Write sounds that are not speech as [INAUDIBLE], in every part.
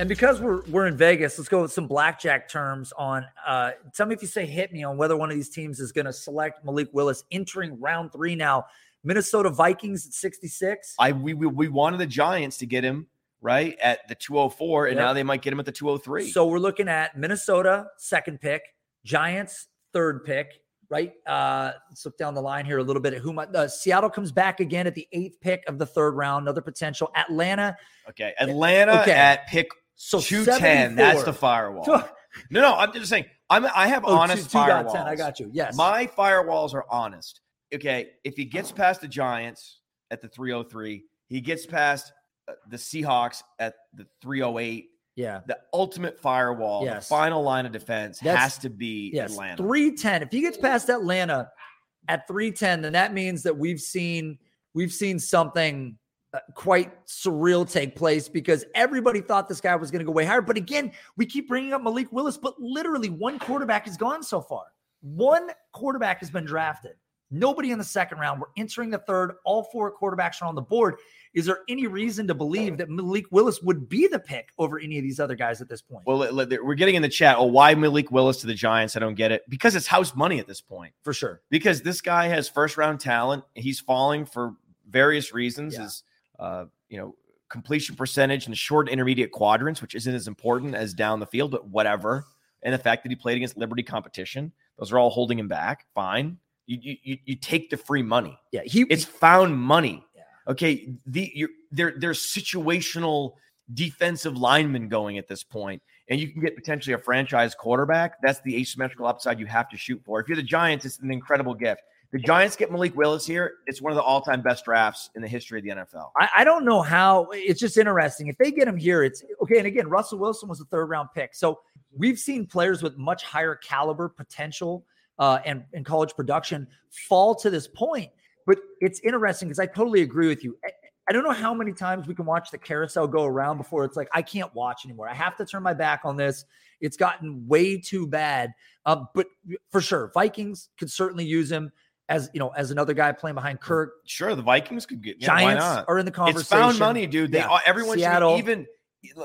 And because we're we're in Vegas, let's go with some blackjack terms on. Uh, tell me if you say hit me on whether one of these teams is going to select Malik Willis entering round three now. Minnesota Vikings at 66. I we we, we wanted the Giants to get him right at the 204, and Yep. now they might get him at the 203. So we're looking at Minnesota second pick, Giants third pick, right? Uh, let's look down the line here a little bit. At who might, uh, Seattle comes back again at the eighth pick of the third round. Another potential. Atlanta. okay, Atlanta Okay. at pick So 210. That's the firewall. No, no, I'm just saying. I'm I have Oh, honest two- two firewalls. 10. I got you. Yes. My firewalls are honest. Okay, if he gets past the Giants at the 303, he gets past uh, the Seahawks at the 308. yeah. The ultimate firewall, Yes. the final line of defense That's- has to be Yes. Atlanta. 310. If he gets past Atlanta at 310, then that means that we've seen we've seen something Uh, quite surreal take place because everybody thought this guy was going to go way higher. But again, we keep bringing up Malik Willis, but literally one quarterback has gone so far. One quarterback has been drafted. Nobody in the second round. We're entering the third. All four quarterbacks are on the board. Is there any reason to believe that Malik Willis would be the pick over any of these other guys at this point? Well, we're getting in the chat. Oh, why Malik Willis to the Giants? I don't get it. Because it's house money at this point. for sure. Because this guy has first round talent. He's falling for various reasons. Yeah. His, uh, you know, completion percentage in the short intermediate quadrants, which isn't as important as down the field, but whatever. And the fact that he played against Liberty competition, those are all holding him back. Fine. You you you, you take the free money. Yeah, he It's found money. Yeah. Okay, the you're, there there's situational defensive linemen going at this point, and you can get potentially a franchise quarterback. That's the asymmetrical upside you have to shoot for. If you're the Giants, it's an incredible gift. The Giants get Malik Willis here. It's one of the all-time best drafts in the history of the NFL. I, I don't know how. It's just interesting. If they get him here, it's okay. And again, Russell Wilson was a third round pick. So we've seen players with much higher caliber potential uh, and, and college production fall to this point. But it's interesting because I totally agree with you. I, don't know how many times we can watch the carousel go around before it's like, I can't watch anymore. I have to turn my back on this. It's gotten way too bad. Um, but for sure, Vikings could certainly use him as you know as another guy playing behind mm. Kirk. Sure, the Vikings could get. Yeah, why Giants not? are in the conversation. It's found money, dude. They Yeah. all everyone should Seattle. even.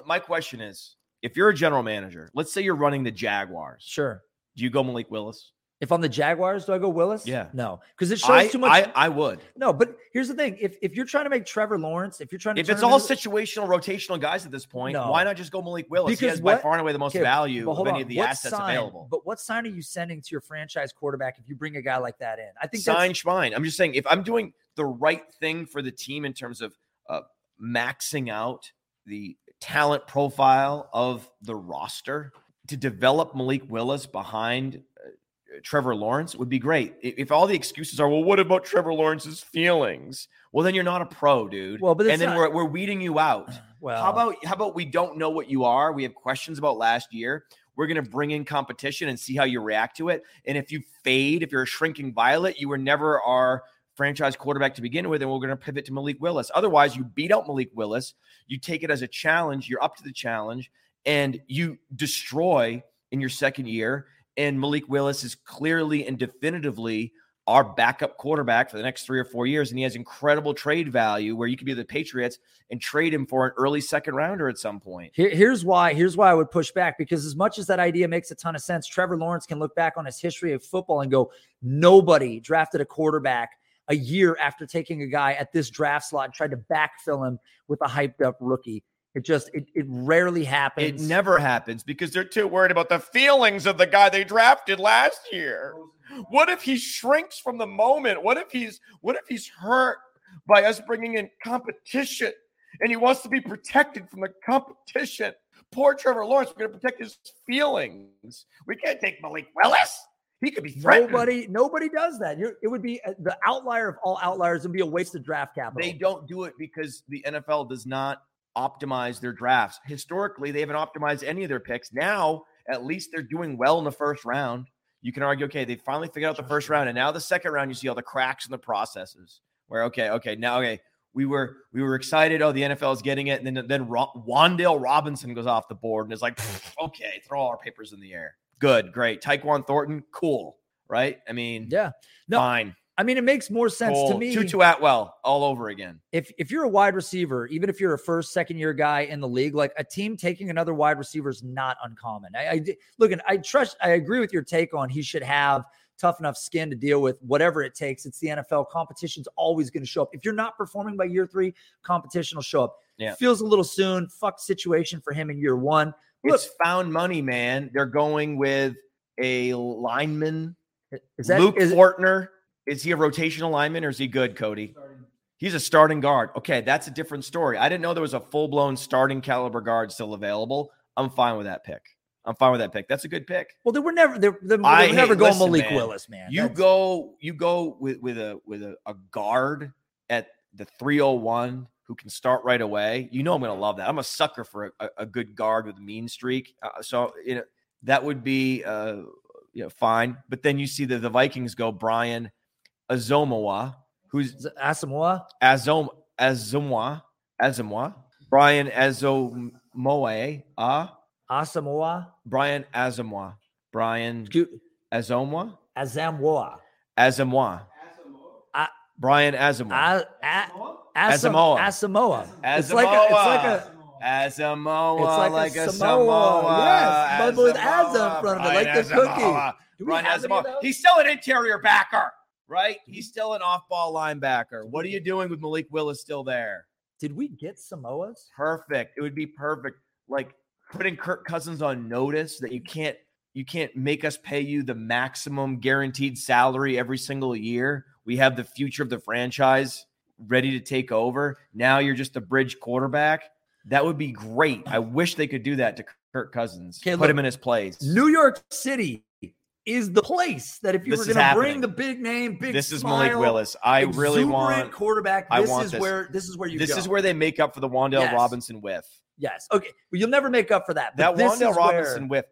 My question is, if you're a general manager, let's say you're running the Jaguars, Sure. do you go Malik Willis? If I'm the Jaguars, do I go Willis? Yeah. No, because it shows I, too much. I, I would. no, but here's the thing: if if you're trying to make Trevor Lawrence, if you're trying to If it's all into- situational, rotational guys at this point, No. why not just go Malik Willis? he Because has by far and away the most Okay, value of any on, of the what assets sign- available. But what sign are you sending to your franchise quarterback if you bring a guy like that in? I think Sign Schwein. I'm just saying, if I'm doing the right thing for the team in terms of uh, maxing out the talent profile of the roster to develop Malik Willis behind Trevor Lawrence would be great. If all the excuses are, well, what about Trevor Lawrence's feelings? Well, then you're not a pro, dude. Well, but and then not- we're, we're weeding you out. Uh, well. How about how about we don't know what you are? We have questions about last year. We're going to bring in competition and see how you react to it. And if you fade, if you're a shrinking violet, you were never our franchise quarterback to begin with, and we're going to pivot to Malik Willis. Otherwise, you beat out Malik Willis. You take it as a challenge. You're up to the challenge, and you destroy in your second year. And Malik Willis is clearly and definitively our backup quarterback for the next three or four years, and he has incredible trade value where you could be the Patriots and trade him for an early second rounder at some point. Here, here's why. Here's why I would push back because as much as that idea makes a ton of sense, Trevor Lawrence can look back on his history of football and go, nobody drafted a quarterback a year after taking a guy at this draft slot and tried to backfill him with a hyped up rookie. It just it, it rarely happens. It never happens because they're too worried about the feelings of the guy they drafted last year. What if he shrinks from the moment? What if he's what if he's hurt by us bringing in competition and he wants to be protected from the competition? Poor Trevor Lawrence, we're going to protect his feelings. We can't take Malik Willis. He could be threatened. Nobody, nobody does that. You're, it would be uh, the outlier of all outliers and be a waste of draft capital. They don't do it because the NFL does not optimize their drafts. Historically, they haven't optimized any of their picks. Now, at least they're doing well in the first round. You can argue, okay, they finally figured out the first round, and now the second round, you see all the cracks in the processes. Where okay, okay, now okay, we were we were excited. Oh, the NFL is getting it, and then then Ro- Wandale Robinson goes off the board and is like, okay, throw all our papers in the air. Good, great. Tyquan Thornton, cool, right? I mean, yeah. No, fine. I mean, it makes more sense to me. Tutu Atwell all over again. if if you're a wide receiver, even if you're a first, second year guy in the league, like a team taking another wide receiver is not uncommon. I, I look, and I trust, I agree with your take on he should have tough enough skin to deal with whatever it takes. It's the NFL. Competition's always going to show up. If you're not performing by year three, competition will show up. Yeah. Feels a little soon. Fuck situation for him in year one. Look, It's found money, man. They're going with a lineman. is that Luke is, Fortner. Is he a rotational lineman or is he good, Cody? He's a starting guard. Okay, that's a different story. I didn't know there was a full blown starting caliber guard still available. I'm fine with that pick. I'm fine with that pick. That's a good pick. well, they were never they, they, they I never hate- going listen, Malik man. Willis, man. You That's- go, you go with with a with a, a guard at the 301 who can start right away. You know I'm going to love that. I'm a sucker for a, a good guard with a mean streak. Uh, so you know that would be uh, you know fine. But then you see that the Vikings go Brian Azomawa, who's Asamoah. Azom Azumwa Azumwa Brian Azomoe ah Asamoah. Brian Azumwa Brian Excuse- Azomwa Azamoah. Azumwa A- Brian Azumwa A- A- Asam- Asamoah. Asamoah. It's like a, it's like a, Asamoah, It's like a a Samoa, Samoa. yes, but with Asa in front of it, like the cookie. Asamoah, Do we Brian have any of those? He's still an interior backer, right? He's still an off-ball linebacker. What are you doing with Malik Willis still there? Did we get Samoas? Perfect. It would be perfect. Like putting Kirk Cousins on notice that you can't you can't make us pay you the maximum guaranteed salary every single year. We have the future of the franchise ready to take over. Now you're just a bridge quarterback. That would be great. I wish they could do that to Kirk Cousins. Okay, Put look, him in his place. New York City is the place that if you This were going to bring the big name, big this is smile, Malik Willis. I really want quarterback. I This want is this. where this is where you this go. is where they make up for the Wandale Yes. Robinson whiff. yes. Okay. Well, you'll never make up for that. That Wandale Robinson where- whiff.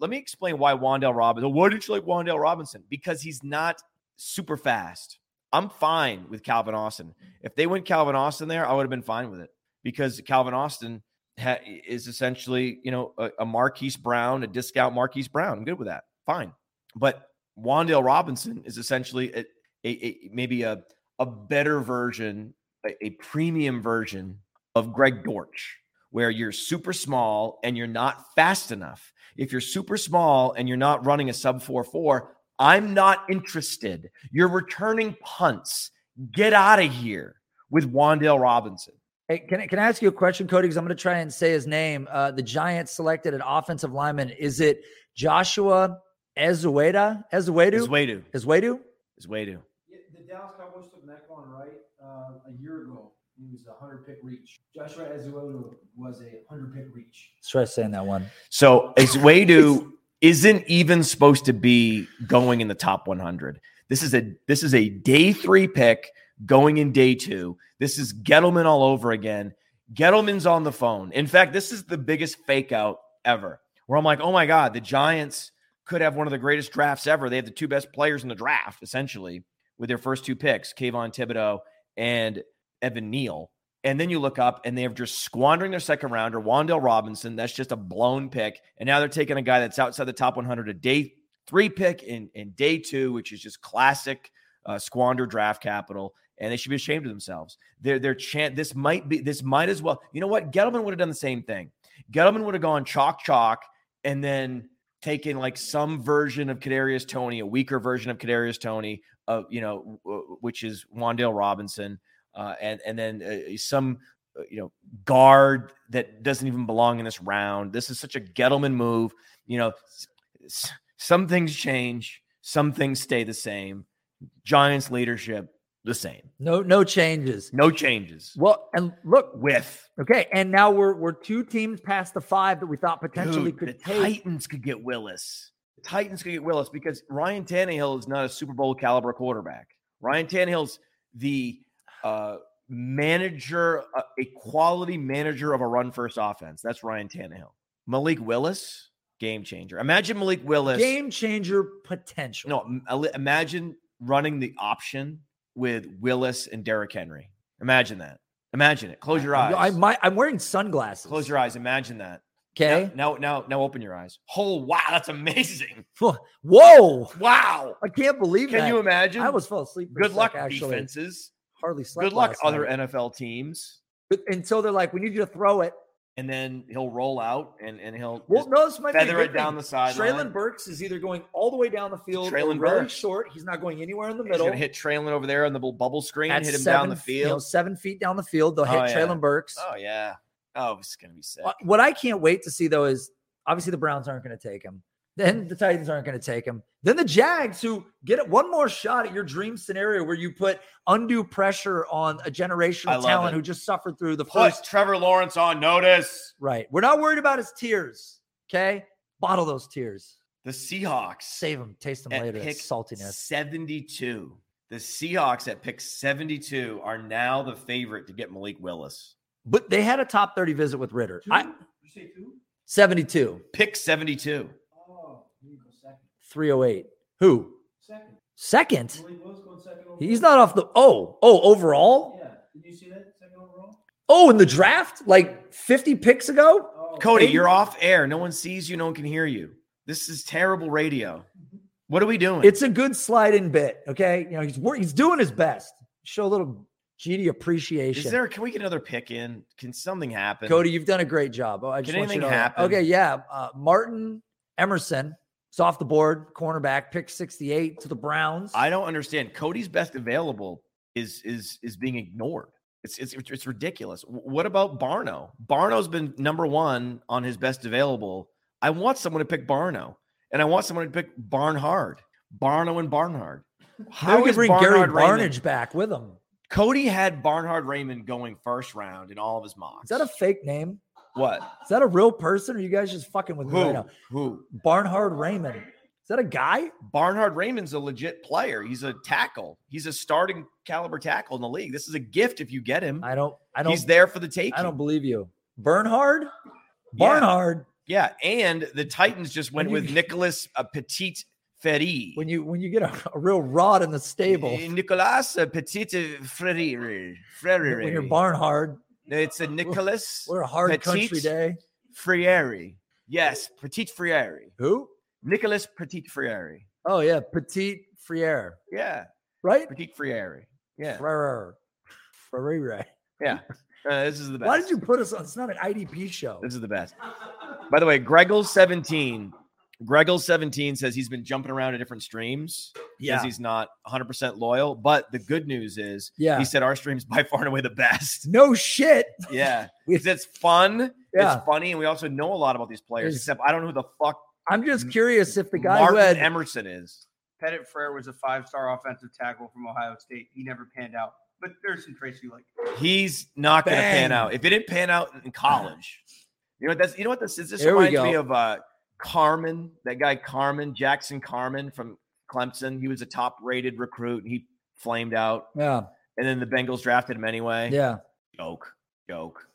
Let me explain why Wandale Robinson. Why did you like Wandale Robinson? Because he's not super fast. I'm fine with Calvin Austin. If they went Calvin Austin there, I would have been fine with it because Calvin Austin ha- is essentially, you know, a, a Marquise Brown, a discount Marquise Brown. I'm good with that. Fine. But Wandale Robinson is essentially a, a, a maybe a a better version, a, a premium version of Greg Dortch, where you're super small and you're not fast enough. If you're super small and you're not running a sub 4 4, I'm not interested. You're returning punts. Get out of here with Wandale Robinson. Hey, can I, can I ask you a question, Cody? Because I'm going to try and say his name. Uh, the Giants selected an offensive lineman. Is it Joshua Ezueda? Ezuedu? Iswedu. Ezuedu? Iswedu. Yeah, the Dallas Cowboys took Mequan Wright uh, a year ago. He was a hundred pick reach. Joshua Ezuelu was a hundred pick reach. Let's try saying that one. So Iswedu isn't even supposed to be going in the top 100. This is a this is a day three pick going in day two. This is Gettleman all over again. Gettleman's on the phone. In fact, this is the biggest fake out ever. Where I'm like, oh my god, the Giants could have one of the greatest drafts ever. They have the two best players in the draft, essentially, with their first two picks, Kayvon Thibodeaux and Evan Neal. And then you look up and they have just squandering their second rounder, Wandale Robinson. That's just a blown pick. And now they're taking a guy that's outside the top 100, a day three pick in, in day two, which is just classic uh, squander draft capital. And they should be ashamed of themselves. Their chance. This might be. This might as well. You know what? Gettleman would have done the same thing. Gettleman would have gone chalk chalk and then taken like some version of Kadarius Toney, a weaker version of Kadarius Toney, uh, you know, w- which is Wandale Robinson, uh, and and then uh, some uh, you know guard that doesn't even belong in this round. This is such a Gettleman move. You know, s- some things change, some things stay the same. Giants leadership the same, No, no changes. no changes. Well, and look, With okay, and now we're we're two teams past the five that we thought potentially Dude, could the take. Titans could get Willis. The Titans could get Willis because Ryan Tannehill is not a Super Bowl caliber quarterback. Ryan Tannehill's the uh, manager, uh, a quality manager of a run first offense. That's Ryan Tannehill. Malik Willis, game changer. Imagine Malik Willis. Game changer potential. No, imagine running the option with Willis and Derrick Henry. Imagine that. Imagine it. Close your eyes. I, might, I'm wearing sunglasses. Close your eyes. Imagine that. Okay. Now, now, now, open your eyes. Oh, wow, that's amazing. [LAUGHS] Whoa. Wow. I can't believe Can that. you imagine? I almost fell asleep. Good luck, sec, actually. defenses. Hardly slept. Good luck, other night. NFL teams. But until they're like, we need you to throw it. And then he'll roll out and, and he'll Well, no, this might be feather good it down the sideline. Treylon Burks is either going all the way down the field or Treylon really Burks. short. He's not going anywhere in the He's middle. gonna hit Treylon over there on the little bubble screen, At hit him seven, down the You know, field. seven feet down the field, they'll hit Oh, yeah. Treylon Burks. Oh yeah. Oh, it's gonna be sick. What I can't wait to see though is obviously the Browns aren't going to take him. Then the Titans aren't going to take him. Then the Jags, who get it one more shot at your dream scenario where you put undue pressure on a generational love talent it. who just suffered through the Put first. Trevor Lawrence on notice. Right. We're not worried about his tears. Okay. Bottle those tears. The Seahawks Save them. Taste them later. Pick saltiness. 72. The Seahawks at pick 72 are now the favorite to get Malik Willis. But they had a top 30 visit with Ridder. Two? I, you say two? 72, Pick 72. Oh, you go second. 308. Who? Second. Second? Malik Willis going second. He's not off the. Oh, oh, overall? Yeah. Did you see that second overall? Oh, in the draft? Like 50 picks ago? Oh, Cody, Hey. you're off air. No one sees you. No one can hear you. This is terrible radio. What are we doing? It's a good slide in bit. Okay. You know, he's wor- he's doing his best. Show a little GD appreciation. is there? Can we get another pick in? Can something happen? Cody, you've done a great job. Oh, I just Can want you to anything know happen? Okay, yeah. Uh, Martin Emerson is off the board, cornerback, pick 68 to the Browns. I don't understand. Cody's best available is is is being ignored. It's it's it's ridiculous. What about Barno? Barno's been number one on his best available. I want someone to pick Barno, and I want someone to pick Barnhard. Barno and Barnhard. Maybe we How could is bring Gary Raymond? Barnage back with him. Cody had Barnhard Raymond going first round in all of his mocks. Is that a fake name? What? Is that a real person? Or are you guys just fucking with me right Who? now? Who? Barnhard Raymond. Is that a guy? Barnhard Raymond's a legit player. He's a tackle. He's a starting caliber tackle in the league. This is a gift if you get him. I don't. I don't. He's there for the take. I don't believe you. Bernhard. Yeah. Barnhard. Yeah, and the Titans just went you- with Nicholas uh, Petit Ferry. When you when you get a, a real rod in the stable, Eh, Nicolas uh, Petit Ferry. Ferry. when you're Barnhard, It's a Nicholas [LAUGHS] we're a hard country day. Frieri. Yes, Petit Frieri. Who? Nicholas Petit Frieri. Oh yeah, Petit Friere, Yeah, right? Petit Frieri. Yeah, Frere. Frere. yeah. [LAUGHS] Uh, this is the best. Why did you put us on? It's not an IDP show. This is the best. By the way, Greggle17. Greggle17 says he's been jumping around to different streams because Yeah. he's not 100% loyal. But the good news is, Yeah. he said our stream's [LAUGHS] by far and away the best. No shit. [LAUGHS] Yeah. [LAUGHS] Because it's fun. Yeah. It's funny. And we also know a lot about these players, There's- except I don't know who the fuck I'm just curious if the guy Martin who had Emerson is. Pettit Frere was a five-star offensive tackle from Ohio State. He never panned out, but there's some traits you like. He's not going to pan out. If it didn't pan out in college, you know what that's you know what this is. This Here we reminds me of uh Carman, that guy Carman Jackson Carman from Clemson. He was a top-rated recruit, and he flamed out. yeah, And then the Bengals drafted him anyway. yeah. joke, joke.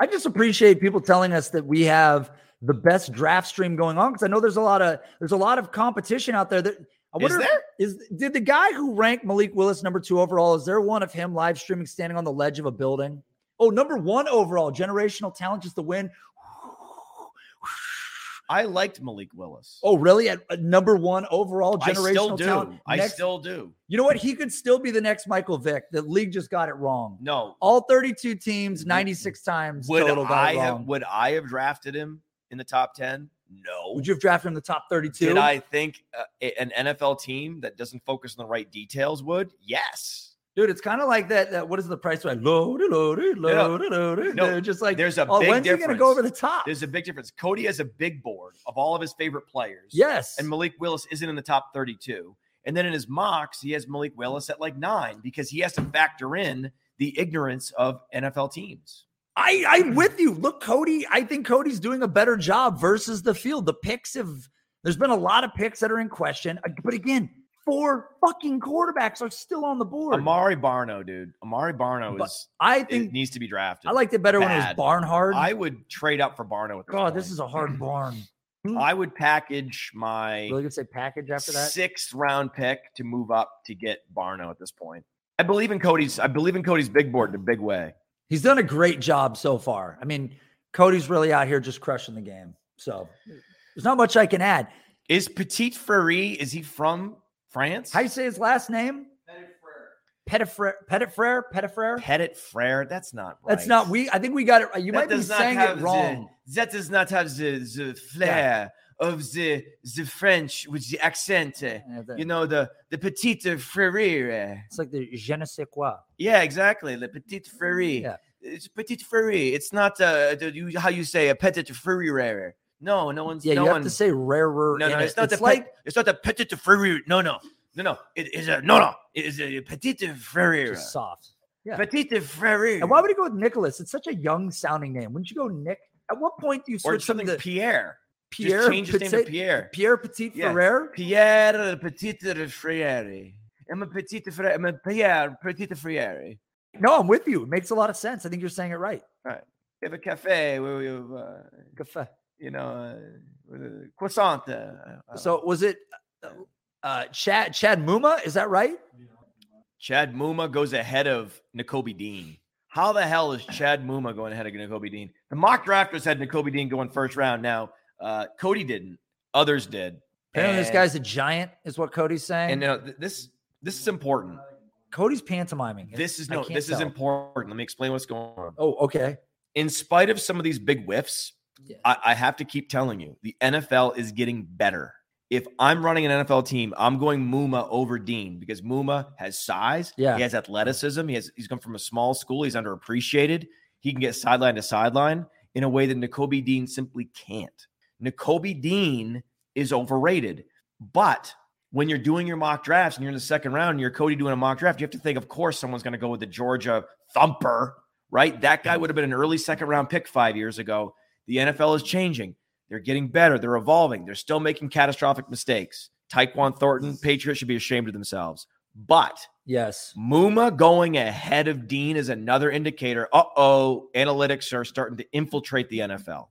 I just appreciate people telling us that we have the best draft stream going on because I know there's a lot of there's a lot of competition out there. That I Is wonder if- is did the guy who ranked Malik Willis number two overall? Is there one of him live streaming standing on the ledge of a building? Oh, number one overall, generational talent, just to win. I liked Malik Willis. Oh, really? At, at number one overall generation. I still do. talent. I Next- still do. You know what? He could still be the next Michael Vick. The league just got it wrong. No. All 32 teams, 96 times Would total got I it have wrong. would I have drafted him in the top 10? No. Would you have drafted him in the top 32? Did I think uh, an NFL team that doesn't focus on the right details would? Yes. Dude, it's kind of like that, that. What is the price? Right? Loaded, loaded, loaded, loaded. No, just like, There's a oh, big when's he difference. going to go over the top? There's a big difference. Cody has a big board of all of his favorite players. yes. And Malik Willis isn't in the top 32. And then in his mocks, he has Malik Willis at like nine because he has to factor in the ignorance of NFL teams. I, I'm with you. Look, Cody, I think Cody's doing a better job versus the field. The picks have, there's been a lot of picks that are in question. But again, four fucking quarterbacks are still on the board. Amare Barno, dude. Amare Barno But is I it think needs to be drafted. I liked it better when it was. Barnhard. I would trade up for Barno. God, this is a hard barn. [CLEARS THROAT] I would package my Really good say package after that. sixth round pick to move up to get Barno at this point. I believe in Cody's. I believe in Cody's big board in a big way. He's done a great job so far. I mean, Cody's really out here just crushing the game. So there's not much I can add. Is Petit Frere, is he from France? How you say his last name? Petitfrere, Petitfrere, Petitfrere. Petit Frere? That's not right. That's not we. I think we got it. You That might be saying it wrong. The, that does not have the, the flair of the the French with the accent. Yeah, the- You know, the the Petite Frere. it's like the je ne sais quoi. Yeah, exactly. Le Petite Frere. Yeah. It's Petite Frere. It's not uh, the, you, how you say a Petite Frere. No, no one's Yeah, no you have one. to say rarer. no, no, it. it's not the like pet, it's not the Petite Frere. No, no, no, no. It is a no, no. It is a Petite Frere. just soft. Yeah. Petite Frere. And why would you go with Nicholas? It's such a young sounding name. Wouldn't you go Nick? At what point do you switch something something to Pierre? Pierre? Just change his name to Pierre. Pierre Petit Yeah. Ferrer? Pierre Petite Frere. I'm a Petite Frere. I'm a Pierre Petite Frere. No, I'm with you. It makes a lot of sense. I think you're saying it right. We have a cafe where we have, uh, Café. You know, uh, croissant. Uh, uh, So was it uh, uh, Chad Chad Muma? Is that right? Chad Muma goes ahead of Nakobe Dean. How the hell is Chad Muma going ahead of Nakobe Dean? The mock drafters had Nakobe Dean going first round. Now, uh, Cody didn't. Others did. Apparently, this guy's a giant, is what Cody's saying. And uh, th- this this is important. Cody's pantomiming. This is no. This is important. Let me explain what's going on. Oh, okay. In spite of some of these big whiffs, Yeah. I, I have to keep telling you, the NFL is getting better. If I'm running an NFL team, I'm going Muma over Dean because Muma has size. Yeah. He has athleticism. He has he's come from a small school. He's underappreciated. He can get sideline to sideline in a way that Nakobe Dean simply can't. Nakobe Dean is overrated. But when you're doing your mock drafts and you're in the second round and you're Cody doing a mock draft, you have to think, of course, someone's going to go with the Georgia thumper, right? That guy would have been an early second round pick five years ago. The NFL is changing. They're getting better. They're evolving. They're still making catastrophic mistakes. Tyquan Thornton, Patriots should be ashamed of themselves. But Yes. Muma going ahead of Dean is another indicator. Uh oh, analytics are starting to infiltrate the NFL.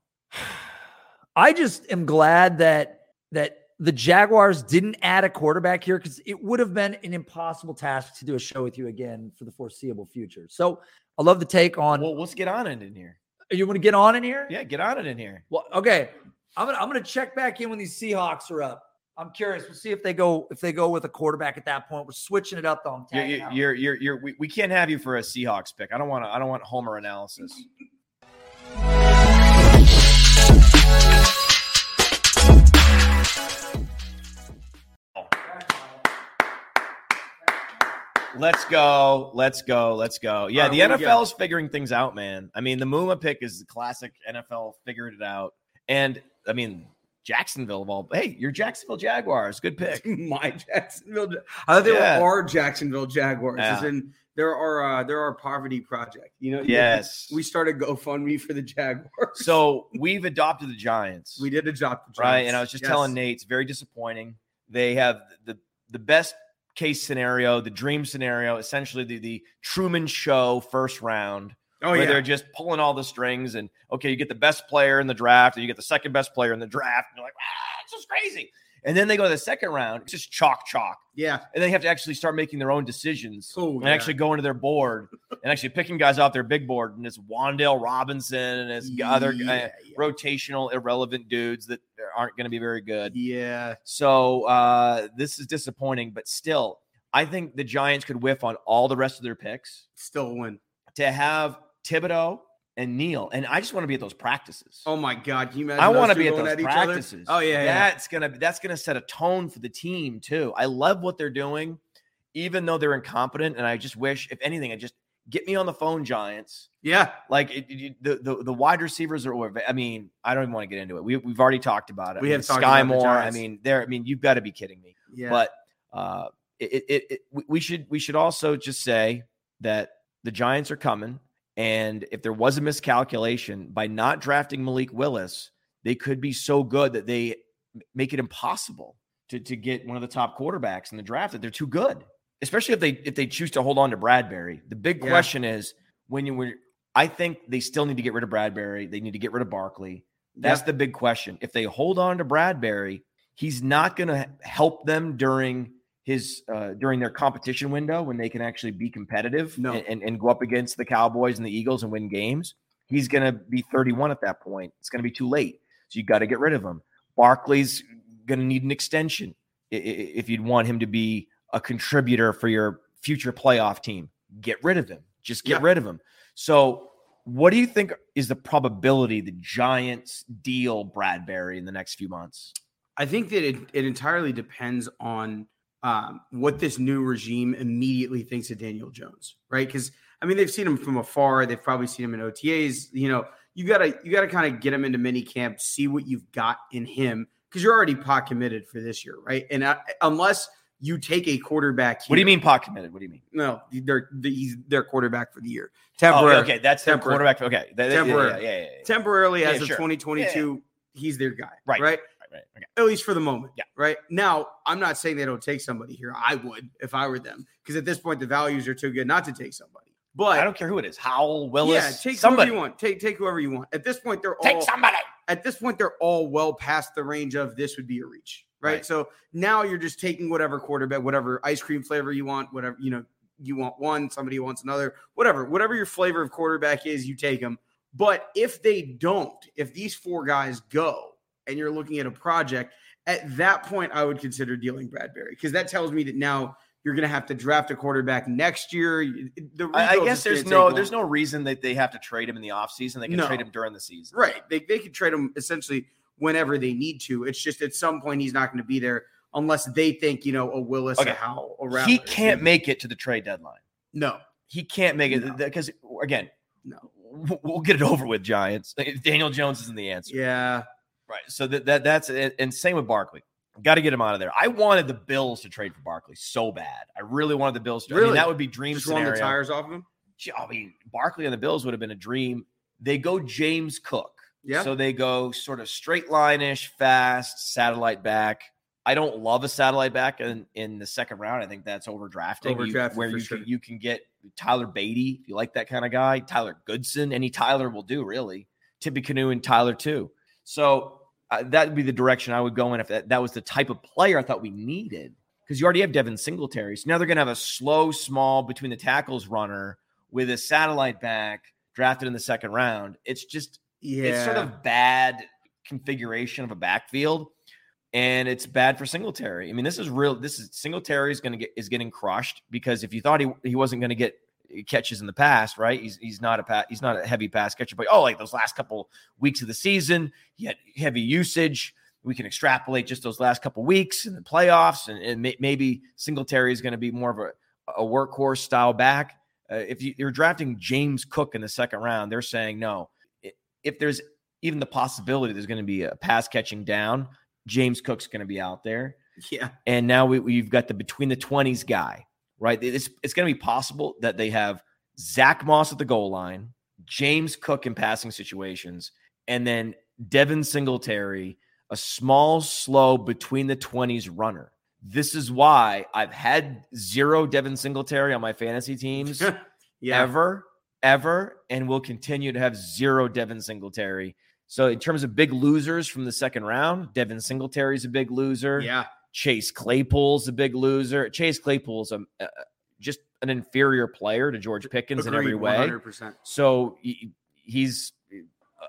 [SIGHS] I just am glad that that the Jaguars didn't add a quarterback here because it would have been an impossible task to do a show with you again for the foreseeable future. So I love the take on. Well, let's get on it in here. You want to get on in here? Yeah, get on it in here. Well, okay. I'm gonna I'm gonna check back in when these Seahawks are up. I'm curious. We'll see if they go if they go with a quarterback at that point. We're switching it up though. I'm You're, you're, you're, you're, you're- we, we can't have you for a Seahawks pick. I don't want to. I don't want Homer analysis. [LAUGHS] Let's go. Let's go. Let's go. Yeah, right, the what do we NFL is figuring things out, man. I mean, the Muma pick is the classic NFL figured it out. And I mean, Jacksonville of all. Hey, you're Jacksonville Jaguars. Good pick. [LAUGHS] My Jacksonville. Ja- I thought they Yeah. were our Jacksonville Jaguars. Yeah. in, there are uh, there are poverty project. You know. Yes. [LAUGHS] We started GoFundMe for the Jaguars. So we've adopted the Giants. we did adopt the right? And I was just Yes. telling Nate, it's very disappointing. They have the the best case scenario, the dream scenario, essentially the, the Truman Show first round, Oh where yeah. they're just pulling all the strings. And okay, you get the best player in the draft, and you get the second best player in the draft. And you're like, ah, it's just crazy. And then they go to the second round, it's just chalk, chalk. yeah. And they have to actually start making their own decisions Oh, and yeah. actually going to their board and actually picking guys off their big board. And it's Wandale Robinson and it's other uh, Yeah, rotational, irrelevant dudes that aren't going to be very good. yeah. So uh, this is disappointing, but still, I think the Giants could whiff on all the rest of their picks Still win. to have Thibodeaux and Neal. And I just want to be at those practices. Oh my God! Can you imagine? I want to be at those other? practices. Oh yeah, yeah. that's gonna that's gonna set a tone for the team too. I love what they're doing, even though they're incompetent. And I just wish, if anything, I just get me on the phone, Giants. Yeah. Like it, it- the, the the wide receivers are. I mean, I don't even want to get into it. We we've already talked about it. We I have mean, talked Skyy Moore. I mean, there. I mean, you've got to be kidding me. Yeah. But uh, it, it, it we should we should also just say that the Giants are coming, and if there was a miscalculation by not drafting Malik Willis, they could be so good that they make it impossible to to get one of the top quarterbacks in the draft. That they're too good, especially if they if they choose to hold on to Bradberry. The big Yeah. question is when you were. I think they still need to get rid of Bradberry. They need to get rid of Barkley. That's Yeah. the big question. If they hold on to Bradberry, he's not going to help them during his uh, during their competition window when they can actually be competitive No. and, and, and go up against the Cowboys and the Eagles and win games. he's going to be 31 at that point. It's going to be too late. So you got to get rid of him. Barkley's going to need an extension if you'd want him to be a contributor for your future playoff team. Get rid of him. Just get Yeah. rid of him. So, what do you think is the probability the Giants deal Bradberry in the next few months? I think that it, it entirely depends on um, what this new regime immediately thinks of Daniel Jones, right? Because I mean, they've seen him from afar. They've probably seen him in OTAs. You know, you gotta you gotta kind of get him into mini camp, see what you've got in him, because you're already pot committed for this year, right? And uh, unless you take a quarterback, What do you mean pot committed? What do you mean? No, they're he's their quarterback for the year. Oh, Temporary, okay, that's their Temporary. quarterback. Okay, That- that- yeah, Temporary. Yeah, yeah, yeah, yeah. temporarily as Yeah, of sure. 2022, he's their guy, Right. Right. Right, okay. at least for the moment. Yeah. Right. Now, I'm not saying they don't take somebody here. I would if I were them, because at this point the values are too good not to take somebody. But I don't care who it is. Howell, Willis, yeah, take somebody. whoever you want. Take take whoever you want. At this point, they're Take all somebody. at this point they're all well past the range of this would be a reach. Right? Right. So now you're just taking whatever quarterback, whatever ice cream flavor you want, whatever you know you want one, somebody wants another, whatever, whatever your flavor of quarterback is, you take them. But if they don't, if these four guys go and you're looking at a project, at that point, I would consider dealing Bradberry because that tells me that now you're going to have to draft a quarterback next year. The I, I guess there's no there's no reason that they have to trade him in the offseason. They can No. trade him during the season. right. They they could trade him essentially whenever they need to. It's just at some point he's not going to be there unless they think you know a Willis, Okay. a Howell, a Rattler He can't make it to the trade deadline. No, He can't make it No. because again, no. we'll get it over with. Giants. [LAUGHS] Daniel Jones isn't the answer. Yeah, Right. So that, that that's it. And same with Barkley. Got to get him out of there. I wanted the Bills to trade for Barkley so bad. I really wanted the Bills to. I mean, that would be dream just scenario. the tires off of him. I mean, Barkley and the Bills would have been a dream. They go James Cook. Yeah. So they go sort of straight line-ish, fast, satellite back. I don't love a satellite back in, in the second round. I think that's overdrafting. You- where you sure. can, you can get Tyler Badie if you like that kind of guy. Tyler Goodson, any Tyler will do really. Tippy Canoe and Tyler too. So uh, that would be the direction I would go in if that, that was the type of player I thought we needed. Because you already have Devin Singletary. So now they're going to have a slow, small between the tackles runner with a satellite back drafted in the second round. It's just Yeah, it's sort of bad configuration of a backfield and it's bad for Singletary. I mean, this is real. This is Singletary is going to get is getting crushed because if you thought he he wasn't going to get catches in the past, right? He's he's not a pa- he's not a heavy pass catcher, but oh, like those last couple weeks of the season, he had heavy usage. We can extrapolate just those last couple weeks in the playoffs, and, and may, maybe Singletary is going to be more of a, a workhorse style back. Uh, if you, you're drafting James Cook in the second round, they're saying no. If there's even the possibility there's going to be a pass catching down, James Cook's going to be out there. yeah. And now we, we've got the between the 20s guy, right? It's, it's going to be possible that they have Zack Moss at the goal line, James Cook in passing situations, and then Devin Singletary, a small, slow between the 20s runner. This is why I've had zero Devin Singletary on my fantasy teams [LAUGHS] yeah. ever, ever, and will continue to have zero Devin Singletary. So, in terms of big losers from the second round, Devin Singletary is a big loser. Yeah. Chase Claypool's a big loser. Chase Claypool's a, uh, just an inferior player to George Pickens in every way. 100%. So he, he's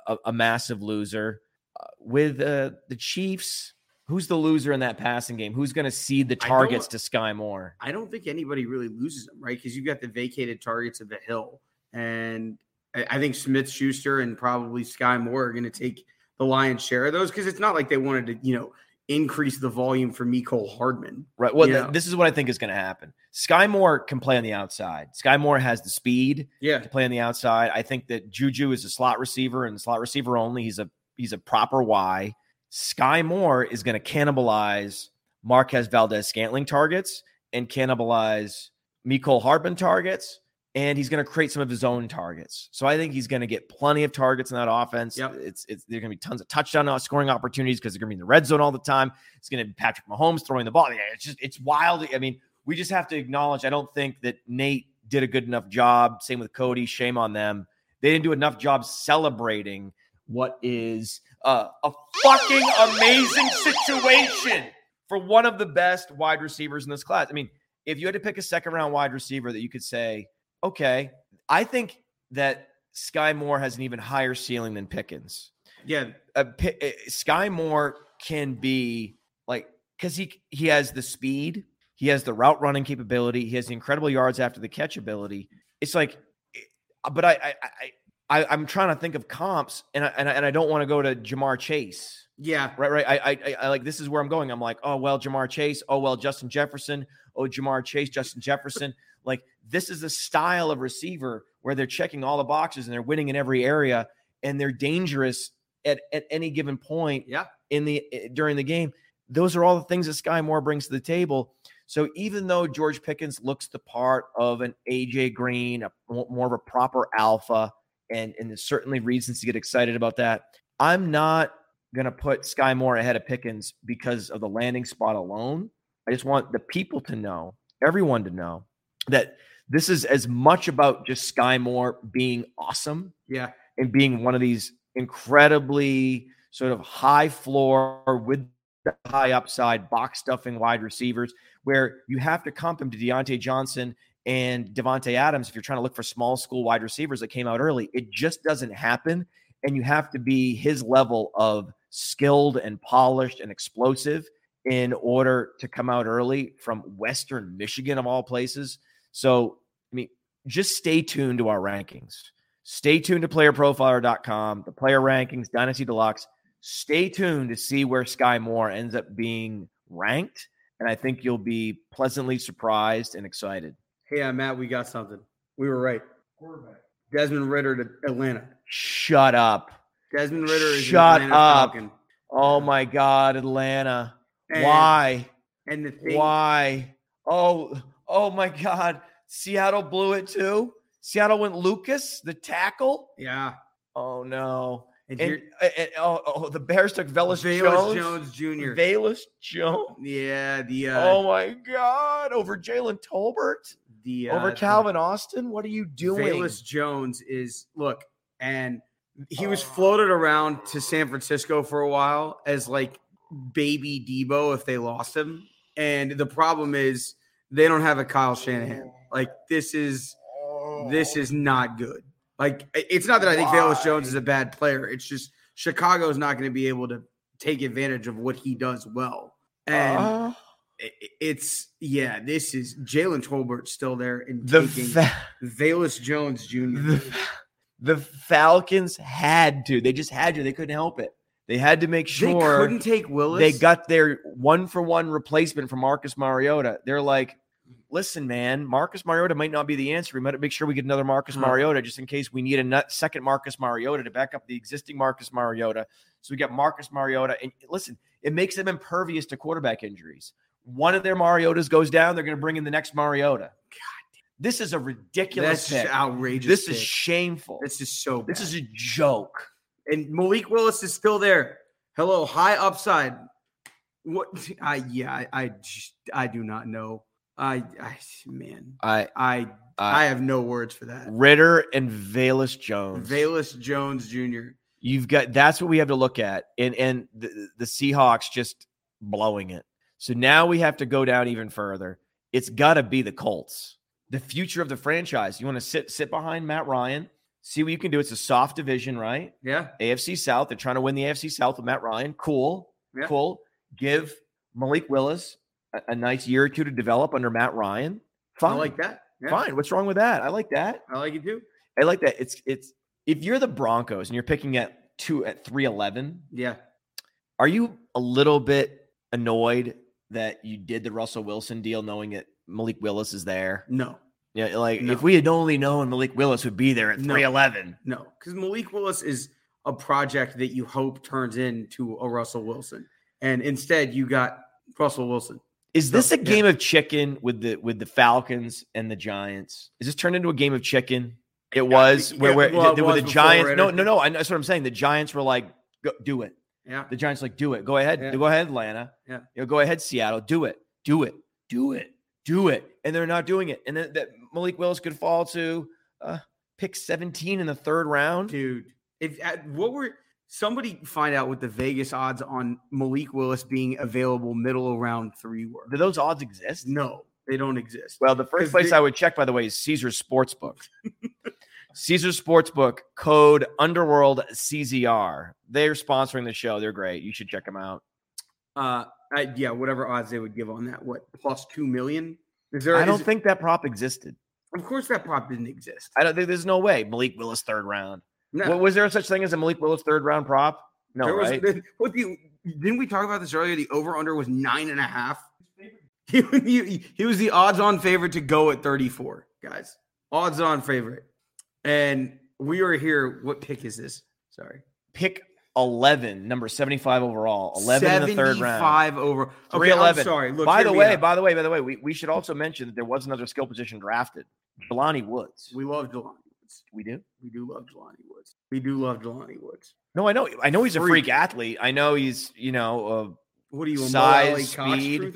a, a massive loser. Uh, with uh, the Chiefs, who's the loser in that passing game? Who's going to cede the targets to Skyy Moore? I don't think anybody really loses them, right? Because you've got the vacated targets of the hill, and I, I think Smith Schuster and probably Skyy Moore are going to take the lion's share of those because it's not like they wanted to, you know, increase the volume for Mecole Hardman. Right. Well, th- this is what I think is going to happen. Skyy Moore can play on the outside. Skyy Moore has the speed Yeah, to play on the outside. I think that Juju is a slot receiver and slot receiver only. He's a he's a proper Y. Skyy Moore is going to cannibalize Marquez Valdes Scantling targets and cannibalize Mecole Hardman targets, and he's going to create some of his own targets. So I think he's going to get plenty of targets in that offense. Yep. It's it's there's going to be tons of touchdown uh, scoring opportunities because they're going to be in the red zone all the time. It's going to be Patrick Mahomes throwing the ball. It's just it's wild. I mean, we just have to acknowledge. I don't think that Nate did a good enough job. Same with Cody. Shame on them. They didn't do enough job celebrating what is uh, a fucking amazing situation for one of the best wide receivers in this class. I mean, if you had to pick a second round wide receiver that you could say, okay, I think that Skyy Moore has an even higher ceiling than Pickens. Yeah, Uh, Pi- uh, Skyy Moore can be like because he he has the speed, he has the route running capability, he has the incredible yards after the catch ability. It's like, eh, but I I I, I I'm trying to think of comps, and I and I, and I don't want to go to Ja'Marr Chase. yeah, Right, right. I, I, I like this is where I'm going. I'm like, oh well, Ja'Marr Chase. Oh well, Justin Jefferson. Oh, Ja'Marr Chase, Justin Jefferson. Like this is a style of receiver where they're checking all the boxes and they're winning in every area and they're dangerous at at any given point yeah. in the eh, during the game. Those are all the things that Skyy Moore brings to the table. So even though George Pickens looks the part of an AJ Green, a, more of a proper alpha, and and there's certainly reasons to get excited about that, I'm not going to put Skyy Moore ahead of Pickens because of the landing spot alone. I just want the people to know, everyone to know, that this is as much about just Skyy Moore being awesome Yeah. and being one of these incredibly sort of high floor with the high upside box stuffing wide receivers where you have to comp him to Diontae Johnson and Davante Adams if you're trying to look for small school wide receivers that came out early. It just doesn't happen. And you have to be his level of skilled and polished and explosive in order to come out early from Western Michigan, of all places. So, I mean, just stay tuned to our rankings. Stay tuned to playerprofiler.com, the player rankings, Dynasty Deluxe. Stay tuned to see where Skyy Moore ends up being ranked. And I think you'll be pleasantly surprised and excited. Hey, uh, Matt, we got something. We were right. Quarterback. Desmond Ridder to Atlanta. Shut up. Desmond Ridder is Shut Atlanta up. Falcon. Oh my God, Atlanta. And- Why? And the thing, Why? Oh, oh my God. Seattle blew it too. Seattle went Lucas, the tackle. yeah. Oh no. And, And, and- and- oh, oh, the Bears took Velas Velus Jones. Jones, Jr. Velus Jones. yeah, the uh, oh my God. Over Jalen Tolbert. the uh, Over the- Calvin Austin. What are you doing? Velus Jones is look, and he was floated around to San Francisco for a while as like baby Debo if they lost him. And the problem is they don't have a Kyle Shanahan. Like this is this is not good. Like it's not that I think Velus Jones is a bad player. It's just Chicago is not going to be able to take advantage of what he does well. And Uh, it's yeah, this is Jalen Tolbert still there and the, taking fa- Velus Jones Jr. the, the Falcons had to. They just had to. They couldn't help it. They had to make sure They couldn't take Willis. they got their one for one replacement for Marcus Mariota. They're like, listen, man, Marcus Mariota might not be the answer. We might make sure we get another Marcus Huh. Mariota just in case we need a second Marcus Mariota to back up the existing Marcus Mariota. So we got Marcus Mariota. And listen, it makes them impervious to quarterback injuries. One of their Mariotas goes down, they're going to bring in the next Mariota. God, this is a ridiculous pick. outrageous. This is shameful. this is so. This is a joke. and Malik Willis is still there. Hello, high upside. What? [LAUGHS] I yeah, I I, just- I do not know. I, I man, I I I have no words for that. Ridder and Velus Jones. Velus Jones Jr. You've got that's what we have to look at, and and the, the Seahawks just blowing it. So now we have to go down even further. It's got to be the Colts, the future of the franchise. You want to sit sit behind Matt Ryan, see what you can do. It's a soft division, right? Yeah, AFC South. They're trying to win the AFC South with Matt Ryan. Cool, Yeah. cool. Give Malik Willis a, a nice year or two to develop under Matt Ryan. Fine, I like that. Yeah, fine. What's wrong with that? I like that. I like it too. I like that. It's it's if you're the Broncos and you're picking at two at three eleven, Yeah, are you a little bit annoyed that you did the Russell Wilson deal knowing that Malik Willis is there? no, Yeah, like No. if we had only known Malik Willis would be there at No. three eleven. no, because Malik Willis is a project that you hope turns into a Russell Wilson, and instead you got Russell Wilson. Is this So, a yeah. game of chicken with the with the Falcons and the Giants? Is this turned into a game of chicken? It was where, yeah, where well, it the, the Giants. No, no, no. I, that's what I'm saying. The Giants were like, go, "Do it." Yeah, The Giants like, do it. Go ahead. Yeah. Go ahead, Atlanta. Yeah. You know, go ahead, Seattle. Do it. Do it. Do it. Do it. And they're not doing it. And then that Malik Willis could fall to uh, pick 17 in the third round. dude. If at, what were somebody find out what the Vegas odds on Malik Willis being available middle of round three were? Do those odds exist? No, they don't exist. Well, the first place they- I would check, by the way, is Caesar's Sportsbook. [LAUGHS] Caesar Sportsbook code Underworld CZR. They're sponsoring the show. They're great. You should check them out. Uh, I, yeah, whatever odds they would give on that. What plus two million? Is there? I don't is- think that prop existed. Of course, that prop didn't exist. I don't think there's no way. Malik Willis third round. No. Was there such thing as a Malik Willis third round prop? No, There was- right? what the didn't we talk about this earlier? The over under was nine and a half. He, he, he was the odds on favorite to go at 34, guys. Odds on favorite. And we are here. What pick is this? Sorry. Pick 11, number 75 overall. 11 in the third round. 75 over. Okay, I'm 311. sorry. Look, by the way, out. by the way, by the way, we, we should also mention that there was another skill position drafted. Jelani Woods. we love Jelani Woods. We do? We do love Jelani Woods. We do love Jelani Woods. No, I know. I know he's a freak Freak. athlete. I know he's, you know, uh, What are you, Size, Mo Alie-Cox speed.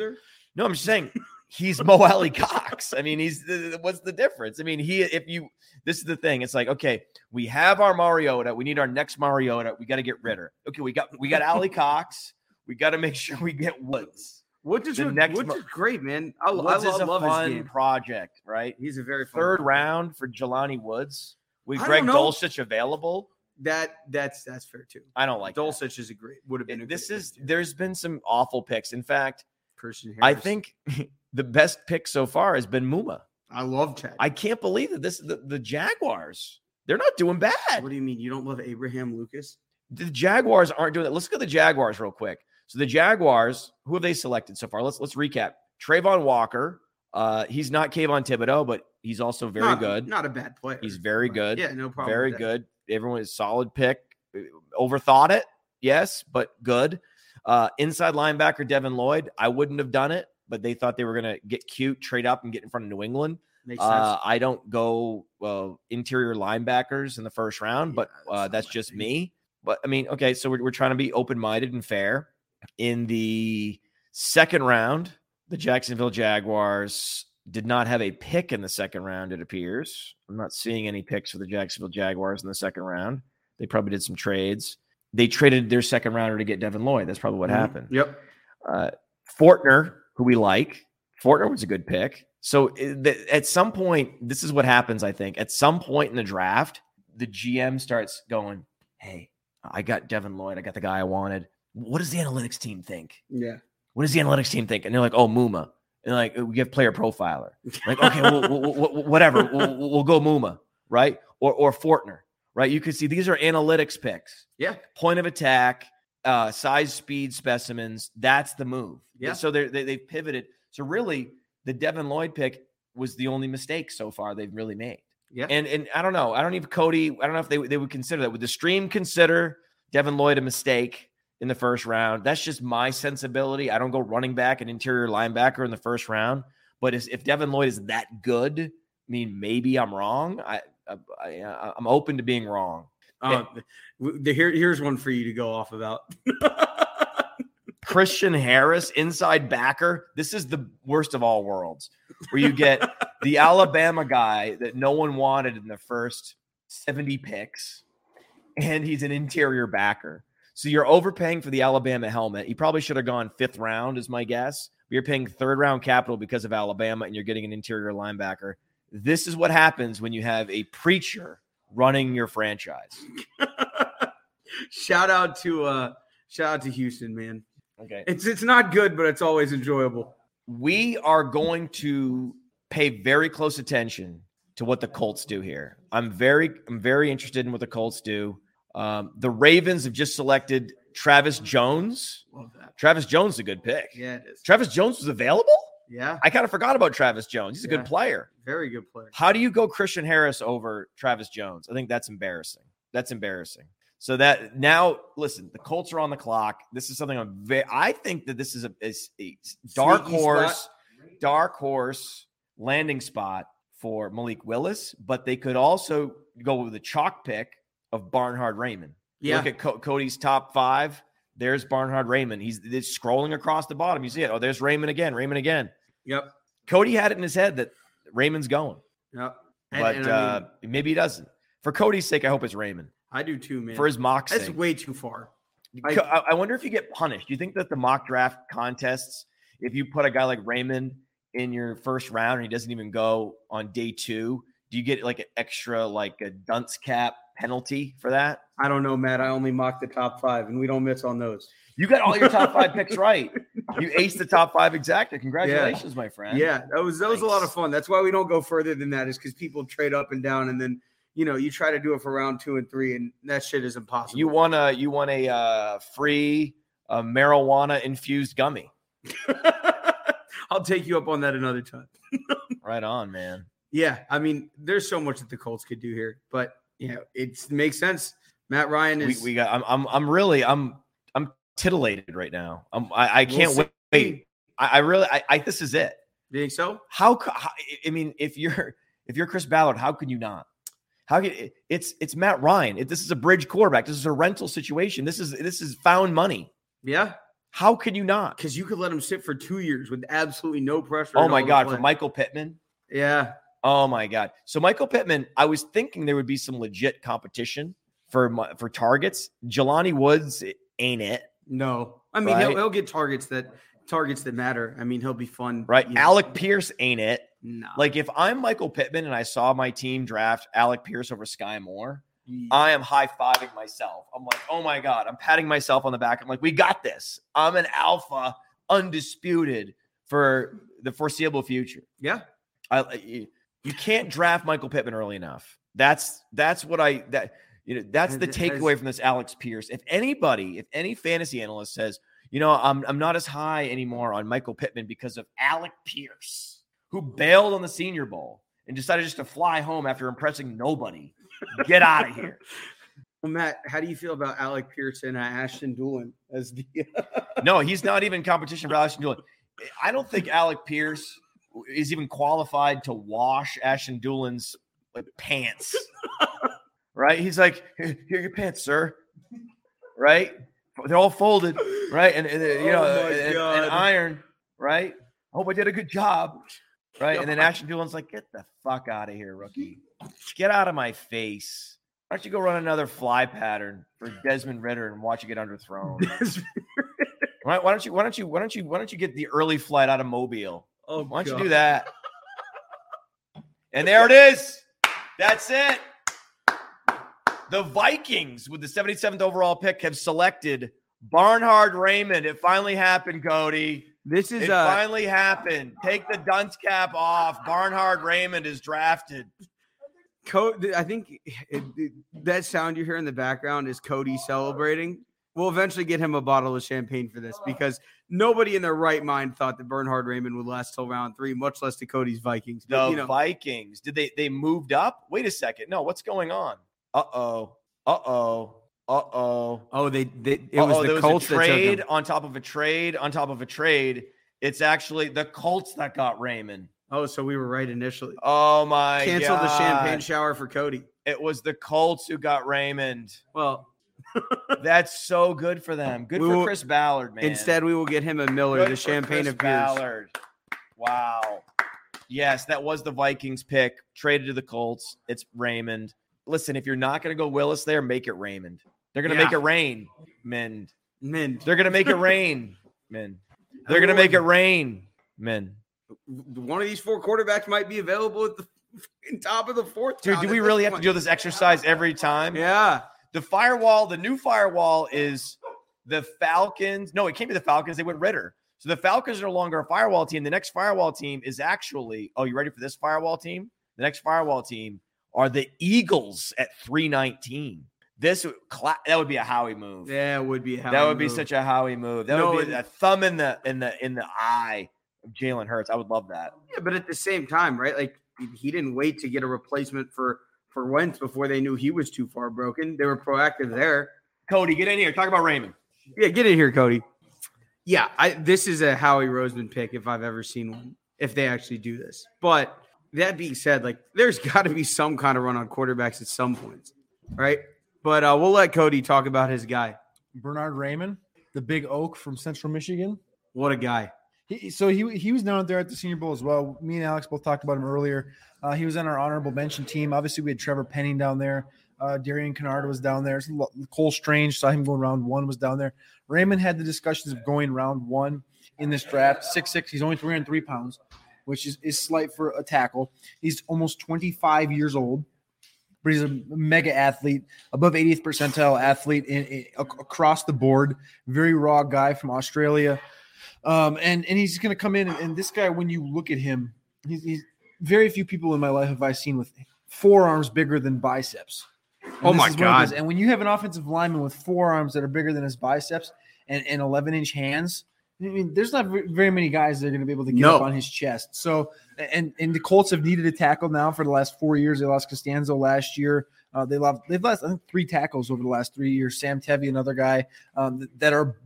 no, I'm just [LAUGHS] saying he's Mo Alley Cox. I mean, he's what's the difference? I mean, he if you this is the thing. It's like, okay, we have our Mariota. We need our next Mariota. We got to get rid Ridder. Okay, we got we got Alie-Cox. We got to make sure we get Woods. Woods is, next Woods is great, man. I, Woods I is a love, love his fun game. project, right? He's a very fun Third player. round for Jelani Woods with I Greg. Dulcich available. That that's that's fair too. I don't like that. Dulcich is a great would have been. A This is pick, there's been some awful picks. In fact, Christian I think [LAUGHS] the best pick so far has been Muma. I love Chad. I can't believe that this the, the Jaguars. They're not doing bad. what do you mean you don't love Abraham Lucas? The Jaguars aren't doing that. Let's look at the Jaguars real quick. So the Jaguars, who have they selected so far? Let's let's recap. Travon Walker. Uh, he's not Kayvon Thibodeaux, but he's also very Not- good. Not a bad player. He's very good. Yeah, no problem. very good. Everyone is solid pick. Overthought it, yes, but good. Uh, inside linebacker Devin Lloyd. I wouldn't have done it, but they thought they were going to get cute, trade up, and get in front of New England. Makes sense. Uh, I don't go uh, interior linebackers in the first round, but Yeah, that's uh, not that's just me. But I mean, okay, so we're, we're trying to be open minded and fair. In the second round, the Jacksonville Jaguars did not have a pick in the second round, it appears. I'm not seeing any picks for the Jacksonville Jaguars in the second round. They probably did some trades. They traded their second rounder to get Devin Lloyd. That's probably what Mhm. happened Yep. uh, Fortner, who we like. Fortner was a good pick. So th- at some point, this is what happens. I think at some point in the draft, the GM starts going, "Hey, I got Devin Lloyd. I got the guy I wanted. What does the analytics team think? Yeah. What does the analytics team think?" And they're like, "Oh, Muma." And like we have player profiler. Like, okay, well, w- w- whatever. We'll, we'll go Muma, right? Or or Fortner, right? You can see these are analytics picks Yeah. point of attack, uh, size, speed specimens. That's the move. Yeah. So they're, they they've pivoted. So really, the Devin Lloyd pick was the only mistake so far they've really made. Yeah. And and I don't know. I don't even Cody. I don't know if they they would consider that. Would the stream consider Devin Lloyd a mistake in the first round? That's just my sensibility. I don't go running back and interior linebacker in the first round. But if, Devin Lloyd is that good, I mean, maybe I'm wrong. I, I, I I'm open to being wrong. Uh, w- the, here, here's one for you to go off about. [LAUGHS] Christian Harris, inside backer. This is the worst of all worlds, where you get the [LAUGHS] Alabama guy that no one wanted in the first 70 picks, and he's an interior backer. So you're overpaying for the Alabama helmet. He probably should have gone fifth round, is my guess. But you're paying third round capital because of Alabama, and you're getting an interior linebacker. This is what happens when you have a preacher running your franchise. [LAUGHS] shout out to uh shout out to Houston, man. Okay. It's it's not good, but it's always enjoyable. we are going to pay very close attention to what the Colts do here. I'm very, I'm very interested in what the Colts do. Um, the Ravens have just selected Travis Jones. Love that. Travis Jones is a good pick. Yeah, it is. Travis Jones was available. Yeah, I kind of forgot about Travis Jones. He's a Yeah. good player. very good player. How do you go Christian Harris over Travis Jones? I think that's embarrassing. That's embarrassing. So that now, listen, the Colts are on the clock. This is something I'm very. I think that this is a, is a dark Sneaky horse, spot. dark horse landing spot for Malik Willis, but they could also go with a chalk pick of Bernhard Raimann. Yeah, Look at Co- Cody's top five. There's Bernhard Raimann. He's, he's scrolling across the bottom. You see it. Oh, there's Raimann again. Raimann again. yep, Cody had it in his head that Raimann's going yep. And- but and I, uh, mean, maybe he doesn't. For Cody's sake, I hope it's Raimann. I do too, man. For his mock That's sake. way too far. I, I wonder if you get punished. Do you think that the mock draft contests, if you put a guy like Raimann in your first round and he doesn't even go on day two, Do you get like an extra like a dunce cap penalty for that? I don't know, Matt. I only mocked the top five, and we don't miss on those. You got all your top five picks [LAUGHS] right. You aced the top five exactly. Congratulations, my friend. Yeah, that was that was a lot of fun. That's why we don't go further than that, is because people trade up and down, and then you know you try to do it for round two and three, and that shit is impossible. You want a you want a uh, free uh, marijuana infused gummy. [LAUGHS] I'll take you up on that another time. [LAUGHS] Right on, man. Yeah, I mean, there's so much that the Colts could do here, but you know, it makes sense. Matt Ryan is. we got. I'm I'm I'm really I'm I'm titillated right now. I'm I, I can't see. wait. I, I really I, I this is it. You think so? How, how I mean if you're if you're Chris Ballard, how can you not? How can it's it's Matt Ryan. It, this is a bridge quarterback. This is a rental situation. This is this is found money. Yeah, How can you not? because you could let him sit for two years with absolutely no pressure. Oh my God, for Michael Pittman. Yeah, Oh my God. So Michael Pittman, I was thinking there would be some legit competition for my- for targets. Jelani Woods ain't it, no. I mean, he'll, he'll get targets that targets that matter. I mean, he'll be fun. right? you know. Alec Pierce ain't it. no. Like if I'm Michael Pittman and I saw my team draft Alec Pierce over Skyy Moore, Yeah. I am high fiving myself. I'm like, oh my God, I'm patting myself on the back. I'm like, we got this. I'm an alpha, undisputed for the foreseeable future. yeah, I, you, can't draft Michael Pittman early enough. That's that's what I that you know that's the takeaway from this Alec Pierce. If anybody, if any fantasy analyst says, you know, I'm I'm not as high anymore on Michael Pittman because of Alec Pierce, who bailed on the Senior Bowl and decided just to fly home after impressing nobody. Get out of [LAUGHS] here. Well, Matt, how do you feel about Alec Pierce and uh, Ashton Dulin as the? No, he's not even competition for Ashton Dulin. I don't think Alec Pierce is even qualified to wash Ashton Dulin's like pants. [LAUGHS] right? He's like, here, here are your pants, sir. Right? They're all folded, right? And, and, you know, Oh and, and iron, right? I hope I did a good job. Right. And then Ashton Dulin's like, get the fuck out of here, rookie. Get out of my face. Why don't you go run another fly pattern for Desmond Ridder and watch it get underthrown? [LAUGHS] Why, why don't you? Why don't you? Why don't you? Why don't you get the early flight out of Mobile? Oh, Why don't you do that? [LAUGHS] And there it is. That's it. The Vikings, with the 77th overall pick, have selected Bernhard Raimann. It finally happened, Cody. This is It uh, finally happened. Take the dunce cap off. Bernhard Raimann is drafted. Co- I think it, it- that sound you hear in the background is Cody celebrating. We'll eventually get him a bottle of champagne for this because nobody in their right mind thought that Bernhard Raimann would last till round three, much less to Cody's Vikings. The you know, Vikings. Did they they moved up? Wait a second. No, what's going on? Uh-oh. Uh-oh. Uh-oh. oh, they, they it was Uh-oh, the there Colts was a trade on top of a trade on top of a trade. It's actually the Colts that got Raimann. Oh, so we were right initially. Oh my Cancel the champagne shower for Cody. It was the Colts who got Raimann. Well, That's so good for them. Good We for will- Chris Ballard, man. instead we will get him a Miller, Good the champagne Chris of beers. Ballard. Wow. Yes, that was the Vikings pick. Traded to the Colts. It's Raimann. Listen, if you're not going to go Willis there, make it Raimann. They're going to Yeah. make it rain, men. Mint. They're going to make it rain, men. They're going to make it rain, men. One of these four quarterbacks might be available at the [LAUGHS] top of the fourth. Dude, do we really have to do this exercise every time? Yeah. The firewall, the new firewall is the Falcons. No, it can't be the Falcons. They went Ridder. So the Falcons are no longer a firewall team. The next firewall team is actually, oh, you ready for this firewall team? The next firewall team are the Eagles at 319. This that would be a Howie move. Yeah, it would be. a that Howie would be such a Howie move. That No, would be it- a thumb in the in the in the eye of Jalen Hurts. I would love that. Yeah, but at the same time, right? Like he didn't wait to get a replacement for for Wentz before they knew he was too far broken. They were proactive there. Cody, get in here. Talk about Raimann. Yeah, get in here, Cody. Yeah, I this is a Howie Roseman pick if I've ever seen one. If they actually do this, but that being said, like there's [LAUGHS] got to be some kind of run on quarterbacks at some points, right? But uh, we'll let Cody talk about his guy. Bernhard Raimann, the big oak from Central Michigan. What a guy! He, so he he was down there at the Senior Bowl as well. Me and Alex both talked about him earlier. Uh, he was on our honorable mention team. Obviously, we had Trevor Penning down there. Uh, Darian Kinnard was down there. Cole Strange saw him going round one. Was down there. Raimann had the discussions of going round one in this draft. Six six. He's only three hundred three pounds. which is, is slight for a tackle. He's almost 25 years old, but he's a mega athlete, above 80th percentile athlete in, in, across the board. Very raw guy from Australia. Um, and, and he's going to come in. And, and, this guy, when you look at him, he's, he's very few people in my life have I seen with forearms bigger than biceps. And oh my god! And when you have an offensive lineman with forearms that are bigger than his biceps and, and 11 inch hands, I mean, there's not very many guys that are going to be able to get no. up on his chest. So, and and the Colts have needed a tackle now for the last four years. They lost Castonzo last year. Uh, they lost they've lost I think three tackles over the last three years. Sam Tevi, another guy um, that are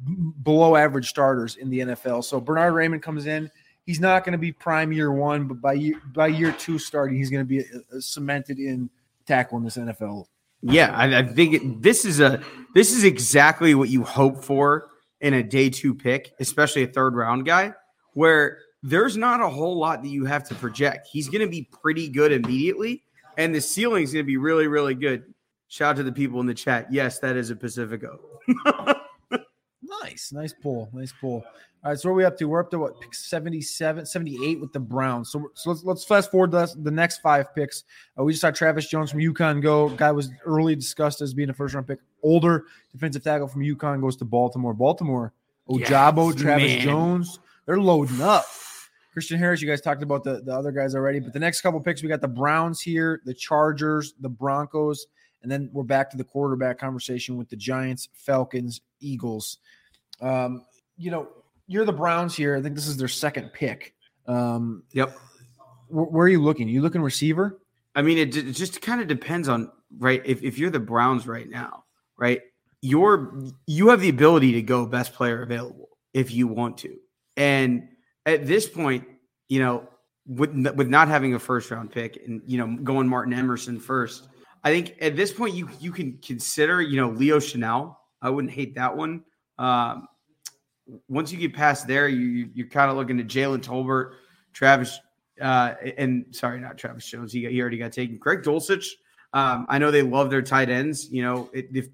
below average starters in the NFL. So Bernhard Raimann comes in. He's not going to be prime year one, but by year by year two starting, he's going to be a, a cemented in tackle in this NFL. Yeah, I, I think it, this is a this is exactly what you hope for in a day two pick, especially a third round guy, where there's not a whole lot that you have to project. He's going to be pretty good immediately, and the ceiling is going to be really, really good. Shout out to the people in the chat. Yes, that is a Pacifico. [LAUGHS] nice, nice pull, nice pull. All right, so what are we up to? We're up to what pick 77, 78 with the Browns. So, so let's let's fast forward the, the next five picks. Uh, we just saw Travis Jones from UConn go. Guy was early discussed as being a first round pick. Older defensive tackle from UConn goes to Baltimore. Baltimore, Ojabo, yes, Travis man. Jones, they're loading up. Christian Harris, you guys talked about the, the other guys already, but the next couple picks, we got the Browns here, the Chargers, the Broncos, and then we're back to the quarterback conversation with the Giants, Falcons, Eagles. Um, you know, you're the Browns here. I think this is their second pick. Um, yep. Where, where, are you looking? Are you looking receiver? I mean, it, it just kind of depends on right. If, if you're the Browns right now, right, you're you have the ability to go best player available if you want to, and at this point, you know, with with not having a first round pick and you know going Martin Emerson first, I think at this point you you can consider you know Leo Chenal. I wouldn't hate that one. Um, once you get past there, you you're kind of looking at Jalen Tolbert, Travis, uh, and sorry, not Travis Jones. He, he already got taken. Greg Dulcich. Um, I know they love their tight ends. You know, if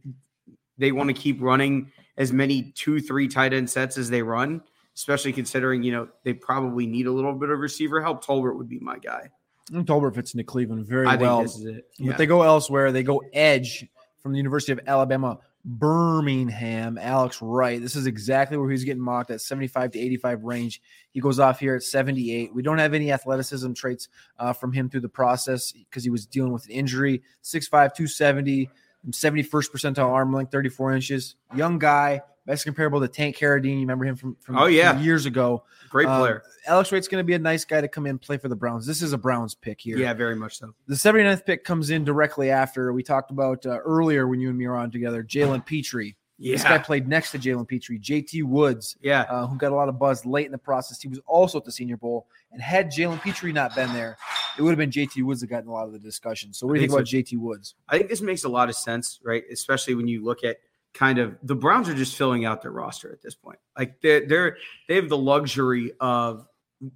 they want to keep running as many two, three tight end sets as they run, especially considering you know they probably need a little bit of receiver help. Tolbert would be my guy. And Tolbert fits into Cleveland very I well. this is it. Yeah. But they go elsewhere. They go edge from the University of Alabama. Birmingham, Alex Wright. This is exactly where he's getting mocked at 75 to 85 range. He goes off here at 78. We don't have any athleticism traits uh, from him through the process because he was dealing with an injury. 6'5, 270, 71st percentile arm length, 34 inches. Young guy, best comparable to Tank Carradine. You remember him from, from, oh, yeah. From years ago. Great um, player. Alex Wright's going to be a nice guy to come in and play for the Browns. This is a Browns pick here. Yeah, very much so. The 79th pick comes in directly after we talked about uh, earlier when you and me were on together. Jalen Pitre. Yeah. This guy played next to Jalen Pitre. JT Woods, yeah, uh, who got a lot of buzz late in the process. He was also at the Senior Bowl. And had Jalen Pitre not been there, it would have been JT Woods that got in a lot of the discussion. So what do you think, think so. about JT Woods? I think this makes a lot of sense, right? Especially when you look at kind of the Browns are just filling out their roster at this point. Like they're, they're they have the luxury of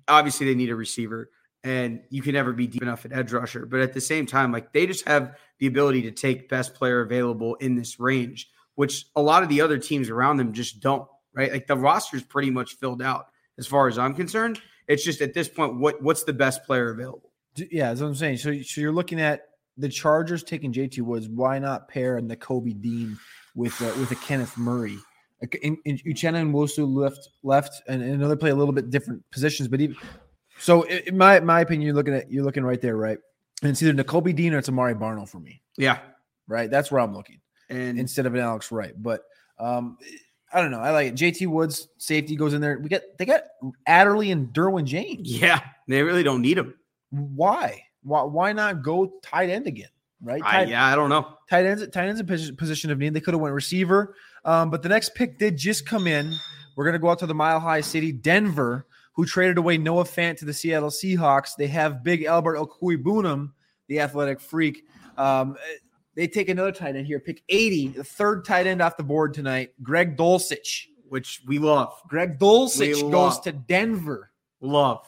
obviously they need a receiver and you can never be deep enough at edge rusher, but at the same time, like they just have the ability to take best player available in this range, which a lot of the other teams around them just don't. Right, like the roster is pretty much filled out as far as I'm concerned. It's just at this point, what what's the best player available? Yeah, that's what I'm saying. So, so you're looking at the Chargers taking JT Woods. Why not pair and the Kobe Dean with uh, with a Kenneth Murray? in, in Uchenna Nwosu left left, and, another play a little bit different positions. But even so, in my my opinion, you're looking at you're looking right there, right? And it's either Nakobe Dean or it's Amare Barno for me. Yeah, right. That's where I'm looking, and instead of an Alex Wright. But um, I don't know. I like it. JT Woods safety goes in there. We got they got Adderley and Derwin James. Yeah, they really don't need him. Why? Why? Why not go tight end again? Right? Tight, I, yeah, I don't know. Tight ends. Tight ends a position of need. They could have went receiver. Um, but the next pick did just come in. We're going to go out to the Mile High City, Denver, who traded away Noah Fant to the Seattle Seahawks. They have big Albert Okwuegbunam, the athletic freak. Um, they take another tight end here, pick 80, the third tight end off the board tonight, Greg Dulcich. Which we love. Greg Dulcich goes to Denver. Love.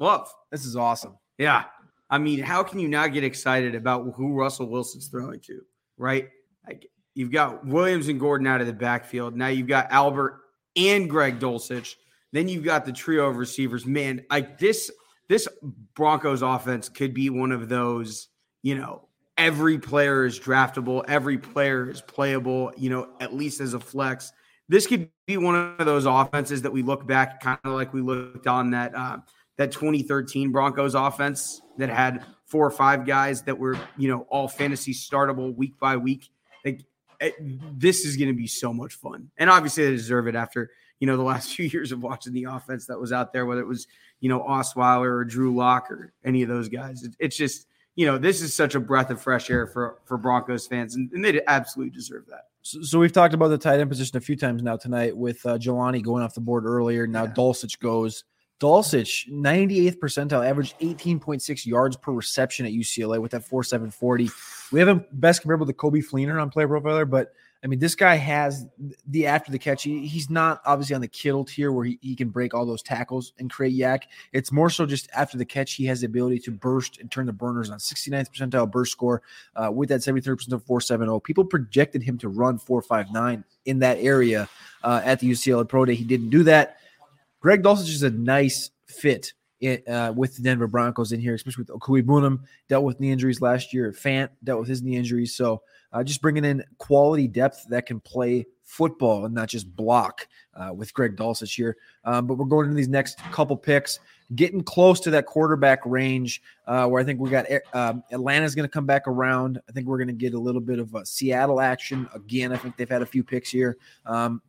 Love. This is awesome. Yeah. I mean, how can you not get excited about who Russell Wilson's throwing to, right? Like, You've got Williams and Gordon out of the backfield. Now you've got Albert and Greg Dulcich. Then you've got the trio of receivers. Man, like this, this Broncos offense could be one of those, you know, every player is draftable, every player is playable, you know, at least as a flex. This could be one of those offenses that we look back kind of like we looked on that uh, that 2013 Broncos offense that had four or five guys that were, you know, all fantasy startable week by week. Like it, this is going to be so much fun. And obviously they deserve it after, you know, the last [LAUGHS] few years of watching the offense that was out there, whether it was, you know, Osweiler or Drew Lock or any of those guys. It, it's just, you know, this is such a breath of fresh air for for Broncos fans, and, and they absolutely deserve that. So, so we've talked about the tight end position a few times now tonight with uh, Jelani going off the board earlier. Now Yeah. Dulcich goes. Dulcich, 98th percentile, averaged 18.6 yards per reception at UCLA with that 4.740. We haven't best comparable to Coby Fleener on Player Profiler, but I mean, this guy has the after the catch. He, he's not obviously on the Kittle tier where he, he can break all those tackles and create YAC. It's more so just after the catch, he has the ability to burst and turn the burners on 69th percentile burst score uh, with that 73% of 470. People projected him to run 459 in that area uh, at the UCLA Pro Day. He didn't do that. Greg Dulcich is a nice fit in, uh, with the Denver Broncos in here, especially with Okwuegbunam, dealt with knee injuries last year. Fant dealt with his knee injuries. So uh, just bringing in quality depth that can play football and not just block uh, with Greg Dulcich here. Um, but we're going into these next couple picks, getting close to that quarterback range uh, where I think we got um, Atlanta's going to come back around. I think we're going to get a little bit of Seattle action again. I think they've had a few picks here. Um,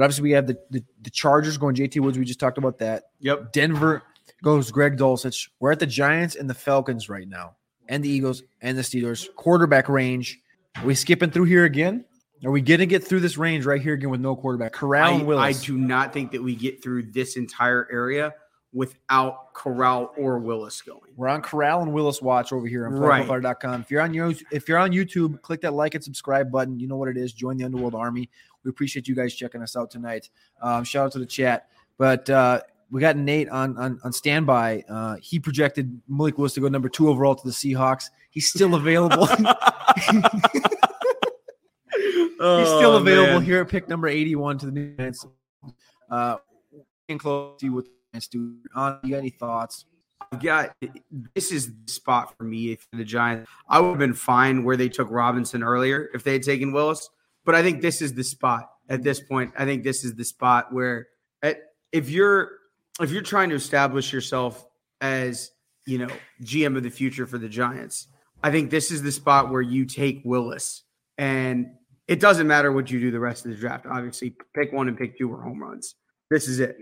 but obviously, we have the, the, the Chargers going JT Woods. We just talked about that. Yep. Denver goes Greg Dulcich. We're at the Giants and the Falcons right now, and the Eagles and the Steelers. Quarterback range. Are we skipping through here again? Are we going to get through this range right here again with no quarterback? Corral I, and Willis. I do not think that we get through this entire area without Corral or Willis going. We're on Corral and Willis watch over here on Right. playerprofiler.com. If you're on your if you're on YouTube, click that like and subscribe button. You know what it is. Join the Underworld Army. We appreciate you guys checking us out tonight. Um, shout out to the chat. But uh, we got Nate on on, on standby. Uh, he projected Malik Willis to go number two overall to the Seahawks. He's still available. [LAUGHS] [LAUGHS] He's still Oh, available man. here at pick number 81 to the New Giants. Uh, in close see what the Giants do. On, you got any thoughts? Got this is the spot for me for the Giants. I would have been fine where they took Robinson earlier if they had taken Willis, but I think this is the spot at this point. I think this is the spot where at, if you're if you're trying to establish yourself as you know GM of the future for the Giants, I think this is the spot where you take Willis, and it doesn't matter what you do the rest of the draft. Obviously, pick one and pick two are home runs. This is it.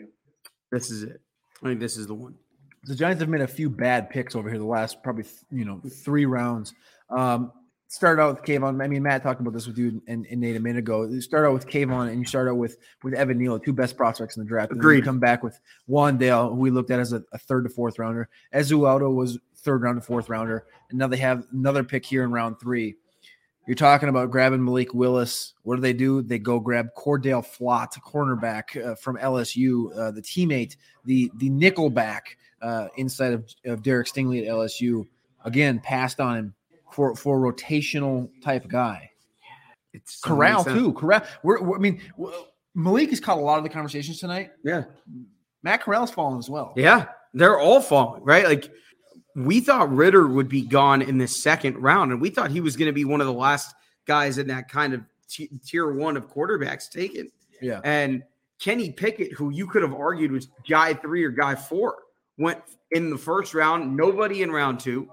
This is it. I think this is the one. the Giants have made a few bad picks over here the last probably you know three rounds. Um, started out with Kayvon. I mean, Matt talked about this with you and, and Nate a minute ago. You start out with Kayvon and you start out with with Evan Neal, two best prospects in the draft. And then you come back with Wan'Dale, who we looked at as a, a third to fourth rounder. Ezeudu was third round to fourth rounder, and now they have another pick here in round three. You're talking about grabbing Malik Willis. What do they do? They go grab Cordale Flott, cornerback uh, from LSU, uh, the teammate, the the nickelback uh, inside of, of Derek Stingley at LSU. Again, passed on him for for a rotational type guy. It's Corral too. Corral. We're, we're- I mean, Malik has caught a lot of the conversations tonight. Yeah. Matt Corral's fallen as well. Yeah. They're all falling, right? Like we thought Ridder would be gone in the second round, and we thought he was going to be one of the last guys in that kind of t- tier one of quarterbacks taken. Yeah. And Kenny Pickett, who you could have argued was guy three or guy four, went in the first round, nobody in round two.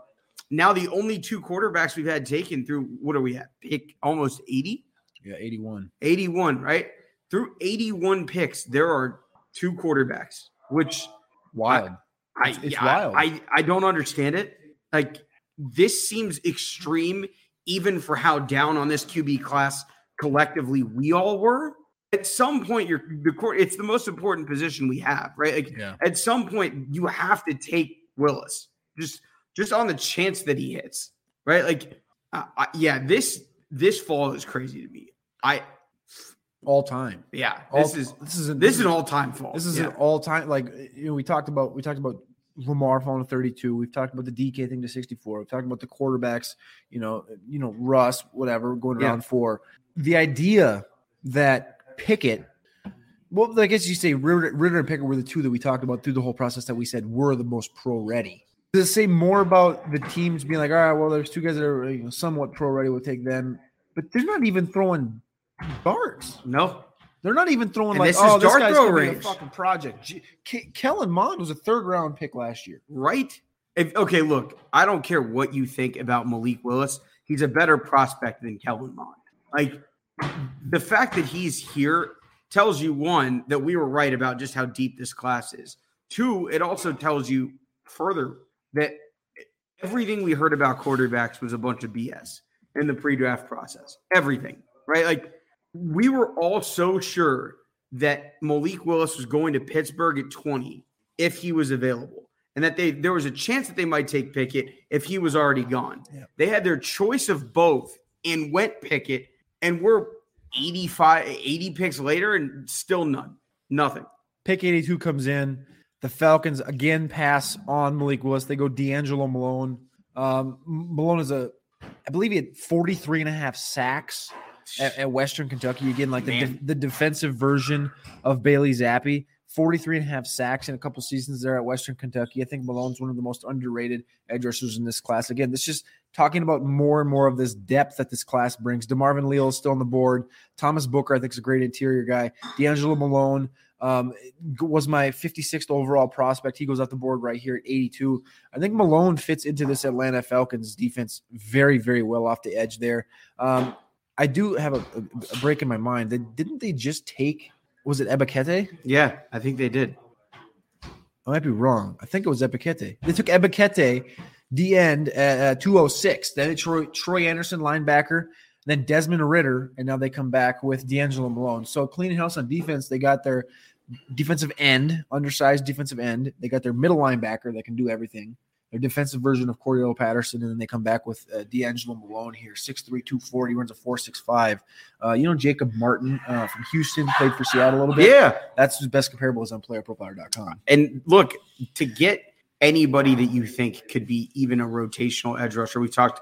Now the only two quarterbacks we've had taken through what are we at? Pick almost 80? Yeah, 81. 81, right? Through 81 picks, there are two quarterbacks, which Wild. I, It's- it's yeah, wild. I, I don't understand it. Like this seems extreme, even for how down on this QB class collectively we all were. At some point, you're the court. It's the most important position we have, right? Like yeah. at some point, you have to take Willis just just on the chance that he hits, right? Like, uh, I, yeah, this this fall is crazy to me. I All time. yeah, All, this is this is an, this is an all time fall. This is yeah. an all time like you know we talked about we talked about Lamar falling to 32. We've talked about the DK thing to 64. We've talked about the quarterbacks, you know, you know, Russ, whatever, going Yeah. around four. The idea that Pickett Well, I guess you say Ridder, Ridder and Pickett were the two that we talked about through the whole process that we said were the most pro ready. Does it say more about the teams being like, all right, well, there's two guys that are you know, somewhat pro ready. We'll take them, but they're not even throwing darts. No, They're not even throwing And like, this oh, is oh, this guy's throw be a fucking project. G- K- Kellen Mond was a third round pick last year. right? If, okay, look, I don't care what you think about Malik Willis. He's a better prospect than Kellen Mond. Like the fact that he's here tells you one that we were right about just how deep this class is. Two, it also tells you further that everything we heard about quarterbacks was a bunch of BS in the pre-draft process. Everything, right? Like we were all so sure that Malik Willis was going to Pittsburgh at 20 if he was available. And that they there was a chance that they might take Pickett if he was already gone. Yeah. They had their choice of both and went Pickett, and we're 85, 80 picks later and still none. Nothing. Pick 82 comes in. The Falcons again pass on Malik Willis. They go DeAngelo Malone. Um, Malone is a, I believe he had 43 and a half sacks at, at Western Kentucky. Again, like the, de- the defensive version of Bailey Zappe. 43 and a half sacks in a couple seasons there at Western Kentucky. I think Malone's one of the most underrated edge rushers in this class. Again, this is just talking about more and more of this depth that this class brings. DeMarvin Leal is still on the board. Thomas Booker, I think, is a great interior guy. DeAngelo Malone um, was my 56th overall prospect. He goes off the board right here at 82. I think Malone fits into this Atlanta Falcons defense very, very well off the edge there. Um, I do have a, a, break in my mind. That didn't they just take? Was it Ebiketie? Yeah, I think they did. I might be wrong. I think it was Ebiketie. They took Ebiketie, the end at uh, 206. Then it's Troy, Troy Anderson, linebacker. Then Desmond Ridder, and now they come back with DeAngelo Malone. So cleaning house on defense. They got their defensive end, undersized defensive end. They got their middle linebacker that can do everything. Their defensive version of Cordarrelle Patterson, and then they come back with uh, DeAngelo Malone here, 6'3", 240, runs a 4.65. Uh, you know Jacob Martin uh, from Houston, played for Seattle a little bit. Yeah. That's his best comparable is on playerprofiler.com. And look, to get anybody that you think could be even a rotational edge rusher, we've talked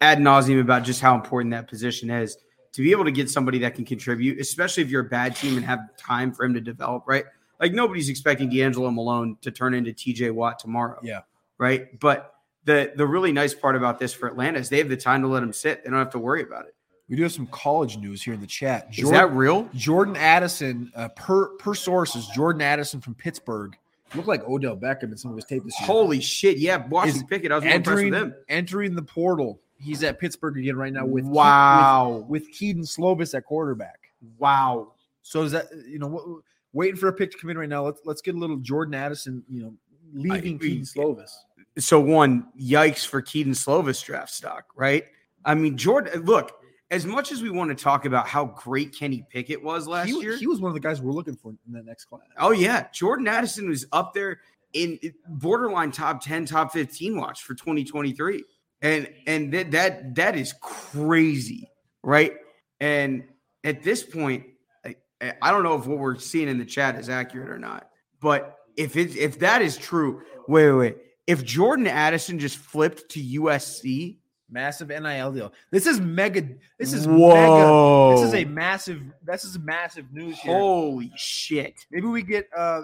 ad nauseum about just how important that position is. To be able to get somebody that can contribute, especially if you're a bad team and have time for him to develop, right? Like nobody's expecting DeAngelo Malone to turn into TJ Watt tomorrow. Yeah. Right. But the the really nice part about this for Atlanta is they have the time to let him sit. They don't have to worry about it. We do have some college news here in the chat. Is that real? Jordan Addison, uh, per per sources, Jordan Addison from Pittsburgh looked like Odell Beckham in some of his tape this year. Holy shit. Yeah. Washington Pickett. I was really impressed with him. entering the portal. He's at Pittsburgh again right now with Ke- Wow. with, with Kedon Slovis at quarterback. Wow. So is that you know what, waiting for a pick to come in right now? Let's let's get a little Jordan Addison. You know, leaving agree. Kedon Slovis. so one yikes for Kedon Slovis draft stock, right? I mean, Jordan, look, as much as we want to talk about how great Kenny Pickett was last He, year, he was one of the guys we're looking for in the next class. oh yeah, Jordan Addison was up there in borderline top 10, top 15 watch for 2023. And and that that that is crazy, right? And at this point, I, I don't know if what we're seeing in the chat is accurate or not, but if it if that is true, wait, wait, wait. If Jordan Addison just flipped to USC, Massive NIL deal. This is mega. This is Whoa. mega. This is a massive. This is massive news here. holy shit! Maybe we get uh,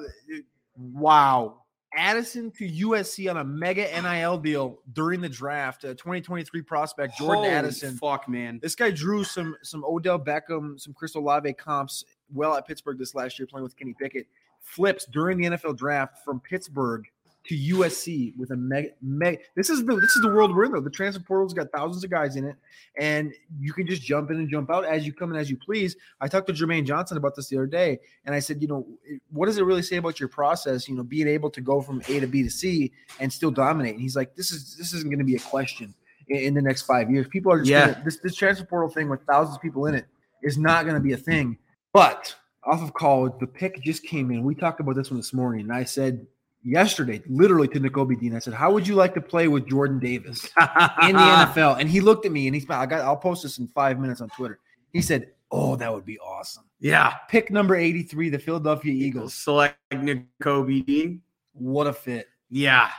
Wow. Addison to USC on a mega NIL deal during the draft. Uh, 2023 prospect Jordan Holy Addison. fuck, man. This guy drew some some Odell Beckham, some Chris Olave comps well at Pittsburgh this last year, playing with Kenny Pickett. Flips during the NFL draft from Pittsburgh to USC with a mega. mega this is the this is the world we're in though. The transfer portal's got thousands of guys in it, and you can just jump in and jump out as you come and as you please. I talked to Jermaine Johnson about this the other day, and I said, you know, what does it really say about your process? You know, being able to go from A to B to C and still dominate. And he's like, this is this isn't going to be a question in, in the next five years. People are just Yeah. gonna, this this transfer portal thing with thousands of people in it is not going to be a thing. But off of college, the pick just came in. We talked about this one this morning, and I said yesterday, literally to Nakobe Dean, I said, "How would you like to play with Jordan Davis in the [LAUGHS] NFL?" And he looked at me and he's, "I got. I'll post this in five minutes on Twitter. He said, "Oh, that would be awesome." Yeah. Pick number eighty-three, the Philadelphia Eagles. Select Kobe Dean. What a fit! Yeah.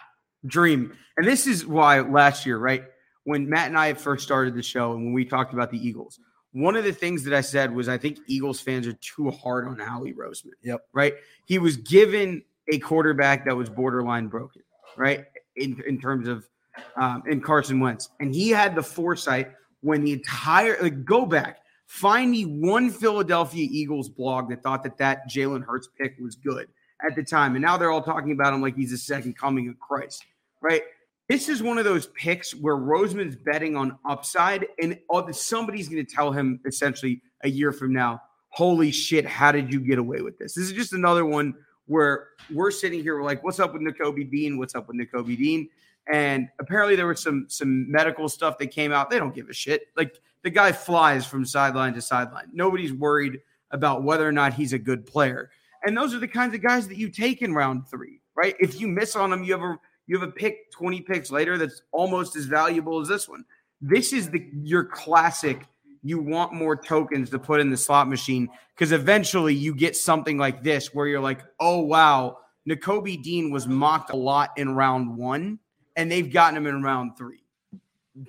Dream. And this is why last year, right? When Matt and I first started the show and when we talked about the Eagles, one of the things that I said was I think Eagles fans are too hard on Howie Roseman. Yep. Right. He was given a quarterback that was borderline broken, right? In in terms of um, in Carson Wentz, and he had the foresight when the entire like go back, find me one Philadelphia Eagles blog that thought that that Jalen Hurts pick was good at the time, and now they're all talking about him like he's the second coming of Christ, right? This is one of those picks where Roseman's betting on upside, and somebody's going to tell him essentially a year from now, "Holy shit, how did you get away with this?" This is just another one where we're sitting here, we're like, "What's up with Nakobe Dean? What's up with Nakobe Dean?" And apparently there was some some medical stuff that came out. They don't give a shit. Like the guy flies from sideline to sideline. Nobody's worried about whether or not he's a good player. And those are the kinds of guys that you take in round three, right? If you miss on them, you have a you have a pick 20 picks later that's almost as valuable as this one. This is the your classic. You want more tokens to put in the slot machine because eventually you get something like this where you're like, oh wow, Nakobe Dean was mocked a lot in round one and they've gotten him in round three.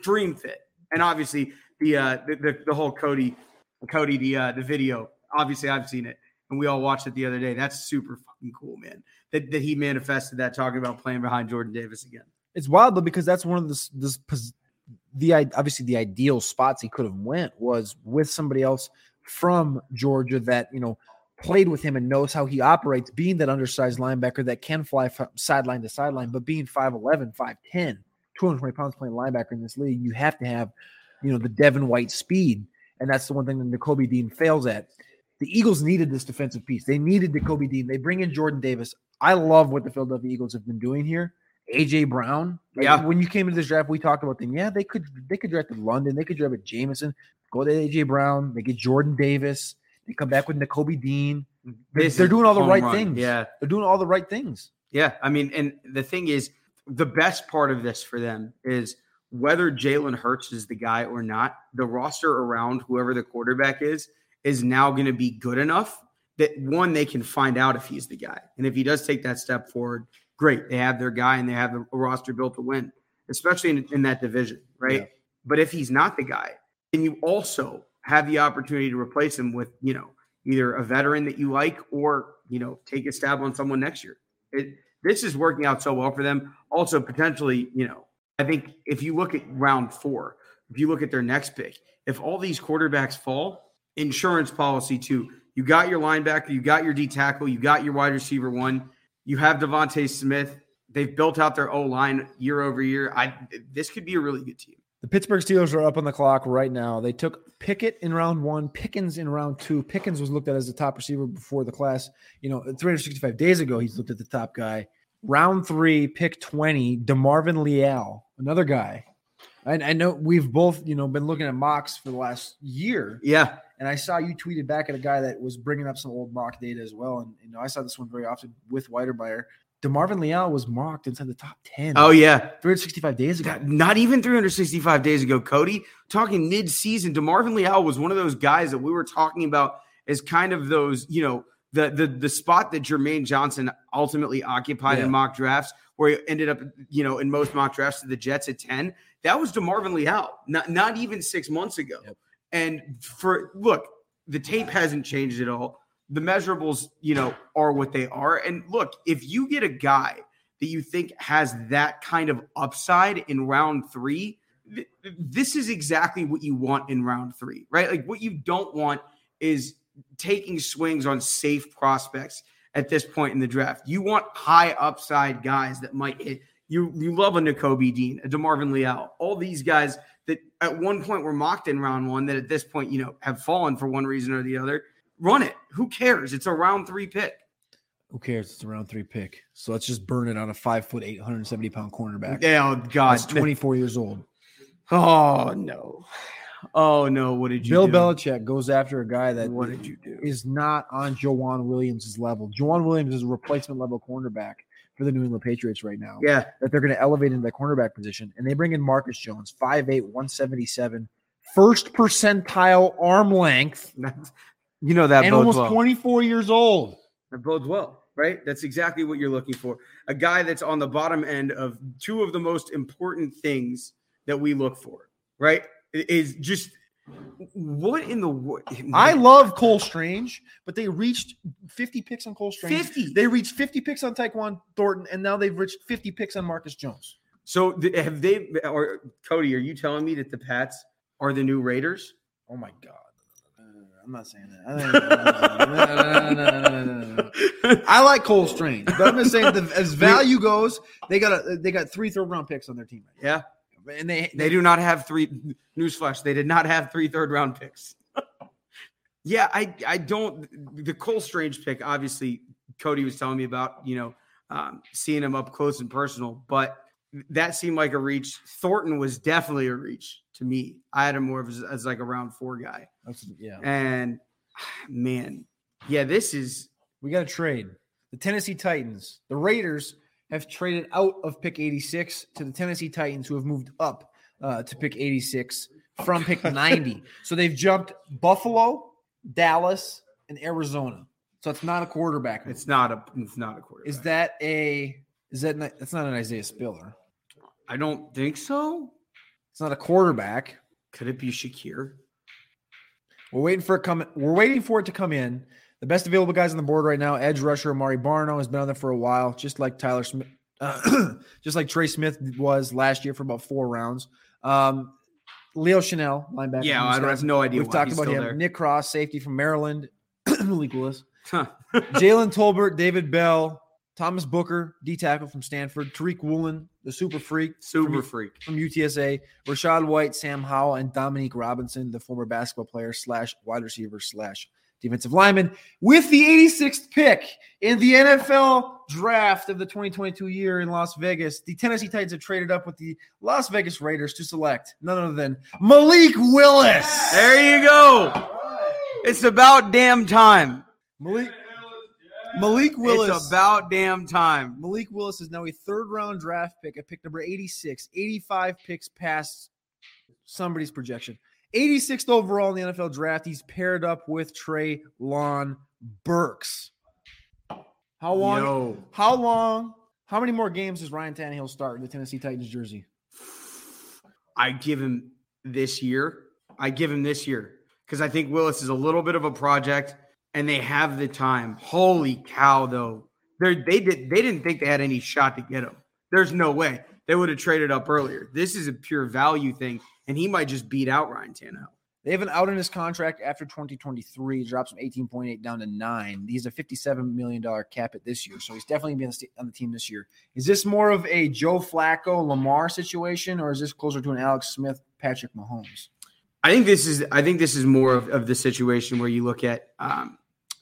Dream fit. And obviously the uh the, the, the whole Cody Cody the uh the video. Obviously I've seen it and we all watched it the other day. That's super fucking cool, man. That that he manifested that talking about playing behind Jordan Davis again. It's wild though because that's one of the this the obviously the ideal spots he could have went was with somebody else from Georgia that you know played with him and knows how he operates, being that undersized linebacker that can fly from sideline to sideline, but being 5'11, 5'10, 220 pounds playing linebacker in this league, you have to have, you know, the Devin White speed. And that's the one thing that Nakobe Dean fails at. The Eagles needed this defensive piece. They needed Nakobe Dean. They bring in Jordan Davis. I love what the Philadelphia Eagles have been doing here. AJ Brown. Like yeah. When you came into this draft, we talked about them. Yeah, they could they could draft London. They could draft a Jameson. Go to AJ Brown. They get Jordan Davis. They come back with Nakobe Dean. They're, they're doing all the right run. things. Yeah. They're doing all the right things. Yeah. I mean, and the thing is, the best part of this for them is whether Jalen Hurts is the guy or not, the roster around whoever the quarterback is is now going to be good enough that one, they can find out if he's the guy. And if he does take that step forward, great. They have their guy and they have a roster built to win, especially in, in that division, right? Yeah. But if he's not the guy, then you also have the opportunity to replace him with, you know, either a veteran that you like or, you know, take a stab on someone next year. It, this is working out so well for them. Also, potentially, you know, I think if you look at round four, if you look at their next pick, if all these quarterbacks fall, insurance policy too. You got your linebacker, you got your D tackle, you got your wide receiver one, you have DeVonta Smith. They've built out their O line year over year. I this could be a really good team. The Pittsburgh Steelers are up on the clock right now. They took Pickett in round one, Pickens in round two. Pickens was looked at as the top receiver before the class. You know, 365 days ago, he's looked at the top guy. Round three, pick 20, DeMarvin Leal, another guy. I, I know we've both, you know, been looking at mocks for the last year. Yeah. And I saw you tweeted back at a guy that was bringing up some old mock data as well. And, you know, I saw this one very often with Weidermeyer. DeMarvin Leal was mocked inside the top 10. Oh, yeah. 365 days ago. Not even 365 days ago, Cody. Talking mid season, DeMarvin Leal was one of those guys that we were talking about as kind of those, you know, the the the spot that Jermaine Johnson ultimately occupied yeah. in mock drafts, where he ended up, you know, in most mock drafts to the Jets at 10. That was DeMarvin Leal, not, not even six months ago. Yep. And for look, the tape hasn't changed at all the measurables, you know, are what they are. And look, if you get a guy that you think has that kind of upside in round three, th- this is exactly what you want in round three, right? Like what you don't want is taking swings on safe prospects at this point in the draft. You want high upside guys that might hit. You you love a Nakobe Dean, a DeMarvin Leal, all these guys that at one point were mocked in round one that at this point, you know, have fallen for one reason or the other run it. Who cares? It's a round three pick. Who cares? It's a round three pick. So let's just burn it on a five foot, 870 pound cornerback. Yeah, oh, God. That's 24 years old. Oh, no. Oh, no. What did you do? Bill do? Belichick goes after a guy that what did you do? is not on Joejuan Williams' level. Joejuan Williams is a replacement level cornerback for the New England Patriots right now. Yeah. That they're going to elevate into the cornerback position. And they bring in Marcus Jones, 5'8, 177, first percentile arm length. [LAUGHS] You know that and almost well. 24 years old. That bodes well, right? That's exactly what you're looking for. A guy that's on the bottom end of two of the most important things that we look for, right? Is just what in the world? Eh, I love Cole Strange, but they reached 50 picks on Cole Strange. 50. They reached 50 picks on Tyquan Thornton, and now they've reached 50 picks on Marcus Jones. So have they? Or Cody, are you telling me that the Pats are the new Raiders? Oh my God. I'm not saying that. I [LAUGHS] like Cole Strange, but I'm just saying that as [LAUGHS] value goes, they got a, they got three third round picks on their team, yeah, and they they do not have three. Newsflash: They did not have three third round picks. [LAUGHS] yeah, I I don't. The Cole Strange pick, obviously, Cody was telling me about. You know, um, seeing him up close and personal, but that seemed like a reach. Thornton was definitely a reach to me. I had him more of as, as like a round four guy, yeah. and man, yeah, this is We got to trade. The Tennessee Titans, the Raiders have traded out of pick 86 to the Tennessee Titans, who have moved up uh, to pick 86 from pick [LAUGHS] 90. So they've jumped Buffalo, Dallas, and Arizona. So it's not a quarterback. move. it's not a it's not a quarterback. Is that a is that not, that's not an Isaiah Spiller? I don't think so. It's not a quarterback. Could it be Shakir? We're waiting for it come. We're waiting for it to come in. The best available guys on the board right now: edge rusher Amare Barno has been on there for a while, just like Tyler Smith, uh, [CLEARS THROAT] just like Trey Smith was last year for about four rounds. Um, Leo Chenal, linebacker. Yeah, I have no idea We've talked about him. there. Nick Cross, safety from Maryland. [CLEARS THROAT] Malik Willis, Huh. [LAUGHS] Jalen Tolbert, David Bell, Thomas Booker, D tackle from Stanford, Tariq Woolen, the super freak, Super from, freak. from UTSA, Rachaad White, Sam Howell, and Dominique Robinson, the former basketball player slash wide receiver slash defensive lineman, with the 86th pick in the NFL draft of the 2022 year in Las Vegas. The Tennessee Titans have traded up with the Las Vegas Raiders to select none other than Malik Willis. There you go. It's about damn time. Malik, Malik Willis. It's about damn time. Malik Willis is now a third round draft pick at pick number 86, 85 picks past somebody's projection. 86th overall in the NFL draft. He's paired up with Trey Lon Burks. How long? Yo. How long? How many more games does Ryan Tannehill start in the Tennessee Titans jersey? I give him this year. I give him this year because I think Willis is a little bit of a project, and they have the time. Holy cow, though! They they did they didn't think they had any shot to get him. There's no way they would have traded up earlier. This is a pure value thing, and he might just beat out Ryan Tannehill. They have an out in his contract after 2023. Drops from 18.8 down to nine. He's a 57 million dollar cap at this year, so he's definitely being on the team this year. Is this more of a Joe Flacco Lamar situation, or is this closer to an Alex Smith Patrick Mahomes? I think this is I think this is more of, of the situation where you look at um,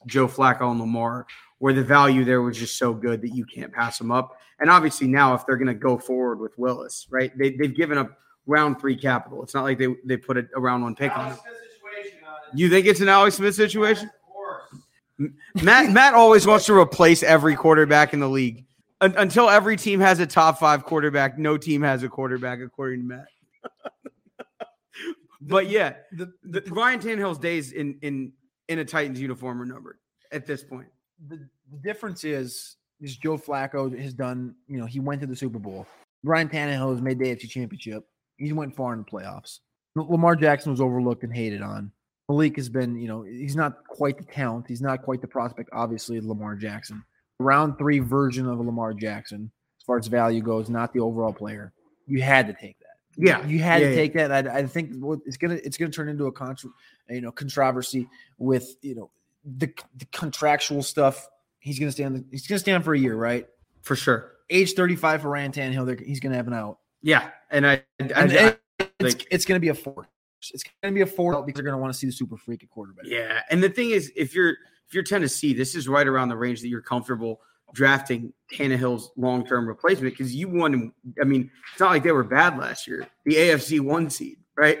Joe Flacco and Lamar, where the value there was just so good that you can't pass them up. And obviously now, if they're going to go forward with Willis, right? They, they've given up round three capital. It's not like they they put a, a round one pick on it. You think it's an Alex Smith situation? Matt Matt always wants to replace every quarterback in the league. Un- until every team has a top five quarterback, no team has a quarterback, according to Matt. [LAUGHS] but yeah, The, the, Ryan Tannehill's days in in in a Titans uniform are numbered at this point. The, the difference is is Joe Flacco has done, you know, he went to the Super Bowl. Ryan Tannehill has made the AFC Championship. He went far in the playoffs. Lamar Jackson was overlooked and hated on. Malik has been, you know, he's not quite the talent. He's not quite the prospect, obviously, Lamar Jackson. Round three version of Lamar Jackson, as far as value goes, not the overall player. You had to take that. Yeah, you had yeah, to yeah. take that. I, I think it's gonna it's gonna turn into a contra, you know controversy with you know the, the contractual stuff. He's gonna stay on. He's gonna stay on for a year, right? for sure. Age thirty five for Ryan Tannehill. He's gonna have an out. Yeah, and I, And, I- and it's, like- it's gonna be a four. It's gonna be a force because they're gonna want to see the super freak at quarterback. yeah. And the thing is, if you're if you're Tennessee, this is right around the range that you're comfortable drafting Tannehill's long term replacement because you won. I mean, it's not like they were bad last year. The AFC one seed, right?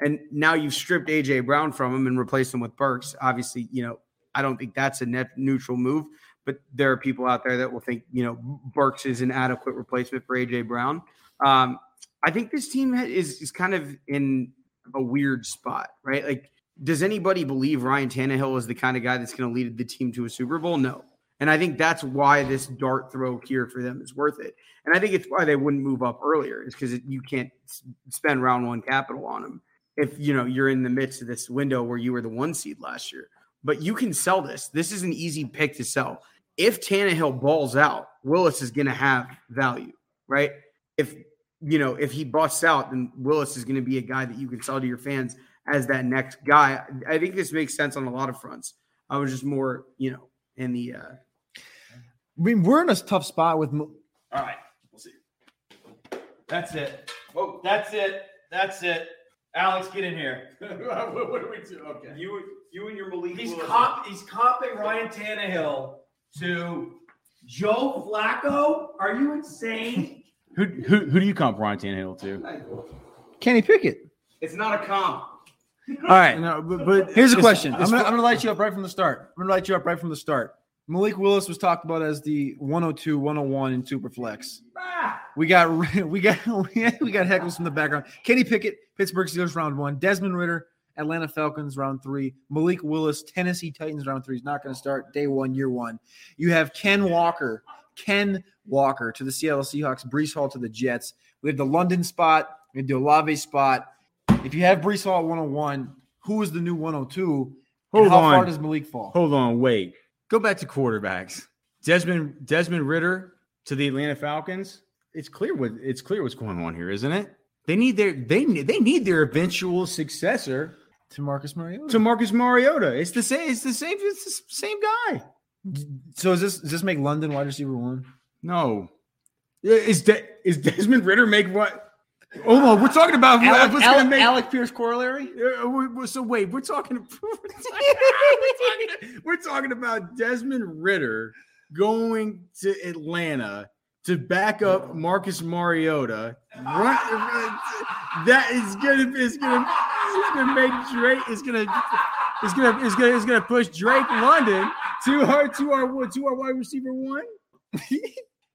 And now you've stripped AJ Brown from him and replaced him with Burks. Obviously, you know, I don't think that's a net neutral move, but there are people out there that will think, you know, Burks is an adequate replacement for AJ Brown. Um, I think this team is is kind of in a weird spot, right? Like, does anybody believe Ryan Tannehill is the kind of guy that's going to lead the team to a Super Bowl? No. And I think that's why this dart throw here for them is worth it. And I think it's why they wouldn't move up earlier, is because you can't spend round one capital on them if you know you're in the midst of this window where you were the one seed last year. But you can sell this. This is an easy pick to sell. If Tannehill balls out, Willis is going to have value, right? If you know if he busts out, then Willis is going to be a guy that you can sell to your fans as that next guy. I think this makes sense on a lot of fronts. I was just more, you know, in the. uh I mean, we're in a tough spot with. Mo- All right, we'll see. That's it. Whoa, that's it. That's it. Alex, get in here. [LAUGHS] what, do we do? Okay. You, You and your Malik. he's Willis. comp, he's comping Ryan Tannehill to Joe Flacco. Are you insane? [LAUGHS] Who, who who do you comp Ryan Tannehill to? Kenny Pickett. It's not a comp. All right. No, but, but Here's a question. I'm gonna, I'm gonna light you up right from the start. I'm gonna light you up right from the start. Malik Willis was talked about as the 102, 101 in Superflex. Ah, We got [LAUGHS] we got [LAUGHS] we got heckles from the background. Kenny Pickett, Pittsburgh Steelers round one. Desmond Ridder, Atlanta Falcons round three. Malik Willis, Tennessee Titans round three He's not going to start day one, year one. You have Ken Walker, Ken Walker to the Seattle Seahawks, Breece Hall to the Jets. We have the London spot, we have the Olave spot. If you have Breece Hall at 101, who is the new 102? And Hold how on. far does Malik fall? Hold on, wait. Go back to quarterbacks. Desmond Desmond Ridder to the Atlanta Falcons. It's clear what it's clear what's going on here, isn't it? They need their they they need their eventual successor To Marcus Mariota. to Marcus Mariota. It's the same. It's the same. It's the same guy. so is this does this make London wide receiver one? No, is De- is Desmond Ridder make what? Hold on, we're talking about who- Alec, Alec, make. Alec Pierce corollary? Uh, so wait, we're talking, [LAUGHS] we're talking. We're talking about Desmond Ridder going to Atlanta to back up Marcus Mariota. Run, that is gonna is gonna is gonna make Drake is gonna is gonna is gonna is gonna push Drake London to our to our to our wide receiver one. [LAUGHS]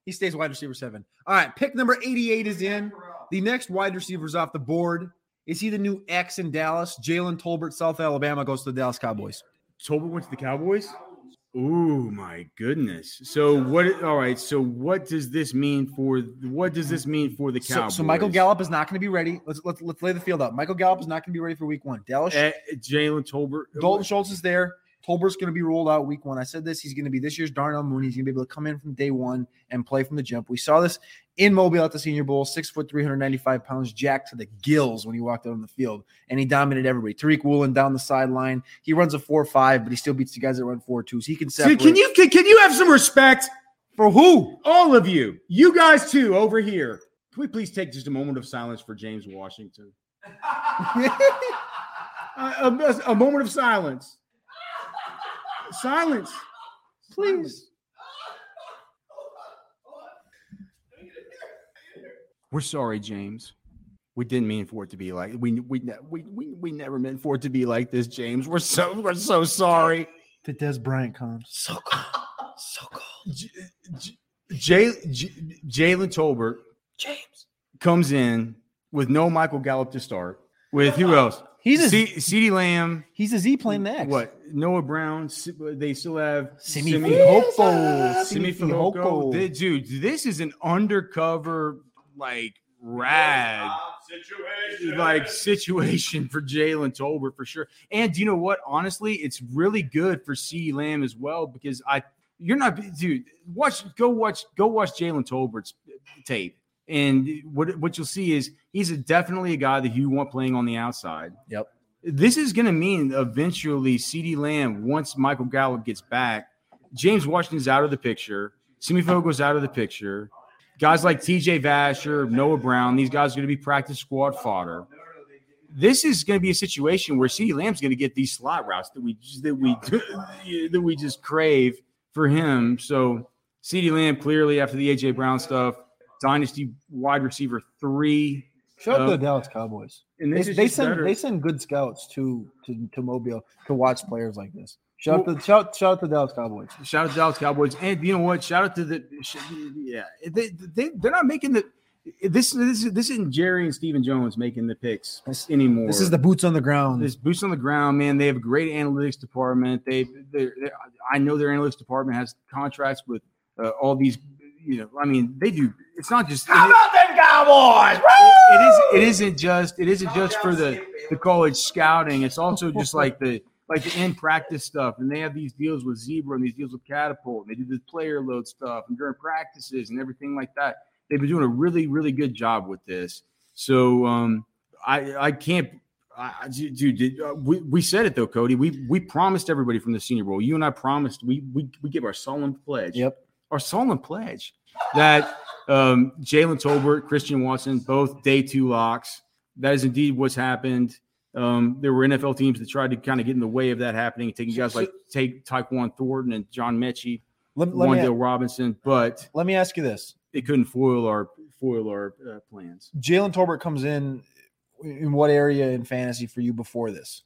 He stays wide receiver seven. All right, pick number 88 is in. The next wide receiver is off the board. Is he the new X in Dallas? Jalen Tolbert, South Alabama, goes to the Dallas Cowboys. Tolbert went to the Cowboys. Oh my goodness! So what? All right. So what does this mean for? What does this mean for the Cowboys? so Michael Gallup is not going to be ready. Let's, let's let's lay the field out. Michael Gallup is not going to be ready for week one. Dallas Eh, Jalen Tolbert. Dalton Schultz is there. Tolbert's going to be rolled out week one. I said this. He's going to be this year's Darnell Mooney. He's going to be able to come in from day one and play from the jump. We saw this in Mobile at the Senior Bowl. Six foot, 395 pounds, jacked to the gills when he walked out on the field, and he dominated everybody. Tariq Woolen down the sideline. He runs a four five, but he still beats the guys that run four twos. He can separate. can you can, can you have some respect for who? all of you, you guys too over here? Can we please take just a moment of silence for James Washington? [LAUGHS] [LAUGHS] a, a- a moment of silence. Silence, please. We're sorry, James. We didn't mean for it to be like we we we we, we never meant for it to be like this, James. We're so we're so sorry. The Dez Bryant comes. So cool. So cool. J- J- Jay- J- Tolbert James. comes in with no Michael Gallup to start. With who else? He's a C- CeeDee Lamb. he's a Z playing the X. What? Noah Brown. S- They still have Simi Fehoko. Simi Simi Fehoko. Fehoko. Th- Dude, this is an undercover like rad like situation for Jalen Tolbert for sure. And you know what? Honestly, it's really good for C Lamb as well because I you're not dude. Watch go watch go watch Jalen Tolbert's tape. And what what you'll see is he's a, definitely a guy that you want playing on the outside. Yep. This is going to mean eventually CeeDee Lamb once Michael Gallup gets back, James Washington's out of the picture. Simi goes out of the picture. Guys like TJ Vasher, Noah Brown, these guys are going to be practice squad fodder. This is going to be a situation where CeeDee Lamb's going to get these slot routes that we that we [LAUGHS] that we just crave for him. So CeeDee Lamb clearly after the AJ Brown stuff, dynasty wide receiver three. Shout out to the Dallas Cowboys. And They, is they send better. they send good scouts to to to Mobile to watch players like this. Shout out to shout shout out to the Dallas Cowboys. Shout out to the Dallas Cowboys, and you know what? Shout out to the yeah. They they they're not making the this this this isn't Jerry and Stephen Jones making the picks This- anymore. This is the boots on the ground. this boots on the ground, man. They have a great analytics department. They they I know their analytics department has contracts with uh, all these. You know, I mean, they do it's not just How it- about them Cowboys? it is it isn't just it isn't just for the the college scouting. It's also just [LAUGHS] like the like the in practice stuff, and they have these deals with Zebra and these deals with Catapult. And they do the player load stuff and during practices and everything like that. They've been doing a really really good job with this. So um, I I can't. I, I- dude, dude, uh, we, we said it though, Cody. We we promised everybody from the Senior Bowl. You and I promised. We we we give our solemn pledge. Yep. Our solemn pledge that um, Jalen Tolbert, Christian Watson, both day two locks. That is indeed what's happened. Um, there were NFL teams that tried to kind of get in the way of that happening, taking guys like take Tyquan Thornton and John Metchie, Let, let, me, Wan'Dale Robinson, but let me ask you this: it couldn't foil our foil our uh, plans. Jalen Tolbert comes in in what area in fantasy for you before this?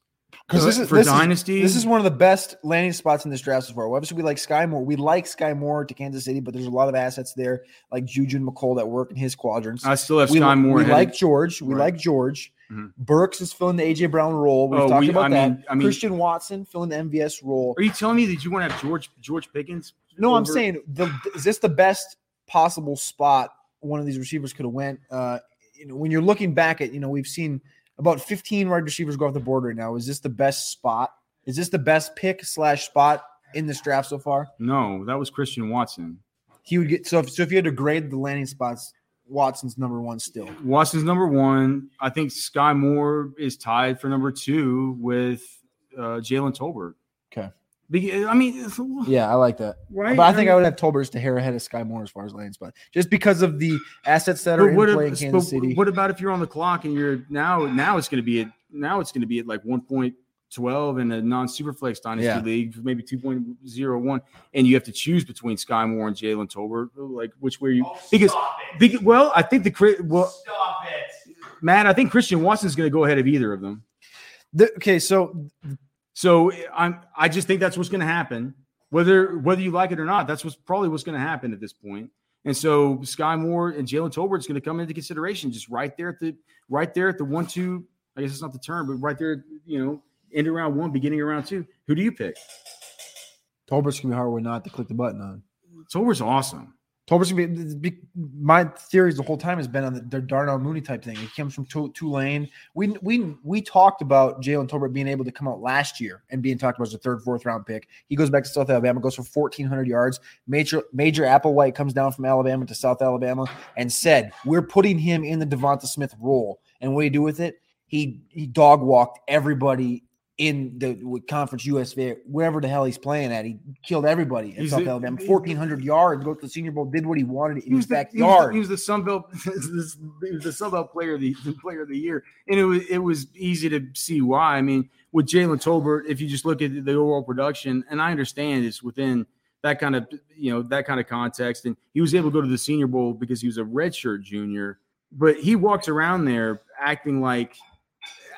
Because this is for this is- dynasty. This is one of the best landing spots in this draft so far. Obviously, we like Skyy Moore. We like Skyy Moore to Kansas City, but there's a lot of assets there, like Juju and Mecole, that work in his quadrants. I still have we Skyy Moore. we like George. We Right. like George. Mhm. Burks is filling the AJ Brown role. We've Oh, talked we- about I that. mean- I mean- Christian Watson filling the MVS role. Are you telling me that you want to have George George Pickens? No, I'm saying the is this the best possible spot one of these receivers could have went? Uh, you know, when you're looking back at, you know, we've seen about 15 wide receivers go off the board right now. Is this the best spot? Is this the best pick slash spot in this draft so far? No, that was Christian Watson. He would get so if so if you had to grade the landing spots, Watson's number one still. Watson's number one. I think Skyy Moore is tied for number two with uh, Jalen Tolbert. Okay. Be- I mean, Yeah, I like that. right? But I think I would have Tolbert's to hair ahead of Skyy Moore as far as landing spot, just because of the assets that are in what, play in Kansas City. what about if you're on the clock and you're now now it's going to be at now it's going to be at like 1.12 in a non-superflex dynasty Yeah. league, maybe 2.01, and you have to choose between Skyy Moore and Jalen Tolbert, like which way you oh, because, because well, I think the cri- well, Stop it. Matt, I think Christian Watson's going to go ahead of either of them. The- okay, so So I'm I just think that's what's going to happen, whether whether you like it or not. That's what's probably what's going to happen at this point. And so Skyy Moore and Jalen Tolbert's going to come into consideration, just right there at the right there at the one two. I guess it's not the term, but right there, you know, end of round one, beginning of round two. Who do you pick? Tolbert's gonna be hard way not to click the button on. Tolbert's awesome. Tolbert's gonna be, my theories the whole time has been on the, the Darnell Mooney type thing. He comes from Tulane. We we we talked about Jalen Tolbert being able to come out last year and being talked about as a third, fourth round pick. He goes back to South Alabama, goes for fourteen hundred yards. Major Major Applewhite comes down from Alabama to South Alabama and said, "We're putting him in the DeVonta Smith role." And what do you do with it? He he dog walked everybody in the with conference USA, wherever the hell he's playing at. He killed everybody at He's South the- Alabama. Fourteen hundred yards, go to the Senior Bowl, did what he wanted in He was his the, he was the, backyard. he was the Sun Belt, [LAUGHS] he was the Sun Belt player of the, the [LAUGHS] player of the year, and it was it was easy to see why. I mean, with Jalen Tolbert, if you just look at the overall production, and I understand it's within that kind of you know that kind of context, and he was able to go to the Senior Bowl because he was a redshirt junior, but he walks around there acting like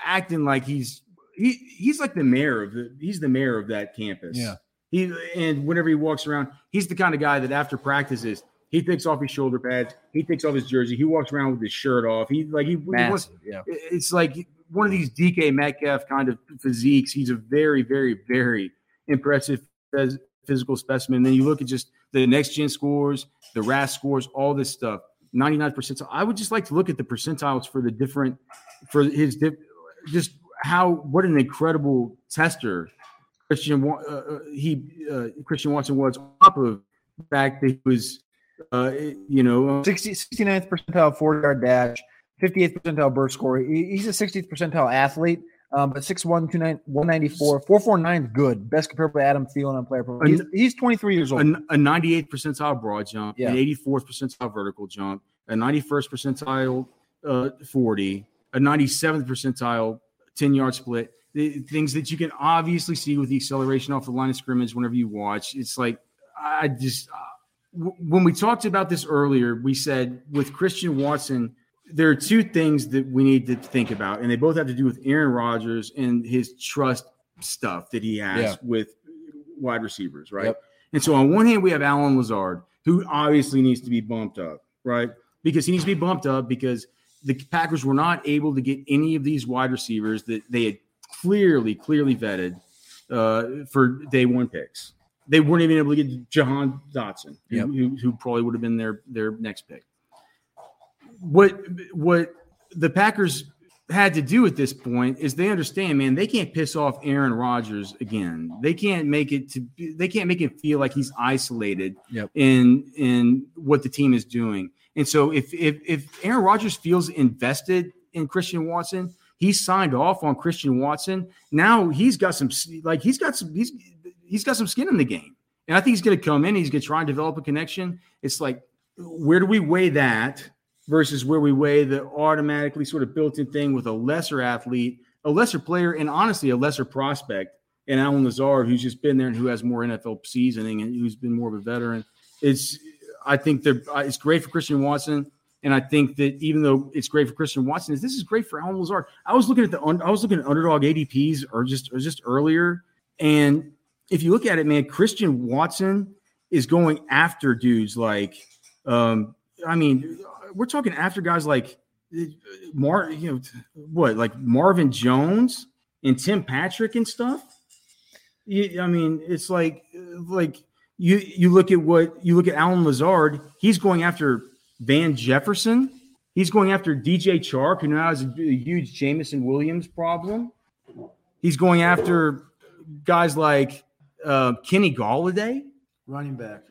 acting like he's he he's like the mayor of the he's the mayor of that campus. Yeah. He and whenever he walks around, he's the kind of guy that after practices, he takes off his shoulder pads, he takes off his jersey, he walks around with his shirt off. He like he, he wants, yeah. it's like one of these DK Metcalf kind of physiques. He's a very, very, very impressive physical specimen. then you look at just the next gen scores, the RAS scores, all this stuff. 99 percentile. I would just like to look at the percentiles for the different, for his dip, just how what an incredible tester Christian uh, uh, he uh, Christian Watson was on top of the fact that he was, uh, you know, 60, 69th percentile 40 yard dash, 58th percentile burst score. He- He's a 60th percentile athlete, um, but 6'1, 194, 449 is good. Best comparable to Adam Thielen on player. He's, he's 23 years old. a, a 98th percentile broad jump, Yeah. an 84th percentile vertical jump, a 91st percentile uh, 40, a 97th percentile 10 yard split. The things that you can obviously see with the acceleration off the line of scrimmage whenever you watch. It's like, I just, uh, w- when we talked about this earlier, we said with Christian Watson, there are two things that we need to think about, and they both have to do with Aaron Rodgers and his trust stuff that he has Yeah. with wide receivers, right? Yep. And so on one hand, we have Allen Lazard, who obviously needs to be bumped up, right? Because he needs to be bumped up because the Packers were not able to get any of these wide receivers that they had clearly, clearly vetted uh, for day one picks. They weren't even able to get Jahan Dotson, who, Yep. who, who probably would have been their their next pick. what what the Packers had to do at this point is they understand, man, they can't piss off Aaron Rodgers again. They can't make it to they can't make it feel like he's isolated Yep. in in what the team is doing. And so if if if Aaron Rodgers feels invested in Christian Watson, he signed off on Christian Watson. Now he's got some like he's got some he's he's got some skin in the game. And I think he's going to come in. He's going to try and develop a connection. It's like, where do we weigh that versus where we weigh the automatically sort of built in thing with a lesser athlete, a lesser player, and honestly, a lesser prospect and Allen Lazard, who's just been there and who has more NFL seasoning and who's been more of a veteran. It's, I think that uh, it's great for Christian Watson. And I think that even though it's great for Christian Watson, this is great for Allen Lazard. I was looking at the I was looking at underdog ADPs or just or just earlier, and if you look at it, man, Christian Watson is going after dudes like, um, I mean, we're talking after guys like Mar, you know, what like Marvin Jones and Tim Patrick and stuff. I mean, it's like like you you look at what you look at Allen Lazard. He's going after Van Jefferson. He's going after DJ Chark, who now has a, a huge Jameson Williams problem. He's going after guys like uh, Kenny Golladay. Running back.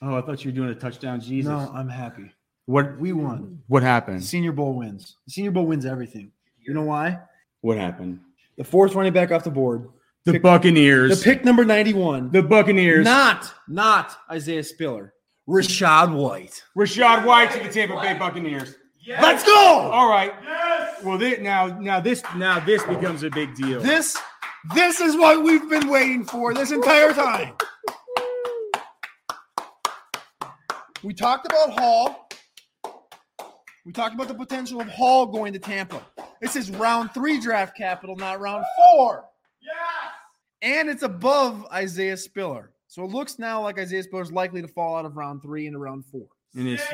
Oh, I thought you were doing a touchdown, Jesus. No, I'm happy. What We won. what happened? Senior Bowl wins. Senior Bowl wins everything. You know why? What happened? The fourth running back off the board. The Pick- Buccaneers. The pick number 91. The Buccaneers. Not, not Isaiah Spiller. Rachaad White. Rachaad White to the Tampa Bay Buccaneers. Let's go. All right. Yes. Well, thi- now now this now this becomes a big deal. This, this is what we've been waiting for this entire time. We talked about Hall. We talked about the potential of Hall going to Tampa. This is round three draft capital, not round four. And it's above Isaiah Spiller. So it looks now like Isaiah Spiller is likely to fall out of round three into round four. and it's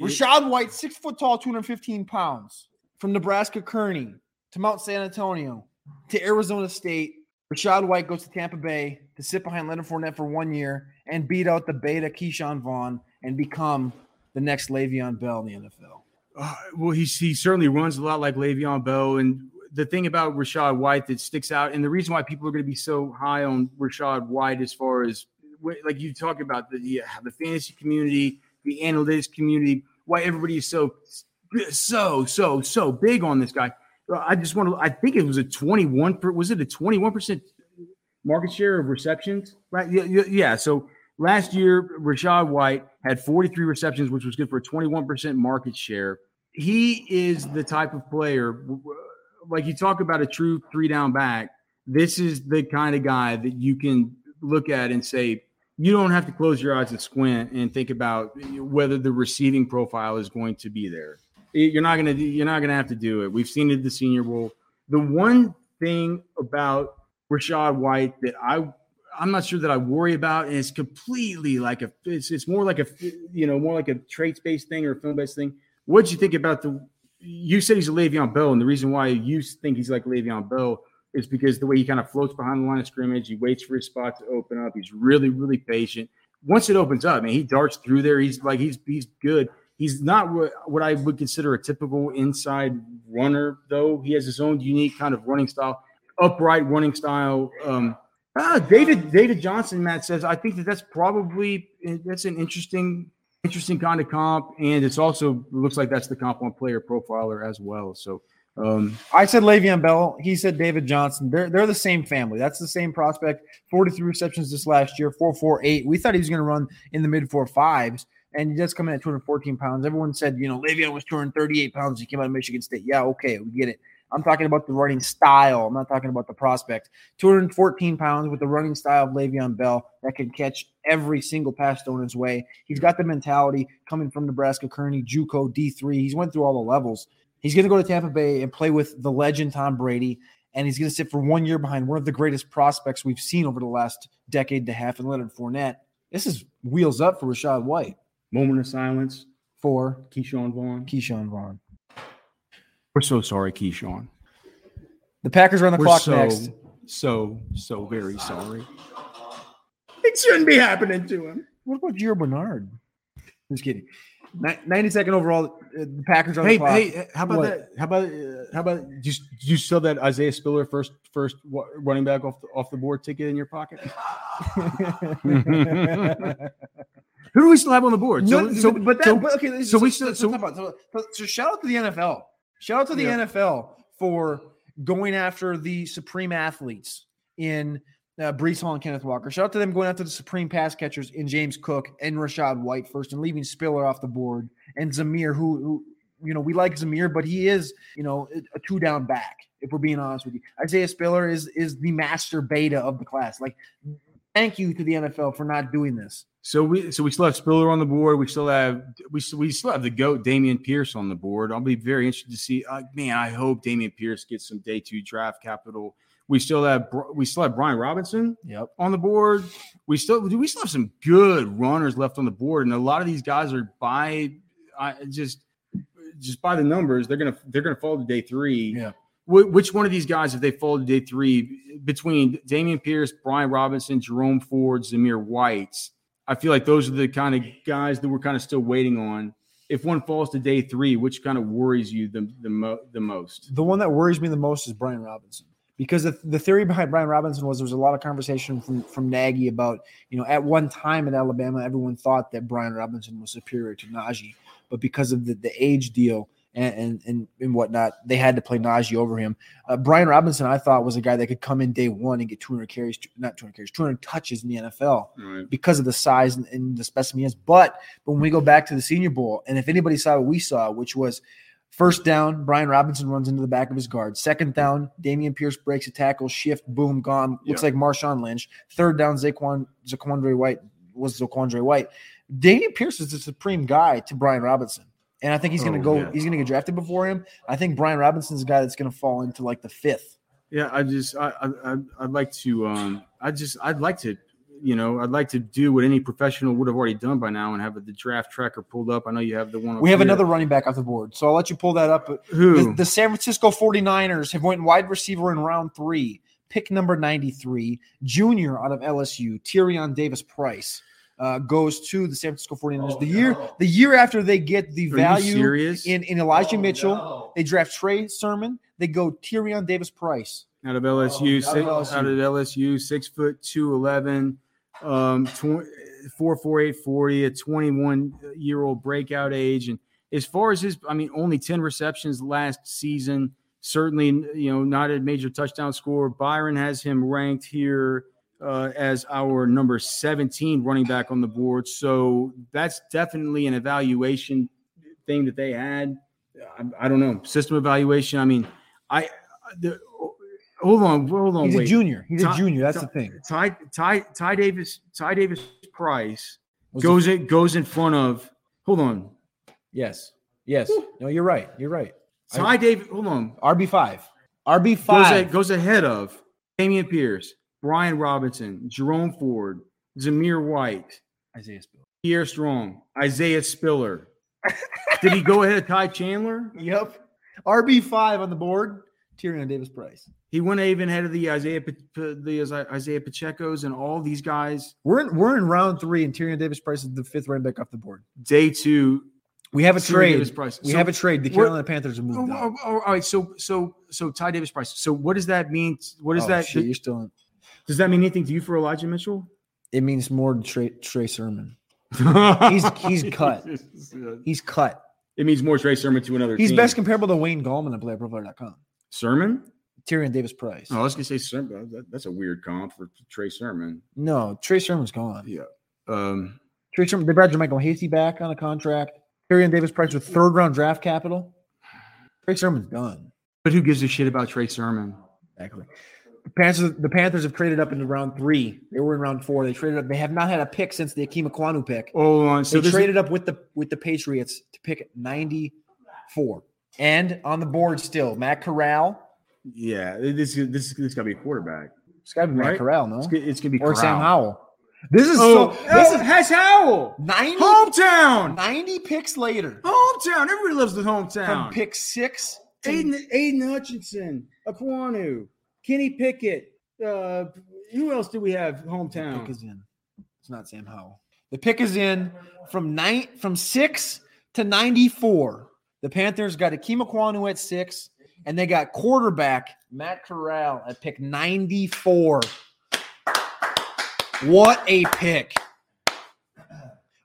Rachaad White, six foot tall, 215 pounds, from Nebraska Kearney to Mount San Antonio to Arizona State. Rachaad White goes to Tampa Bay to sit behind Leonard Fournette for one year and beat out the beta Ke'Shawn Vaughn and become the next Le'Veon Bell in the NFL. Uh, well, he he certainly runs a lot like Le'Veon Bell, and the thing about Rachaad White that sticks out, and the reason why people are going to be so high on Rachaad White, as far as like you talk about the the, the fantasy community, the analytics community, why everybody is so so so so big on this guy. Uh, I just want to. I think it was a twenty one. Was it a twenty one percent market share of receptions? Right. Yeah. Yeah. yeah. So last year, Rachaad White had 43 receptions, which was good for a 21% market share. He is the type of player, like you talk about a true three down back. This is the kind of guy that you can look at and say, you don't have to close your eyes and squint and think about whether the receiving profile is going to be there. You're not gonna you're not gonna have to do it. We've seen it the Senior Bowl. The one thing about Rachaad White that I I'm not sure that I worry about, and it's completely like a it's it's more like a you know more like a traits based thing or a film based thing. What'd you think about the? You said he's a Le'Veon Bell, and the reason why you think he's like Le'Veon Bell is because the way he kind of floats behind the line of scrimmage. He waits for his spot to open up. He's really really patient. Once it opens up, man, he darts through there. He's like he's he's good. He's not what, what I would consider a typical inside runner, though. He has his own unique kind of running style, upright running style. Um, ah, David David Johnson, Matt says, I think that that's probably that's an interesting interesting kind of comp, and it's also looks like that's the comp on player profiler as well. So. Um, I said Le'Veon Bell. He said David Johnson. They're they're the same family. That's the same prospect. Forty three receptions this last year. Four four eight. We thought he was going to run in the mid four fives, and he does come in at two hundred fourteen pounds. Everyone said you know Le'Veon was two hundred thirty eight pounds. He came out of Michigan State. Yeah, okay, we get it. I'm talking about the running style. I'm not talking about the prospect. 214 pounds with the running style of Le'Veon Bell that can catch every single pass thrown his way. He's got the mentality coming from Nebraska Kearney, JUCO, D3. He's went through all the levels. He's going to go to Tampa Bay and play with the legend Tom Brady, and he's going to sit for one year behind one of the greatest prospects we've seen over the last decade and a half in Leonard Fournette. This is wheels up for Rachaad White moment of silence for Ke'Shawn Vaughn. Ke'Shawn Vaughn. We're so sorry, Ke'Shawn. The Packers are on the We're clock so, next. so, so very sorry. It shouldn't be happening to him. What about Gio Bernard? Just kidding. 92nd overall. uh, The Packers are on Hey, the clock. hey, how about What? that? How about uh, how about you? You still that Isaiah Spiller first first running back off the, off the board ticket in your pocket? [LAUGHS] Who do we still have on the board? No, so, but, but that, so- but okay, this- so we still- so, so, so, so shout out to the NFL. Shout out to the Yeah. NFL for going after the supreme athletes in uh, Breece Hall and Kenneth Walker. Shout out to them going after the supreme pass catchers in James Cook and Rachaad White first, and leaving Spiller off the board and Zamir, who, who you know we like Zamir, but he is you know a two down back. If we're being honest with you, Isaiah Spiller is is the master beta of the class. Like, thank you to the NFL for not doing this. So we so we still have Spiller on the board. We still have we still, we still have the goat Dameon Pierce on the board. I'll be very interested to see. Uh, man, I hope Dameon Pierce gets some day two draft capital. We still have we still have Brian Robinson Yep. on the board. We still do we still have some good runners left on the board, and a lot of these guys are by I just just by the numbers they're gonna they're gonna fall to day three. Yeah. Wh- Which one of these guys, if they fall to day three, between Dameon Pierce, Brian Robinson, Jerome Ford, Zamir White, I feel like those are the kind of guys that we're kind of still waiting on. If one falls to day three, which kind of worries you the the, mo- the most? The one that worries me the most is Brian Robinson because the, the theory behind Brian Robinson was there was a lot of conversation from from Nagy about you know at one time in Alabama everyone thought that Brian Robinson was superior to Najee, but because of the, the age deal and, and and and whatnot, they had to play Najee over him. Uh, Brian Robinson, I thought, was a guy that could come in day one and get 200 carries, not 200 carries, 200 touches in the NFL Right. because of the size and, and the specimen he is. But when we go back to the Senior Bowl, and if anybody saw what we saw, which was first down, Brian Robinson runs into the back of his guard. Second down, Dameon Pierce breaks a tackle, shift, boom, gone. Looks like Marshawn Lynch. Third down, Zaquan Zaquandre White was Zaquandre White. Dameon Pierce is the supreme guy to Brian Robinson. And I think he's going to Oh, go. yeah. He's going to get drafted before him. I think Brian Robinson's the guy that's going to fall into like the fifth. Yeah, I just I, I I'd- like to um I just I'd like to you know I'd like to do what any professional would have already done by now and have the draft tracker pulled up. I know you have the one. We have here. another running back off the board, so I'll let you pull that up. Who The, the San Francisco 49ers have went wide receiver in round three, pick number 93, junior out of LSU, Tyrion Davis Price. Uh, goes to the San Francisco 49ers. the year the year after they get the Are value in, in Elijah Mitchell, they draft Trey Sermon. They go Tyrion Davis Price. out of LSU, out six, of LSU. out of LSU, six foot two eleven, um, tw- four four eight forty, a twenty one year old breakout age, and as far as his, I mean, only ten receptions last season. Certainly, you know, not a major touchdown score. Byron has him ranked here uh, as our number seventeen running back on the board, so that's definitely an evaluation thing that they had. I, I don't know system evaluation. I mean, I the, hold on, hold on, He's wait. a junior. He's a junior. That's Ty- the thing. Ty Ty Ty Davis Ty Davis Price Was goes it goes in front of. Hold on, Yes. Yes. No, you're right. You're right. Ty Davis. Hold on, RB5. RB5. goes goes ahead of Dameon Pierce, Brian Robinson, Jerome Ford, Zamir White, Isaiah Spiller. Pierre Strong, Isaiah Spiller. Did he go [LAUGHS] ahead of Ty Chandler? Yep. RB5 on the board, Tyrion Davis Price. He went even ahead of the Isaiah the Isaiah Pacheco's and all these guys. We're in, we're in round three, and Tyrion Davis Price is the fifth running back off the board. Day two, We have a Tyrion trade. Davis Price. We So- have a trade. The Carolina Panthers have moved Oh, oh, oh, all right, so so so Ty Davis Price. So what does that mean? What is Oh, that? shit, you're still in. Does that mean anything to you for Elijah Mitchell? It means more to Trey, Trey Sermon. [LAUGHS] he's cut. [LAUGHS] He's cut. It means more Trey Sermon to another. He's team. best comparable to Wayne Gallman at playerprofiler.com. Sermon. Tyrion Davis Price. Oh, I was gonna say Sermon. That, that's a weird comp for Trey Sermon. No, Trey Sermon's gone. Yeah. Um. Trey Sermon, they brought JaMycal Hasty back on a contract. Tyrion Davis Price with third round draft capital. Trey Sermon's done. But who gives a shit about Trey Sermon? Exactly. The Panthers, the Panthers have traded up into round three. They were in round four. They traded up. They have not had a pick since the Ikem Ekwonu pick. Oh, hold on. So they this is- traded up with the with the Patriots to pick 94. And on the board still, Matt Corral. yeah, this is this this got to be a quarterback. It's got to be Matt Right? Corral, no? It's, gonna- it's gonna be Or Corral. Sam Howell. This is Oh, so. Oh, this oh, is has Howell. 90, Hometown. 90 picks later Hometown. Everybody loves the from hometown. pick six. Aiden, Aidan Hutchinson, Ekwonu, Kenny Pickett. Uh, who else do we have the hometown? pick is in. It's not Sam Howell. The pick is in from nine from six to 94. The Panthers got Ikem Ekwonu at six, and they got quarterback Matt Corral at pick 94. What a pick.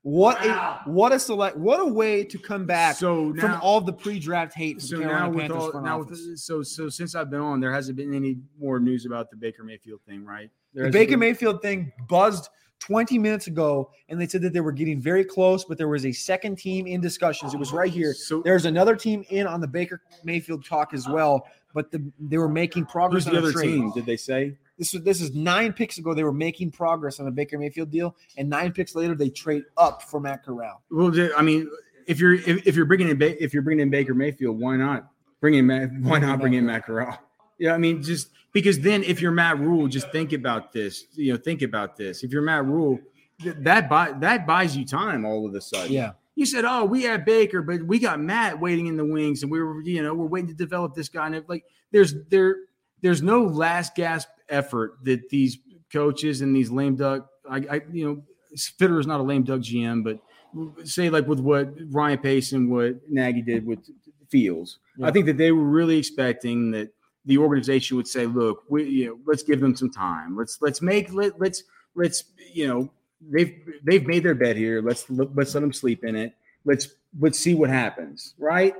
What a what a select what a way to come back So from all the pre-draft hate so Carolina now with Panthers all now office. with, so so since I've been on, there hasn't been any more news about the Baker Mayfield thing, right? There The Baker been- Mayfield thing buzzed 20 minutes ago, and they said that they were getting very close, but there was a second team in discussions. It was right here. So There's another team in on the Baker Mayfield talk as well, but the, they were making progress who's the on other trade. team? Did they say? This was this is nine picks ago. They were making progress on a Baker Mayfield deal, and nine picks later they trade up for Matt Corral. Well, I mean, if you're if, if you're bringing in ba- if you're bringing in Baker Mayfield, why not bring in Matt, why not bring in Matt Corral? Yeah, I mean, just because then if you're Matt Rhule, just think about this. You know, think about this. If you're Matt Rhule, th- that buy that buys you time all of a sudden. Yeah, You said, "Oh, we had Baker, but we got Matt waiting in the wings, and we were, you know, we're waiting to develop this guy." And it, like, there's there, there's no last gasp effort that these coaches and these lame duck. I, I you know, Fitter is not a lame duck GM, but say like with what Ryan Pace and what Nagy did with Fields, Yeah. I think that they were really expecting that the organization would say, "Look, we, you know, let's give them some time. Let's let's make let, let's let's you know." They've they've made their bed here. Let's let's let them sleep in it. Let's let's see what happens. Right?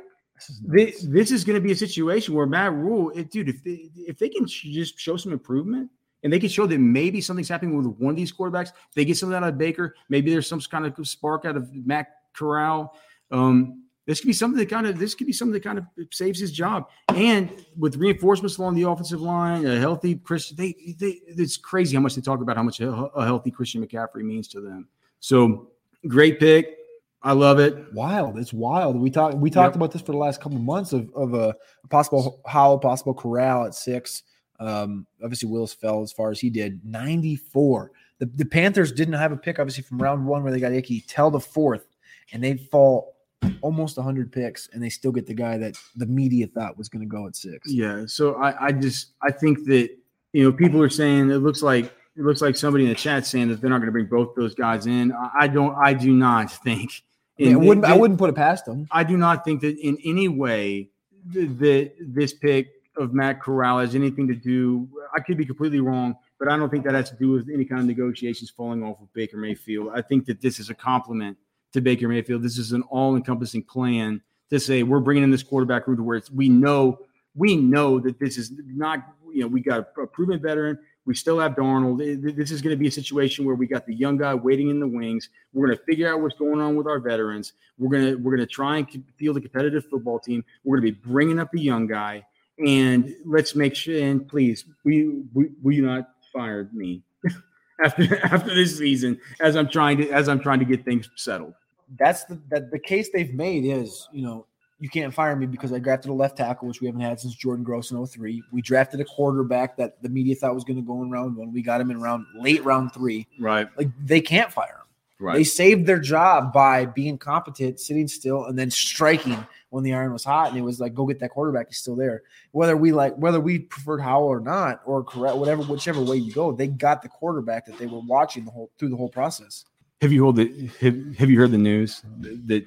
This, this is going to be a situation where Matt Rhule, it, dude, if they, if they can just show some improvement and they can show that maybe something's happening with one of these quarterbacks, they get something out of Baker, maybe there's some kind of spark out of Matt Corral. Um, this could be something that kind of this could be something that kind of saves his job. And with reinforcements along the offensive line, a healthy Christian, they, they it's crazy how much they talk about how much a, a healthy Christian McCaffrey means to them. So great pick. I love it. wild. It's wild. We talked we talked Yep. about this for the last couple of months of of a possible Howell, possible Corral at six. Um, obviously Willis fell as far as he did. Ninety four. The, the Panthers didn't have a pick obviously from round one where they got Icky till the fourth, and they fall almost hundred picks, and they still get the guy that the media thought was going to go at six. Yeah. So I, I just I think that you know people are saying it looks like it looks like somebody in the chat saying that they're not going to bring both those guys in. I don't. I do not [LAUGHS] think. Yeah, I wouldn't I wouldn't put it past them. I do not think that in any way that this pick of Matt Corral has anything to do. I could be completely wrong, but I don't think that has to do with any kind of negotiations falling off of Baker Mayfield. I think that this is a compliment to Baker Mayfield. This is an all-encompassing plan to say we're bringing in this quarterback room to where it's, we know we know that this is not you know we got a proven veteran. We still have Darnold. This is going to be a situation where we got the young guy waiting in the wings. We're going to figure out what's going on with our veterans. We're going to we're going to try and field a competitive football team. We're going to be bringing up a young guy, and let's make sure. And please, we we will you not fire me [LAUGHS] after after this season as I'm trying to as I'm trying to get things settled. that's the that the case they've made is you know you can't fire me because I drafted a left tackle, which we haven't had since Jordan Gross in 03. We drafted a quarterback that the media thought was going to go in round one. We got him in round late round three. Right. Like they can't fire him. Right. They saved their job by being competent, sitting still, and then striking when the iron was hot. And it was like, go get that quarterback. He's still there. Whether we like, whether we preferred Howell or not, or correct, whatever, whichever way you go, they got the quarterback that they were watching the whole through the whole process. Have you heard the have, have you heard the news that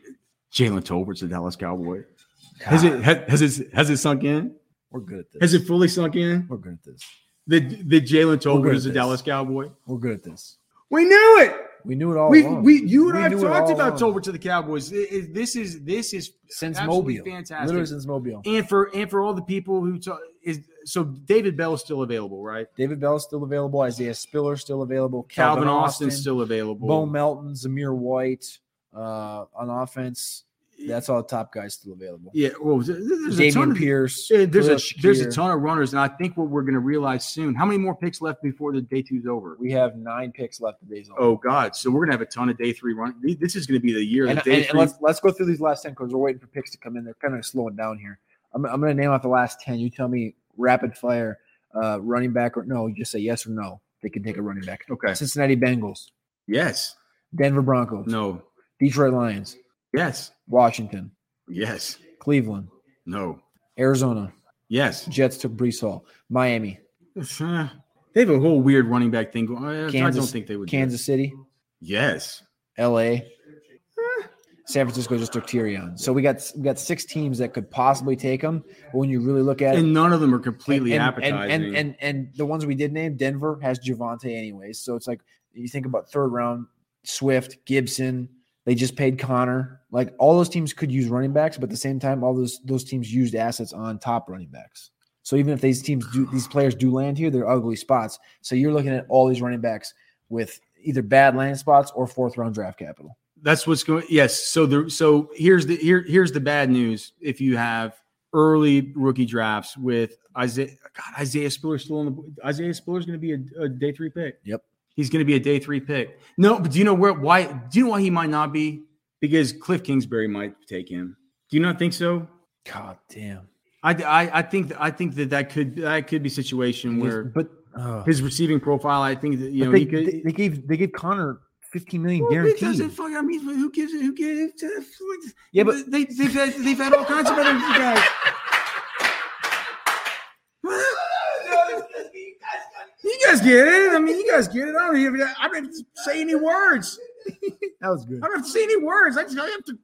Jalen Tolbert's a Dallas Cowboy? Has it has, has it has it sunk in? We're good at this. Has it fully sunk in? We're good at this. That that Jalen Tolbert is a this. Dallas Cowboy? We're good at this. We knew it. We knew it all. We along. we you and I have talked about. Tolbert to the Cowboys. It- it- this is this is since Mobile. fantastic. Literally since Mobile. and for and for all the people who talk, is so David Bell is still available, right? David Bell is still available. Isaiah Spiller still available. Calvin, Austin's still available. Bo Melton, Zamir White uh, on offense. That's all the top guys still available. yeah, well, there- there's a ton of, Pierce. There's a Khalil there's a ton of runners, and I think what we're going to realize soon. How many more picks left before the day two's over? We have nine picks left of days. Oh God! So we're going to have a ton of day three run. This is going to be the year and, and- and let's let's go through these last ten because we're waiting for picks to come in. They're kind of slowing down here. I'm, I'm going to name out the last ten. You tell me rapid fire, uh, running back or no. You just say yes or no. They can take a running back. okay. Cincinnati Bengals, Yes. Denver Broncos, No. Detroit Lions, Yes. Washington, Yes. Cleveland, No. Arizona. Yes. Jets took Brees Hall. Miami, Uh, They have a whole weird running back thing going. I- I don't think they would. do. Kansas City, Yes. LA, San Francisco just took Tyrion. So we got we got six teams that could possibly take him. But when you really look at it, And none of them are completely and, and, appetizing. and, and and the ones we did name, Denver has Javonte anyways. So it's like you think about third round, Swift, Gibson. They just paid Connor. Like all those teams could use running backs, but at the same time, all those those teams used assets on top running backs. So even if these teams do these players do land here, they're ugly spots. So you're looking at all these running backs with either bad landing spots or fourth round draft capital. That's what's going. Yes. So the so here's the here here's the bad news. If you have early rookie drafts with Isaiah, God, Isaiah Spiller still on the Isaiah Spiller's going to be a, a day three pick. Yep. He's going to be a day three pick. No, but do you know where? Why? Do you know why he might not be? Because Cliff Kingsbury might take him. Do you not think so? God damn. I, I, I think I think that that could that could be a situation where but uh, his receiving profile. I think that you know they, he could. they, gave they gave Conner 15 million Well, it guaranteed. doesn't fuck. I mean, who gives it? Who gives it? Yeah, but- they, they've had they've had all kinds of other [LAUGHS] guys. You guys get it. I mean, you guys get it. I don't even. I don't have to say any words. [LAUGHS] That was good. I don't have to say any words. I just I have to.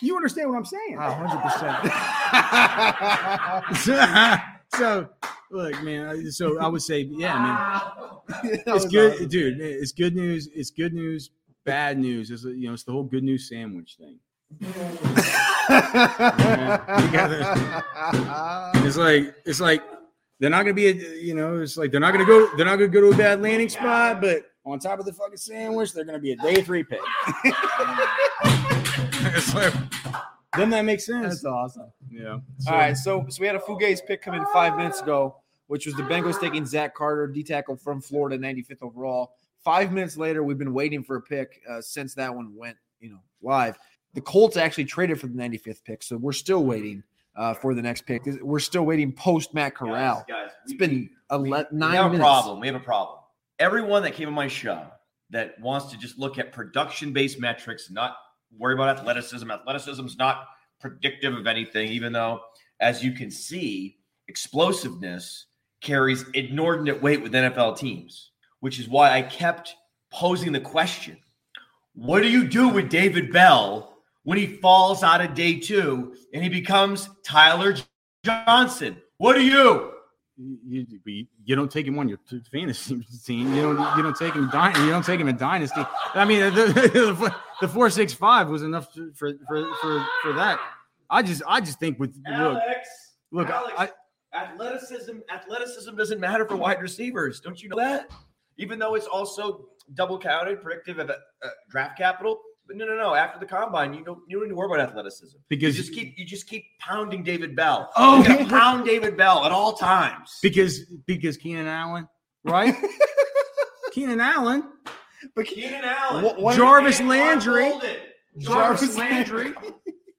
You understand what I'm saying? Ah, 100%. [LAUGHS] so look, man. So I would say, yeah, man. It's good, dude. It's good news. It's good news. Bad news. It's you know, it's the whole good news sandwich thing. It's like it's like they're not gonna be a you know, it's like they're not gonna go they're not gonna go to a bad landing spot, but on top of the fucking sandwich, they're gonna be a day three pick. [LAUGHS] it's like doesn't that make sense? That's awesome. Yeah. All right, so so we had a Fugaze pick come in five minutes ago, which was the Bengals taking Zach Carter, D tackle from Florida, 95th overall. Five minutes later, we've been waiting for a pick uh, since that one went, you know, live. The Colts actually traded for the 95th pick, so we're still waiting uh, for the next pick. We're still waiting post Matt Corral. Guys, guys, It's we- been ele- we nine have a problem. We have a problem. Everyone that came on my show that wants to just look at production-based metrics, not worry about athleticism. Athleticism is not predictive of anything, even though, as you can see, explosiveness carries inordinate weight with NFL teams, which is why I kept posing the question: What do you do with David Bell when he falls out of day two and he becomes Tyler Johnson? What do you? You, you, you don't take him on your fantasy team. You don't. You don't take him. You don't take him in dynasty. I mean, [LAUGHS] the, the, four six five was enough for for for for that. I just I just think with look look Alex, I, athleticism athleticism doesn't matter for wide receivers. Don't you know that? Even though it's also double counted, predictive of uh, draft capital. But no, no, no. After the combine, you don't you don't need to worry about athleticism because you just keep you just keep pounding David Bell. Oh, you gotta pound David Bell at all times. because because Keenan Allen, right? [LAUGHS] Keenan Allen, but Keenan Allen, What- what- Jarvis Landry. Ron Jarvis Landry,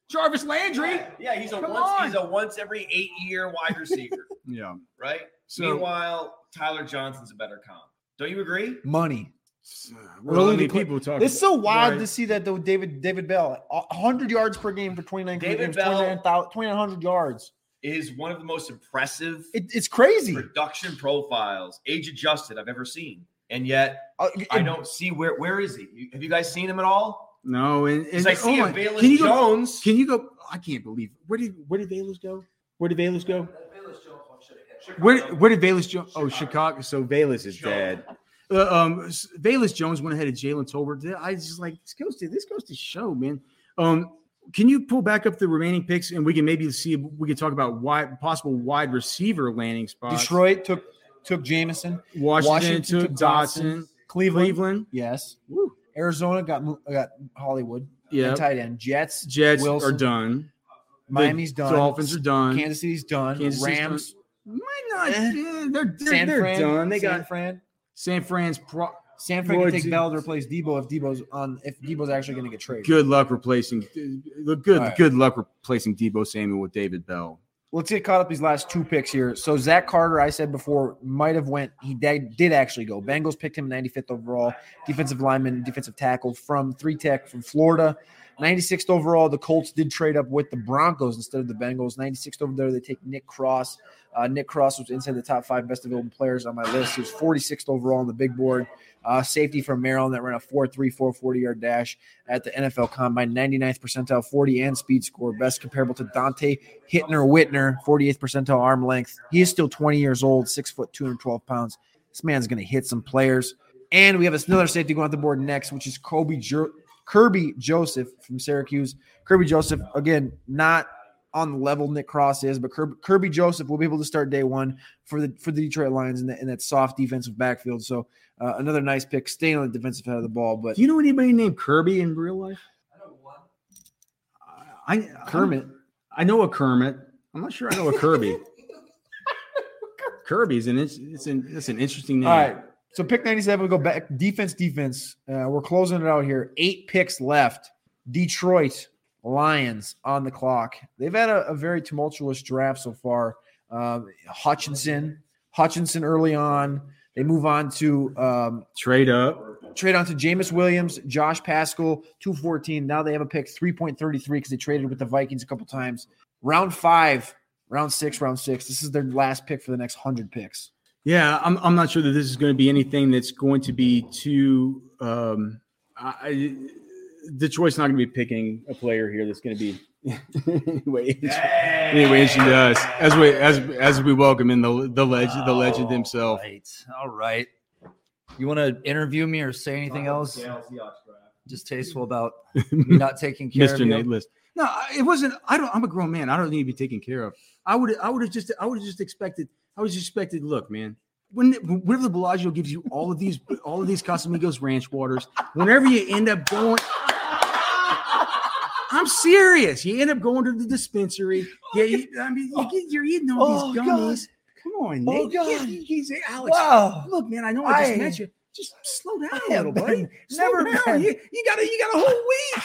Jarvis Landry. Yeah, he's a Come once on. he's a once every eight year wide receiver, [LAUGHS] Yeah. right? So Meanwhile, Tyler Johnson's a better comp. Don't you agree? Money. Well, Early I mean, people talk. It's so wild right. to see that though. David David Bell, 100 yards per game for 29 David games, Bell- 2,900 yards. Is one of the most impressive It, it's crazy. production profiles, age adjusted, I've ever seen. And yet, Uh, I it- don't see where where is he? Have you guys seen him at all? No, and, and I see oh him, my- Velus can you go? Jones. Can you go? I can't believe where did where did Velus go? Where did Velus go? Velus Jones, Where where did Velus Jones? Oh, Chicago. So Velus is dead. Uh, um, Velus Jones went ahead of Jalen Tolbert. I just like this goes to this goes to show, man. Um, can you pull back up the remaining picks and we can maybe see if we can talk about wide possible wide receiver landing spots. Detroit took took Jameson. Washington, Washington took took Dotson. Dotson. Cleveland. Cleveland, Yes. Woo. Arizona got got Hollywood. yeah. Tight end. Jets. Jets Wilson. are done. Miami's The done. Dolphins are done. Kansas City's done. Kansas City's Rams. Might not. Eh. they're they're, San they're Fran. done. They San got Fran. San Fran's pro- San Fran can Lloyd's- take Bell to replace Deebo if Deebo's on if Deebo's actually going to get traded. good luck replacing. Look good. All right. Good luck replacing Deebo Samuel with David Bell. Let's get caught up these last two picks here. So Zach Carter, I said before, might have went. He did, did actually go. Bengals picked him 95th overall, defensive lineman, defensive tackle from three tech from Florida. 96th overall, the Colts did trade up with the Broncos instead of the Bengals. 96th over there, they take Nick Cross. Uh, Nick Cross was inside the top five best available players on my list. He was 46th overall on the big board. Uh, safety from Maryland that ran a 4 3 4 40 yard dash at the NFL Combine, 99th percentile 40 and speed score, best comparable to Donte Hittner Whitner, 48th percentile arm length. He is still 20 years old, six foot, 212 pounds. This man's going to hit some players. And we have another safety going on the board next, which is Kobe jo- Kerby Joseph from Syracuse. Kerby Joseph, again, not on the level Nick Cross is, but Kirby, Kerby Joseph will be able to start day one for the for the Detroit Lions in, the, in that soft defensive backfield. So uh, another nice pick, staying on the defensive side of the ball. But Do you know anybody named Kirby in real life? I, know I Kermit, I know a Kermit. I'm not sure I know a Kirby. [LAUGHS] Kirby's an it's it's an it's an interesting name. all right. So pick 97, we go back defense, defense. Uh, we're closing it out here. Eight picks left. Detroit Lions on the clock. They've had a, a very tumultuous draft so far. Um, Hutchinson, Hutchinson early on. They move on to um, Trade up. trade on to Jameson Williams, Josh Paschal, 214. Now they have a pick 3.33 because they traded with the Vikings a couple times. Round five, round six, round six. This is their last pick for the next 100 picks. Yeah, I'm I'm not sure that this is going to be anything that's going to be too. Um, I, I- Detroit's not going to be picking a player here that's going to be [LAUGHS] anyway. Anyway, interesting to us as we as as we welcome in the the legend the legend himself. All right. All right. You want to interview me or say anything else? Just tasteful about [LAUGHS] me not taking care of Mr. you. Nate List. No, it wasn't. I don't. I'm a grown man. I don't need to be taken care of. I would. I would have just. I would have just expected. I was expected. Look, man. When whenever the Bellagio gives you all of these, all of these Casamigos Ranch waters, whenever you end up going, I'm serious. You end up going to the dispensary. Oh, yeah, you, I mean, you get, you're eating all Oh, these God. gummies. Come on, Nate. Oh, God. You- Alex. Wow. Look, man. I know I just I- met you. Just slow down a oh, little, have buddy. never down. been- You, you got a you got a whole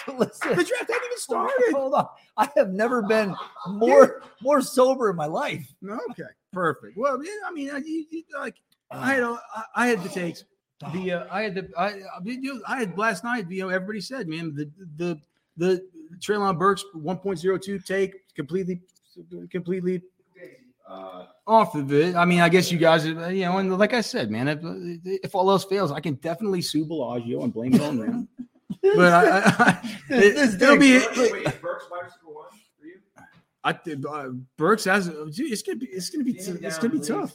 [LAUGHS] week. Listen, The draft hasn't even started. Hold on. I have never been [LAUGHS] more more sober in my life. Okay, perfect. Well, yeah, I mean, I, you, you, like I had, a, I- I had the takes. The uh, I had the I, I, you know, I had last night. You know, everybody said, man, the the the Treylon Burks 1.02 take completely completely uh, off of it. I mean, I guess you guys, uh, you know, and like I said, man, if, if all else fails, I can definitely sue Bellagio and blame it on them. [LAUGHS] but I, I, I This- it, will be. thing- I think uh, Burks has. dude, It's gonna be. It's gonna be. It's gonna be tough.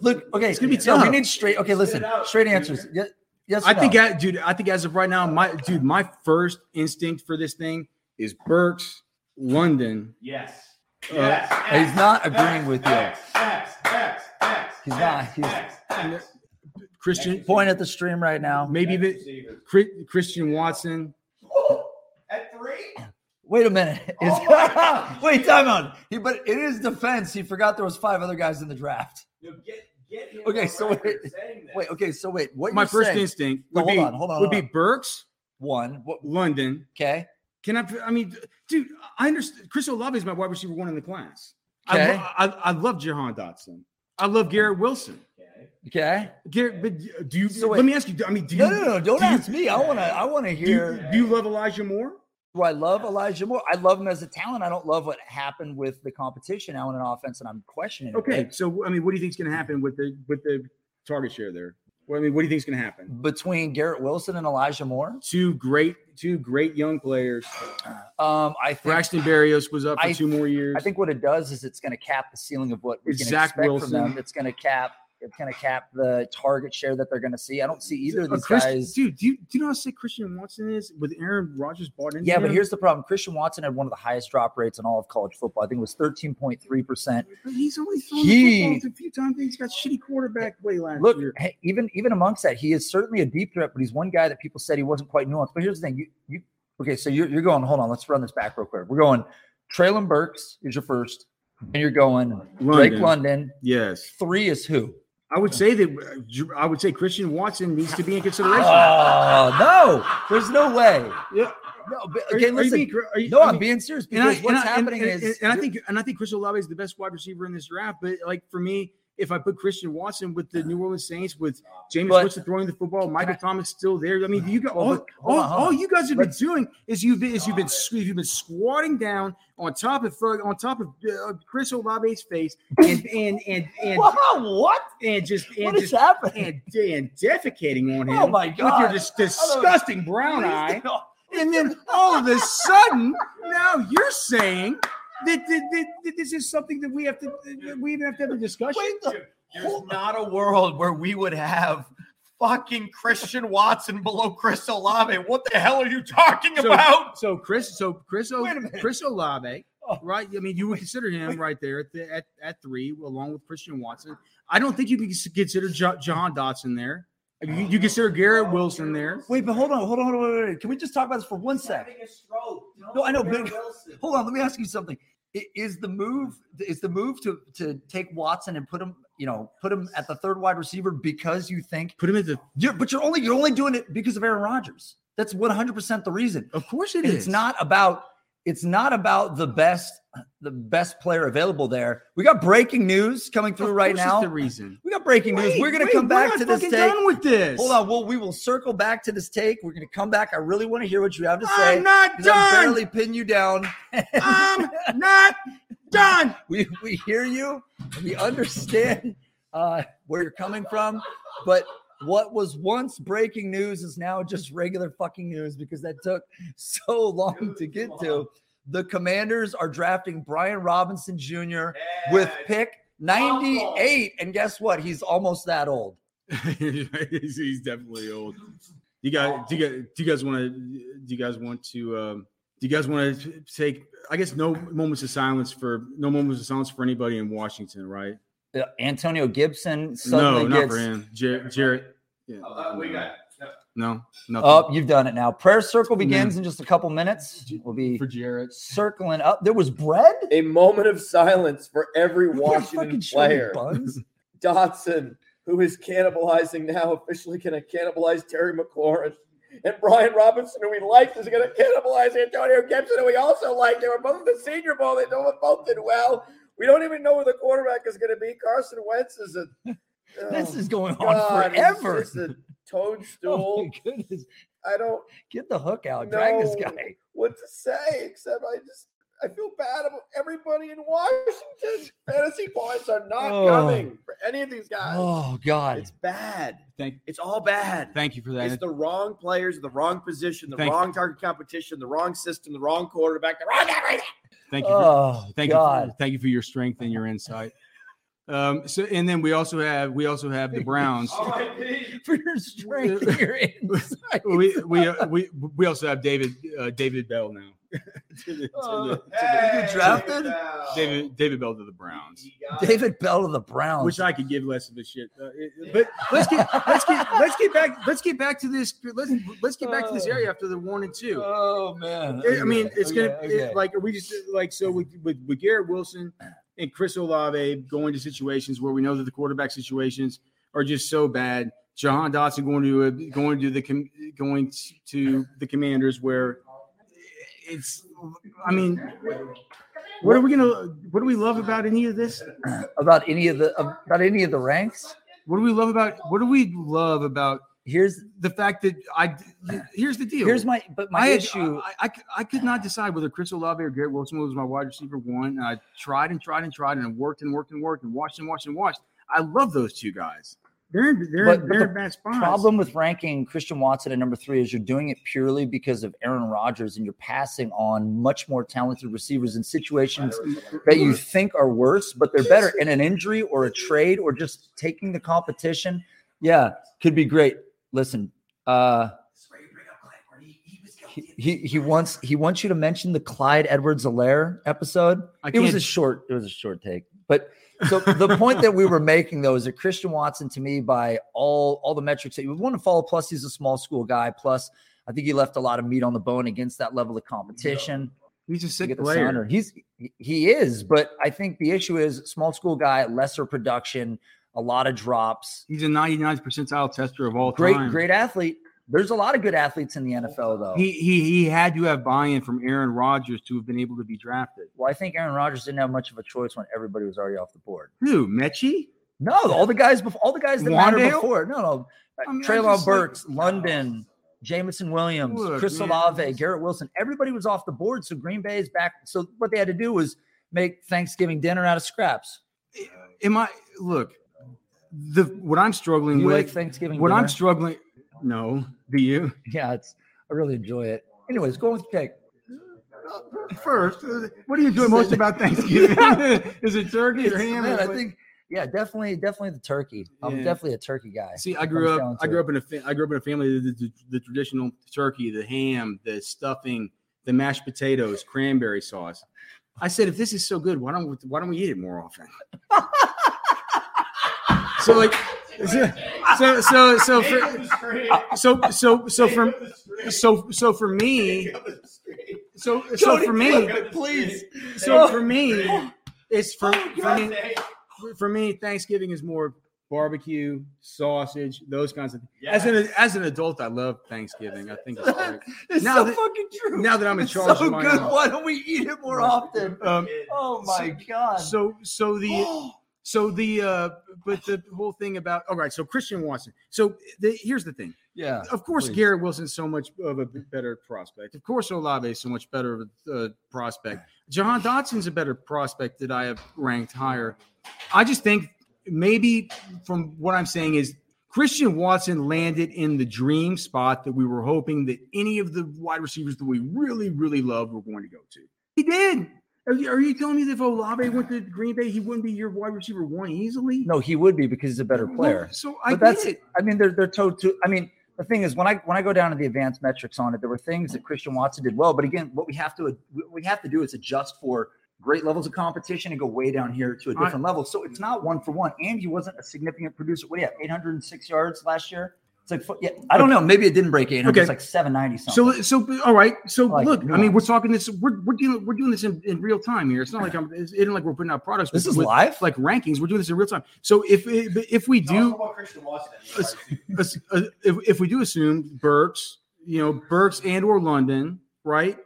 Look, okay, It's gonna be no, we need straight. Okay, listen, straight answers. Yes, yes. or I think, no? I, dude. I think as of right now, my dude, my first instinct for this thing is Burks, London. Yes. Uh, he's not agreeing with you. X, He's not. He's Christian, point at the stream right now. maybe even Christian Watson. At three? Wait a minute. [LAUGHS] Is, oh [LAUGHS] wait, time out. He, but in his defense, he forgot there was five other guys in the draft. No, get, get him Okay, so wait- Wait, okay, so wait. What My first saying- instinct No, would hold be on, hold on, would hold be. Burks, one. What, London. okay. Can I? I mean, dude, I understand. Chris Olave is my wide receiver one in the class. I, Okay. lo- I, I love Jahan Dotson. I love Garrett Wilson. Okay. Garrett, but do you? So wait. let me ask you. I mean, do you? No, no, no. Don't do you- ask me. I want to. I want to Do you, hear. do you love Elijah Moore? Do I love Elijah Moore? I love him as a talent. I don't love what happened with the competition now in an offense, and I'm questioning. it. Okay, so I mean, what do you think is going to happen with the with the target share there? Well, I mean, what do you think is going to happen? between Garrett Wilson and Elijah Moore. Two great, two great young players. Um, I think Braxton Berrios was up for I- two more years. I think what it does is it's going to cap the ceiling of what we It's can Zach expect Wilson. from them. It's going to cap. Going to cap the target share that they're going to see. I don't see either of Uh, these Chris- guys. dude. Do you, do you know how sick Christian Watson is with Aaron Rodgers bought into Yeah, but him? here's the problem. Christian Watson had one of the highest drop rates in all of college football. I think it was 13.3%. he's only thrown He- the a few times. He's got shitty quarterback play last Look, year. hey, even even amongst that, he is certainly a deep threat, but he's one guy that people said he wasn't quite nuanced. But here's the thing: you you okay? So you're, you're going. Hold on, let's run this back real quick. We're going. Treylon Burks is your first, and you're going Drake London. London. Yes, Three is who? I would say that. uh, I would say Christian Watson needs to be in consideration. Oh no! There's no way. Yeah. No, but, Are okay, are listen. being are you- no, I I'm mean- being serious And I- what's I- happening and- is, and I think and I think Chris Olave is the best wide receiver in this draft. But like for me, if I put Christian Watson with the New Orleans Saints with Jameis But- Winston throwing the football, Michael Thomas still there. I mean, you got all, all, all you guys have been doing is you've been is you've been you've been squatting down on top of on top of uh, Chris Olave's face and and and and, what? and just and What just happening? and, and defecating on him Oh my god! with your dis- disgusting brown eye. And then all of a sudden, now you're saying this is something that we have to we even have to have a discussion. There's not a world where we would have fucking Christian Watson below Chris Olave. What the hell are you talking So- about? So Chris, so Chris, o, Wait. Chris Olave, Oh. right? I mean, you would consider him right there at the, at, at three, along with Christian Watson. I don't think you can consider John Dotson there. I mean, you, you consider Garrett Wilson there. Wait, but hold on, hold on, hold on, wait, wait, wait. Can we just talk about this for one sec? A stroke. No, I know, but- Hold on, let me ask you something. Is the move is the move to to take Watson and put him, you know, put him at the third wide receiver because you think Put him at the. you're but you're only you're only doing it because of Aaron Rodgers. That's 100% the reason. Of course it And is. it's not about it's not about the best the best player available there. We got breaking news coming through right now. the reason. We got breaking news. We're gonna wait, come back to this take. Done with this. Hold on. Well, we will circle back to this take. We're gonna come back. I really want to hear what you have to say. I'm not 'cause I'm done. barely pin you down. [LAUGHS] I'm not done. [LAUGHS] we we hear you. We understand uh, where you're coming from, but what was once breaking news is now just regular fucking news because that took so long to get to. The Commanders are drafting Brian Robinson Jr. with pick 98, and guess what? He's almost that old. [LAUGHS] he's, he's definitely old. You guys, do you guys, do you guys want to? Do you guys want to? Um, do you guys want to take? I guess no moments of silence for no moments of silence for anybody in Washington, right? Uh, Antonio Gibson suddenly no, not gets. for him. Jarrett. Jarrett yeah, we got no, nothing. Oh, you've done it now. Prayer circle begins in just a couple minutes. We'll be for Jarrett. circling up. There was bread. A moment of silence for every You can't fucking Washington player. buns. [LAUGHS] Dotson, who is cannibalizing now, officially going to cannibalize Terry McLaurin. And Brian Robinson, who we liked, is going to cannibalize Antonio Gibson, who we also liked. They were both at the Senior Bowl. They both did well. We don't even know where the quarterback is going to be. Carson Wentz is a. [LAUGHS] This oh, is going on God, he's forever. just a [LAUGHS] Oh toadstool. my goodness. I don't Get the hook out. Drag this guy. what to say except I just I feel bad about everybody in Washington. Fantasy points are not Oh. coming for any of these guys. Oh God. It's bad. Thank, It's all bad. thank you for that. It's the wrong players, the wrong position, the Thank- wrong target competition, the wrong system, the wrong quarterback, the wrong everything. Thank you. For, Oh thank God. you. For, thank you for your strength and your insight. Um, so, and then we also have we also have the Browns. [LAUGHS] For your strength and your insight. [LAUGHS] we we uh, we we also have David uh, David Bell now. To the- to Oh, the- you drafted David David Bell to the Browns, David Bell of the Browns. which I could give less of a shit. Uh, it- but let's get let's get [LAUGHS] let's get back let's get back to this let's let's get back to this area after the one and two. oh man. I mean, it's Okay, gonna okay. it- like are we just like so with, with with Garrett Wilson and Chris Olave going to situations where we know that the quarterback situations are just so bad. Jahan Dotson going to a, going to the com- going to the Commanders where it's. I mean, what are we gonna? What do we love about any of this? about any of the about any of the ranks. What do we love about? What do we love about Here's the fact that I? Here's the deal. here's my but my I, had, issue. I, I, I could not decide whether Chris Olave or Garrett Wilson was my wide receiver one. And I tried and tried and tried and worked and worked and worked and watched and watched and watched. I love those two guys. They're they're, But- but they're the in bad spots. problem with ranking Christian Watson at number three is you're doing it purely because of Aaron Rodgers and you're passing on much more talented receivers in situations that you think are worse, but they're better in an injury or a trade or just taking the competition. Yeah, could be great. Listen, uh, he, he he wants he wants you to mention the Clyde Edwards Helaire episode. I It was a short it was a short take, but so the point that we were making though is that Christian Watson to me by all all the metrics that you would want to follow. Plus, he's a small school guy. Plus, I think he left a lot of meat on the bone against that level of competition. He's a sick player. sounder. He's he is, but I think the issue is small school guy, lesser production, a lot of drops. He's a 99th percentile tester of all Great, time. great athlete. There's a lot of good athletes in the oh, NFL though. He, he he had to have buy-in from Aaron Rodgers to have been able to be drafted. well, I think Aaron Rodgers didn't have much of a choice when everybody was already off the board. Who? Metchie? No, all the guys before, all the guys that mattered before. No, no. Uh, I mean, Treylon just like- Burks, oh. London, Jameson Williams, Look, Chris man, Olave, Garrett Wilson. Everybody was off the board. So Green Bay is back. So what they had to do was make Thanksgiving dinner out of scraps. Am I look the what I'm struggling You with like Thanksgiving what I'm struggling no do you [LAUGHS] Yeah, it's I really enjoy it. Anyways, go with take. first uh, what do you enjoy most about Thanksgiving [LAUGHS] is it turkey or ham Man, I think yeah, definitely, definitely the turkey. I'm Yeah. definitely a turkey guy. See, I grew up. I grew up in a. Fa- I grew up in a family. The, the, the traditional turkey, the ham, the stuffing, the mashed potatoes, cranberry sauce. I said, if this is so good, why don't we, why don't we eat it more often? [LAUGHS] so like, so so so so for, so so so for so so for me, so so for me, please. so for me, it's for for me for me, Thanksgiving is more barbecue, sausage, those kinds of things. As an as an adult, I love Thanksgiving. I think it's great. [LAUGHS] It's Now so that- fucking true. Now that I'm in It's charge so of my good. own- Why don't we eat it more often? Um, oh my god. so so the so the uh but the whole thing about all right, so Christian Watson. So the, here's the thing. yeah. Of course, please. Garrett Wilson's so much of a better prospect. Of course, Olave is so much better of a uh, prospect. Jahan Dotson's a better prospect that I have ranked higher. I just think maybe from what I'm saying is Christian Watson landed in the dream spot that we were hoping that any of the wide receivers that we really, really love were going to go to. He did. Are you, are you telling me that if Olave went to Green Bay, he wouldn't be your wide receiver one easily? No, he would be because he's a better player. so I but that's get it. I mean, they're they're told to. I mean, the thing is, when I when I go down to the advanced metrics on it, there were things that Christian Watson did well. But again, what we have to what we have to do is adjust for great levels of competition and go way down here to a different level. So it's not one for one. And he wasn't a significant producer. What do you have? 806 yards last year. It's like yeah, I don't know. Maybe it didn't break 800. Okay. It's like 790 something. So, so all right. So Like look, I mean, we're talking this. We're we're dealing we're doing this in, in real time here. It's not like I'm. It isn't like we're putting out products. this with, is with, live. like rankings. We're doing this in real time. So if if we do Christian Watson. [LAUGHS] as- uh, if, if we do assume Burks, you know, Burks and or London, right?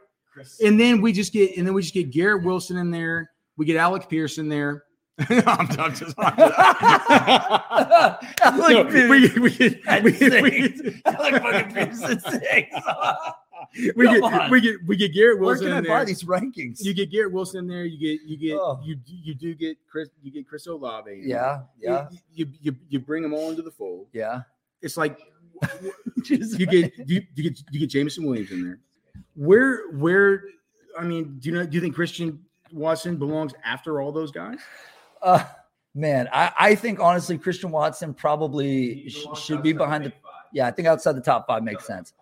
And then we just get and then we just get Garrett Wilson in there. We get Alec Pierce in there. [LAUGHS] I'm, I'm just. Alec No, Pierce. we, we, we, we, get- [LAUGHS] Alec fucking Pierce is six. [LAUGHS] we Come get on. we get we get Garrett Where Wilson can I in buy there. these rankings? You get Garrett Wilson in there. You get you get Oh. you you do get Chris you get Chris Olave. yeah, yeah, You, you you you bring them all into the fold. yeah. It's like you get you, you get you get Jameson Williams in there. Where where I mean, do you know do you think Christian Watson belongs after all those guys? Uh, man, I, I think honestly, Christian Watson probably sh- should be behind the. Yeah, I think outside the top five makes sense.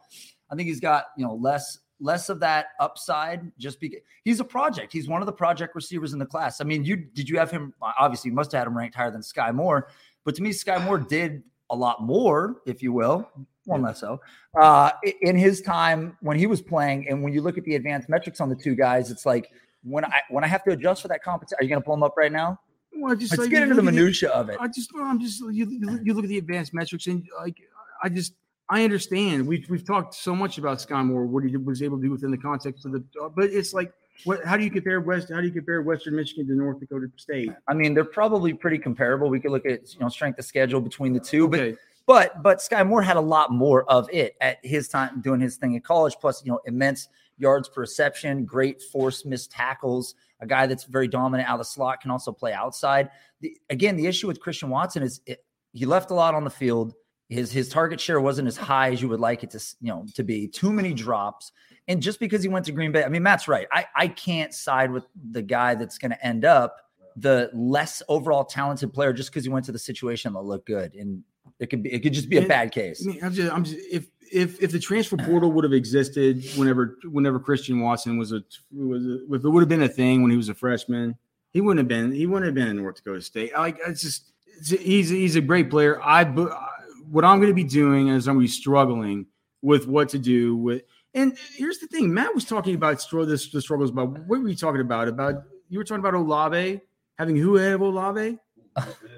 I think he's got you know less less of that upside just because he's a project. He's one of the project receivers in the class. I mean, you did you have him? Obviously, you must have had him ranked higher than Skyy Moore, but to me, Skyy [SIGHS] Moore did a lot more, if you will, one less so, uh, in his time when he was playing. And when you look at the advanced metrics on the two guys, it's like when I when I have to adjust for that competition. Are you going to pull them up right now? Well, just Let's like, get into the minutia of it. I just, I'm just, you, you look at the advanced metrics and like, I just, I understand. We've, we've talked so much about Skyy Moore, what he was able to do within the context of the, uh, but it's like, what, how do you compare West, how do you compare Western Michigan to North Dakota State? I mean, they're probably pretty comparable. We could look at you know strength of schedule between the two, but but but Skyy Moore had a lot more of it at his time doing his thing in college. Plus, you know, immense yards per reception, great force missed tackles. A guy that's very dominant out of the slot can also play outside. The, again, the issue with Christian Watson is it, he left a lot on the field. His his target share wasn't as high as you would like it to you know to be. Too many drops. And just because he went to Green Bay, I mean, Matt's right. I, I can't side with the guy that's going to end up the less overall talented player just because he went to the situation that looked good. And it could be, it could just be a bad case. I mean, I'm just, I'm just, if, if, if the transfer portal would have existed whenever, whenever Christian Watson was a, was a, if it would have been a thing when he was a freshman, he wouldn't have been, he wouldn't have been in North Dakota State. Like, it's just, it's, he's, he's a great player. I, what I'm going to be doing is I'm going to be struggling with what to do with, and here's the thing, Matt was talking about this, the struggles about, what were you talking about? About, you were talking about Olave, having who [LAUGHS] have Olave?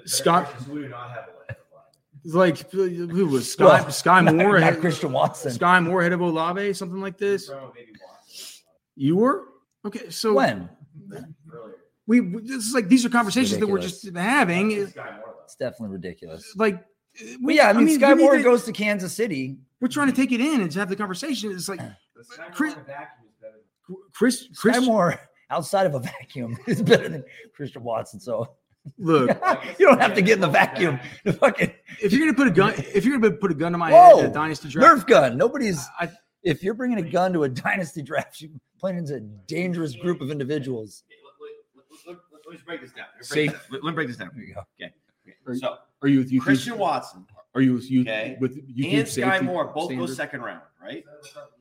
Scott, We do not have like uh, who was Skyy, Well, Skyy Not- Moore? not ahead- Christian Watson. Skyy Moore ahead of Olave, something like this. You were okay. So When? we we- this is like these are conversations that we're just having. it's definitely ridiculous. Like, But yeah, I mean, Skyy give me Moore the- goes to Kansas City. We're trying to take it in and to have the conversation. It's like [CLEARS THROAT] Chris, Chris, Skyy Moore [LAUGHS] outside of a vacuum is better than Christian Watson. So Look, [LAUGHS] you don't have to get in the vacuum. [LAUGHS] The fucking if you're gonna put a gun, if you're gonna put a gun to my Whoa! head a dynasty draft, Nerf gun. Nobody's. I, If you're bringing a gun to a [LAUGHS] dynasty draft, you're playing into a dangerous group of individuals. Let's break this down. Let's break, me break this down. There you go. Okay. So are you with you? Christian Watson Are you with you Okay. with you? and Skyy Moore both go second round, right?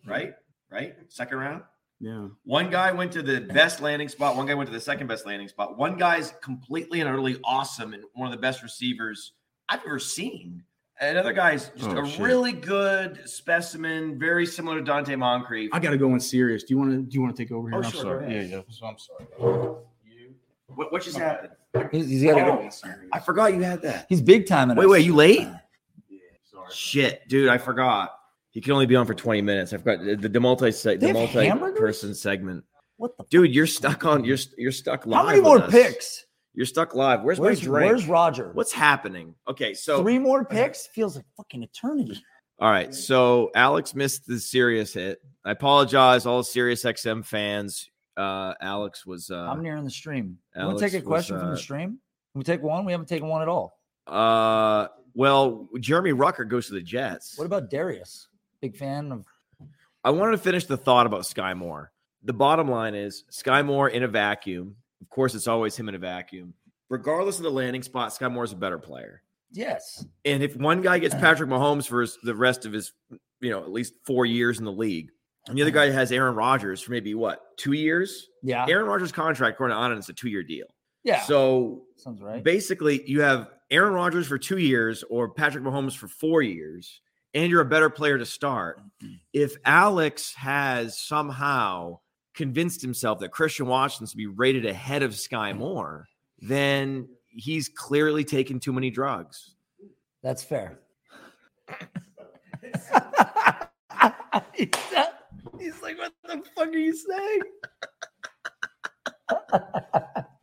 Right? Right? Second round. Yeah. One guy went to the best landing spot. One guy went to the second best landing spot. One guy's completely and utterly awesome and one of the best receivers I've ever seen. Another guy's just Oh, a shit. really good specimen, very similar to Donte Moncrief. I got to go in Sirius. Do you want to? Do you want to take over here? Oh, I'm sure, sorry. Yeah, yeah. So I'm sorry. What, what just happened? He's, he's got Oh, I forgot you had that. He's big time. in Wait, us. wait, you late? Yeah. Sorry. Shit, dude, I forgot. He can only be on for 20 minutes. I forgot the, the multi the multi person segment. What the? Dude, you're stuck on you're you're stuck live. How many more us. picks? You're stuck live. Where's, Where's, my drink? where's Roger? What's happening? Okay, so Three more picks feels like fucking eternity. all right, so Alex missed the Sirius hit. I apologize, all Sirius XM fans. Uh, Alex was uh, I'm nearing the stream. You want to take a was, question from uh, the stream? Can we take one? We haven't taken one at all. uh, well, Jeremy Ruckert goes to the Jets. What about Darius? Big fan of. I wanted to finish the thought about Skyy Moore. The bottom line is Skyy Moore in a vacuum. Of course, it's always him in a vacuum. Regardless of the landing spot, Skyy Moore is a better player. Yes. And if one guy gets Patrick Mahomes for his, the rest of his, you know, at least four years in the league, and the other guy has Aaron Rodgers for maybe what, two years? Yeah. Aaron Rodgers' contract, according to Anand, is a two year deal. Yeah. So Sounds right. basically, you have Aaron Rodgers for two years or Patrick Mahomes for four years, and you're a better player to start. Mm-hmm. If Alex has somehow convinced himself that Christian Watson's to be rated ahead of Skyy mm. Moore, then he's clearly taken too many drugs. That's fair. he's, he's like, what the fuck are you saying? [LAUGHS]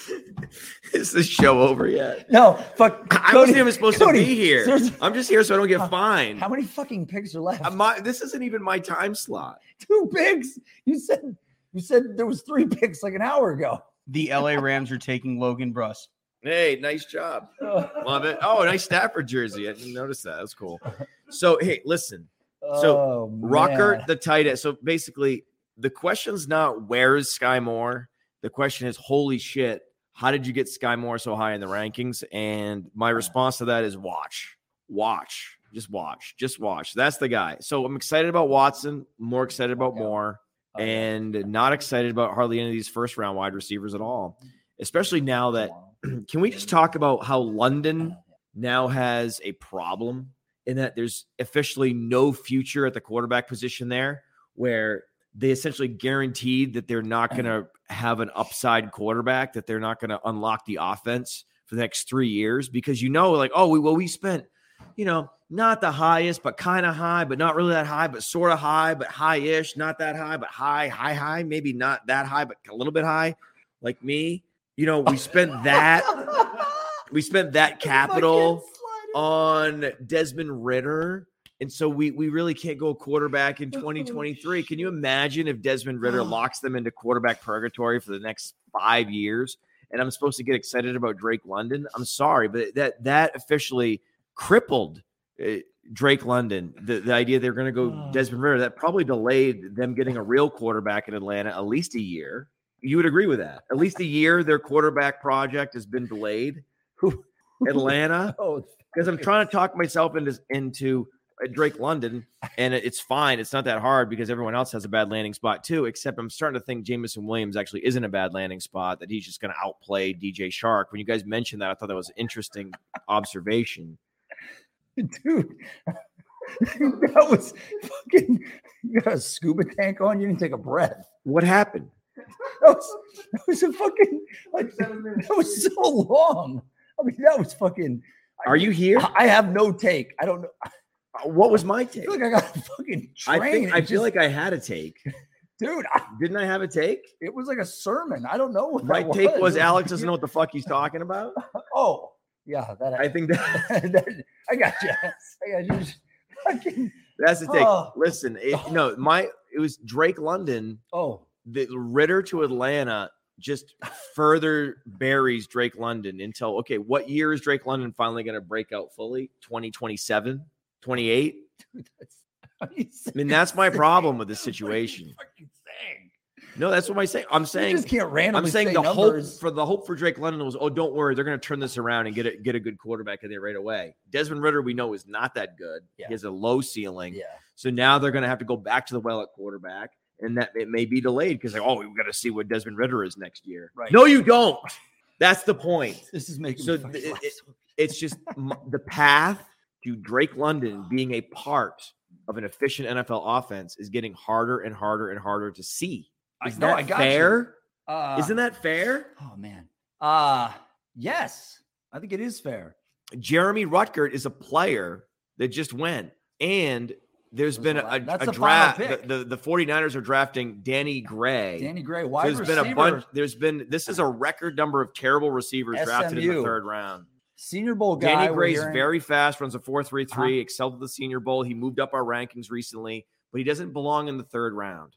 [LAUGHS] Is the show over yet? No, fuck. I Cody, wasn't even supposed Cody, to be here. seriously, I'm just here so I don't How- get fined. How many fucking picks are left? Uh, my- this isn't even my time slot. Two picks. You said you said there was three picks like an hour ago. The LA Rams are taking Logan Bruss. Hey, nice job. Love it. Oh, nice Stafford jersey. I didn't notice that. That's cool. So, hey, listen, So, Oh, Ruckert, man. the tight end. So basically, the question's not where is Skyy Moore. The question is, holy shit, how did you get Skyy Moore so high in the rankings? And my response to that is watch, watch, just watch, just watch. That's the guy. So I'm excited about Watson, more excited about Moore, Oh, yeah. and not excited about hardly any of these first round wide receivers at all. Especially now that [CLEARS THROAT] can we just talk about how London now has a problem in that there's officially no future at the quarterback position there, where they essentially guaranteed that they're not uh-huh. going to have an upside quarterback, that they're not going to unlock the offense for the next three years because you know, like, oh, we well, we spent, you know, not the highest, but kind of high, but not really that high, but sort of high, but high-ish, not that high, but high, high, high, maybe not that high, but a little bit high, like me. You know, we spent [LAUGHS] that, we spent that capital on Desmond Ridder. And so we we really can't go quarterback in 2023. Can you imagine if Desmond Ridder locks them into quarterback purgatory for the next five years? And I'm supposed to get excited about Drake London. I'm sorry, but that that officially crippled uh, Drake London. The, the idea they're going to go Desmond Ridder that probably delayed them getting a real quarterback in Atlanta at least a year. You would agree with that? At least a year, their quarterback project has been delayed. [LAUGHS] [LAUGHS] Atlanta Oh, because I'm trying to talk myself into into Drake London, and it's fine. It's not that hard because everyone else has a bad landing spot too. Except I'm starting to think Jameson Williams actually isn't a bad landing spot. That he's just going to outplay DJ Chark. When you guys mentioned that, I thought that was an interesting observation. [LAUGHS] dude. [LAUGHS] that was fucking. You got a scuba tank on. You didn't take a breath. What happened? That was that was a fucking like that was so long. I mean, that was fucking. Are you here? I I have no take. I don't know. [LAUGHS] Uh, What was my take? I feel like I got a [LAUGHS] fucking I think I feel just- like I had a take. [LAUGHS] dude. I, Didn't I have a take? it was like a sermon. I don't know what My take was It Alex doesn't [LAUGHS] know what the fuck he's talking about. Oh, Yeah, that I think that that- I got you. I got you. Fucking- that's the take. Oh. Listen, it, no, my it was Drake London. oh, The Ridder to Atlanta just further buries Drake London until okay, what year is Drake London finally going to break out fully? 2027, 28? [LAUGHS] I mean, [LAUGHS] that's my problem with this situation. No, that's what I'm saying. I'm You saying just can't randomly I'm saying say the numbers. hope for the hope for Drake London was, oh, don't worry, they're going to turn this around and get a get a good quarterback in there right away. Desmond Ridder, we know, is not that good. Yeah. He has a low ceiling. yeah. So now they're going to have to go back to the well at quarterback, and that it may be delayed because like, oh, we've got to see what Desmond Ridder is next year. Right. No, you don't. That's the point. [LAUGHS] This is making So th- it- It's just the path to Drake London being a part of an efficient NFL offense is getting harder and harder and harder to see. I Is know, that I got fair? Uh, Isn't that fair? Oh man. Uh yes. I think it is fair. Jeremy Ruckert is a player that just went. And there's That's been a a, a, draft. The, the, the 49ers are drafting Danny Gray. Danny Gray, wide there's receiver. been a bunch. There's been this is a record number of terrible receivers drafted in the third round. Senior Bowl guy. Danny Gray's hearing- very fast, runs a 4 3 3, Uh-huh. excelled at the Senior Bowl. He moved up our rankings recently, but he doesn't belong in the third round.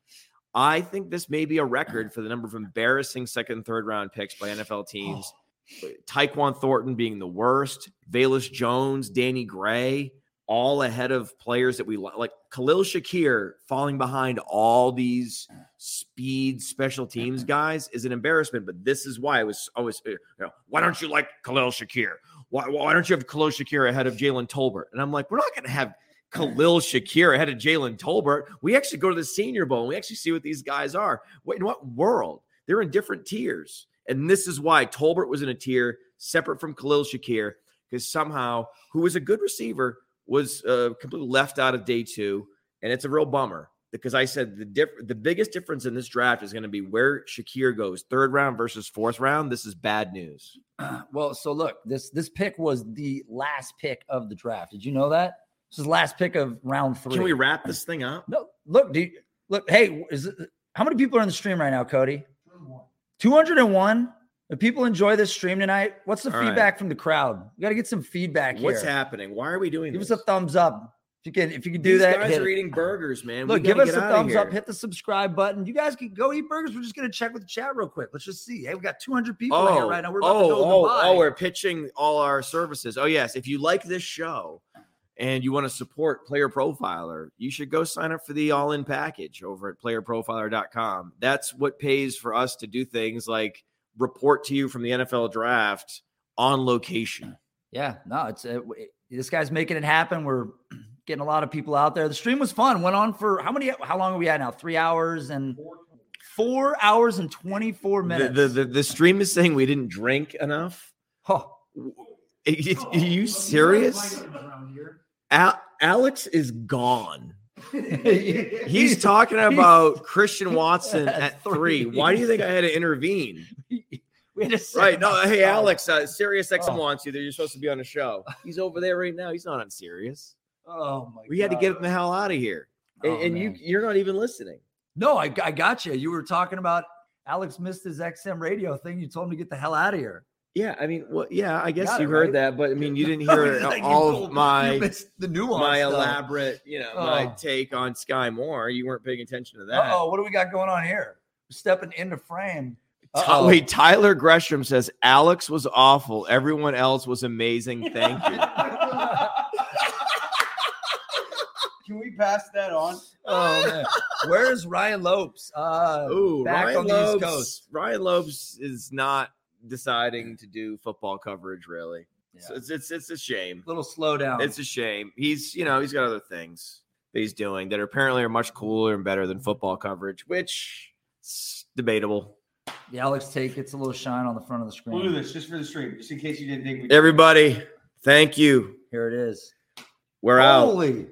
I think this may be a record for the number of embarrassing second and third round picks by NFL teams. [SIGHS] Tyquan Thornton being the worst, Velus Jones, Danny Gray, all ahead of players that we li- like. Khalil Shakir falling behind all these speed special teams guys is an embarrassment. But this is why I was always, you know, why don't you like Khalil Shakir? Why, why don't you have Khalil Shakir ahead of Jalen Tolbert? And I'm like, we're not going to have Khalil Shakir ahead of Jalen Tolbert. We actually go to the Senior Bowl and we actually see what these guys are. What, in what world? They're in different tiers. And this is why Tolbert was in a tier separate from Khalil Shakir because somehow, who was a good receiver, was uh, completely left out of day two. And it's a real bummer because I said the diff- the biggest difference in this draft is going to be where Shakir goes, third round versus fourth round. This is bad news. [CLEARS THROAT] Well, so look, this this pick was the last pick of the draft. Did you know that? This is the last pick of round three. Can we wrap this thing up? No, look, do you, look. Hey, is it, how many people are in the stream right now, Cody? Two hundred and one. If people enjoy this stream tonight, what's the All right. feedback from the crowd? We got to get some feedback What's here. happening? Why are we doing this? Give this? us a thumbs up you can. If you can do These that, guys are it. eating burgers, man. Look, give us a thumbs up, hit the subscribe button. You guys can go eat burgers. We're just gonna check with the chat real quick. Let's just see. Hey, we got 200 people in here right now. We're about oh, to go oh, oh, we're pitching all our services. Oh, yes. If you like this show and you want to support Player Profiler, you should go sign up for the all in package over at playerprofiler.com. That's what pays for us to do things like report to you from the NFL draft on location. Yeah, no, it's uh, this guy's making it happen. We're getting a lot of people out there. The stream was fun. Went on for how many? How long are we at now? Three hours and four hours and 24 minutes. the, the, the stream is saying we didn't drink enough. Oh, Are you- are you serious? Al- Alex is gone. [LAUGHS] He's talking about Christian [LAUGHS] Watson At at three. three. Why do you think I had to intervene? [LAUGHS] we had to Right. No, hey, Alex, uh, Sirius XM Oh. wants you. That you're supposed to be on a show. He's over there right now. He's not on Sirius. Oh my! We had to get him the hell out of here. And, Oh, and you you're not even listening. No, I, I got you. You were talking about Alex missed his XM radio thing. You told him to get the hell out of here. Yeah, I mean, well, yeah, I guess Got you it, heard right? that, but I mean, you [LAUGHS] didn't hear Like, all told- of my the nuance. my stuff. elaborate, you know, my Oh. take on Skyy Moore. You weren't paying attention to that. Oh, what do we got going on here? Stepping into frame. Uh-oh. Wait, Tyler Gresham says Alex was awful. Everyone else was amazing. Thank you. [LAUGHS] Can we pass that on? oh man, where's Ryan Lopes? Uh, Ooh, back Ryan on the Lopes. East Coast. Ryan Lopes is not deciding to do football coverage. Really, Yeah. So it's it's it's a shame. little slowdown. It's a shame. He's you know he's got other things that he's doing that are apparently are much cooler and better than football coverage, which is debatable. the Alex take gets a little shine on the front of the We'll do screen. this just for the stream, just in case you didn't think we. Everybody, thank you. Here it is. We're out. Holy,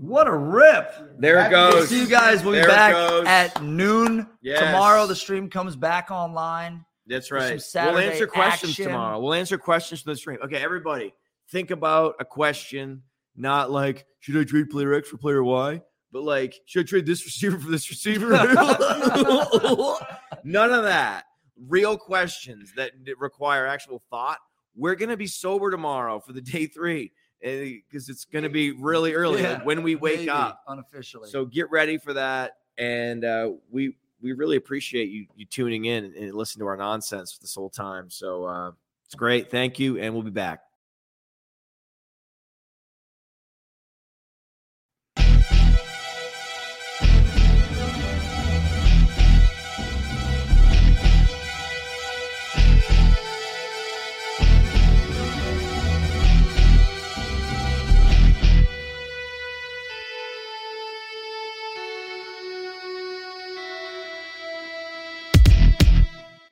what a rip! There it goes. See you guys. We'll be There back at noon Yes. tomorrow. The stream comes back online. That's right. We'll answer questions action. tomorrow. We'll answer questions from the stream. Okay, everybody, think about a question, not like should I trade player X for player Y, but like should I trade this receiver for this receiver? [LAUGHS] None of that. Real questions that require actual thought. we're gonna be sober tomorrow for the day three because it's gonna be really early Yeah, like when we wake maybe, up. unofficially. So get ready for that, and uh, we we really appreciate you you tuning in and listening to our nonsense this whole time. So uh, it's great. Thank you, and we'll be back.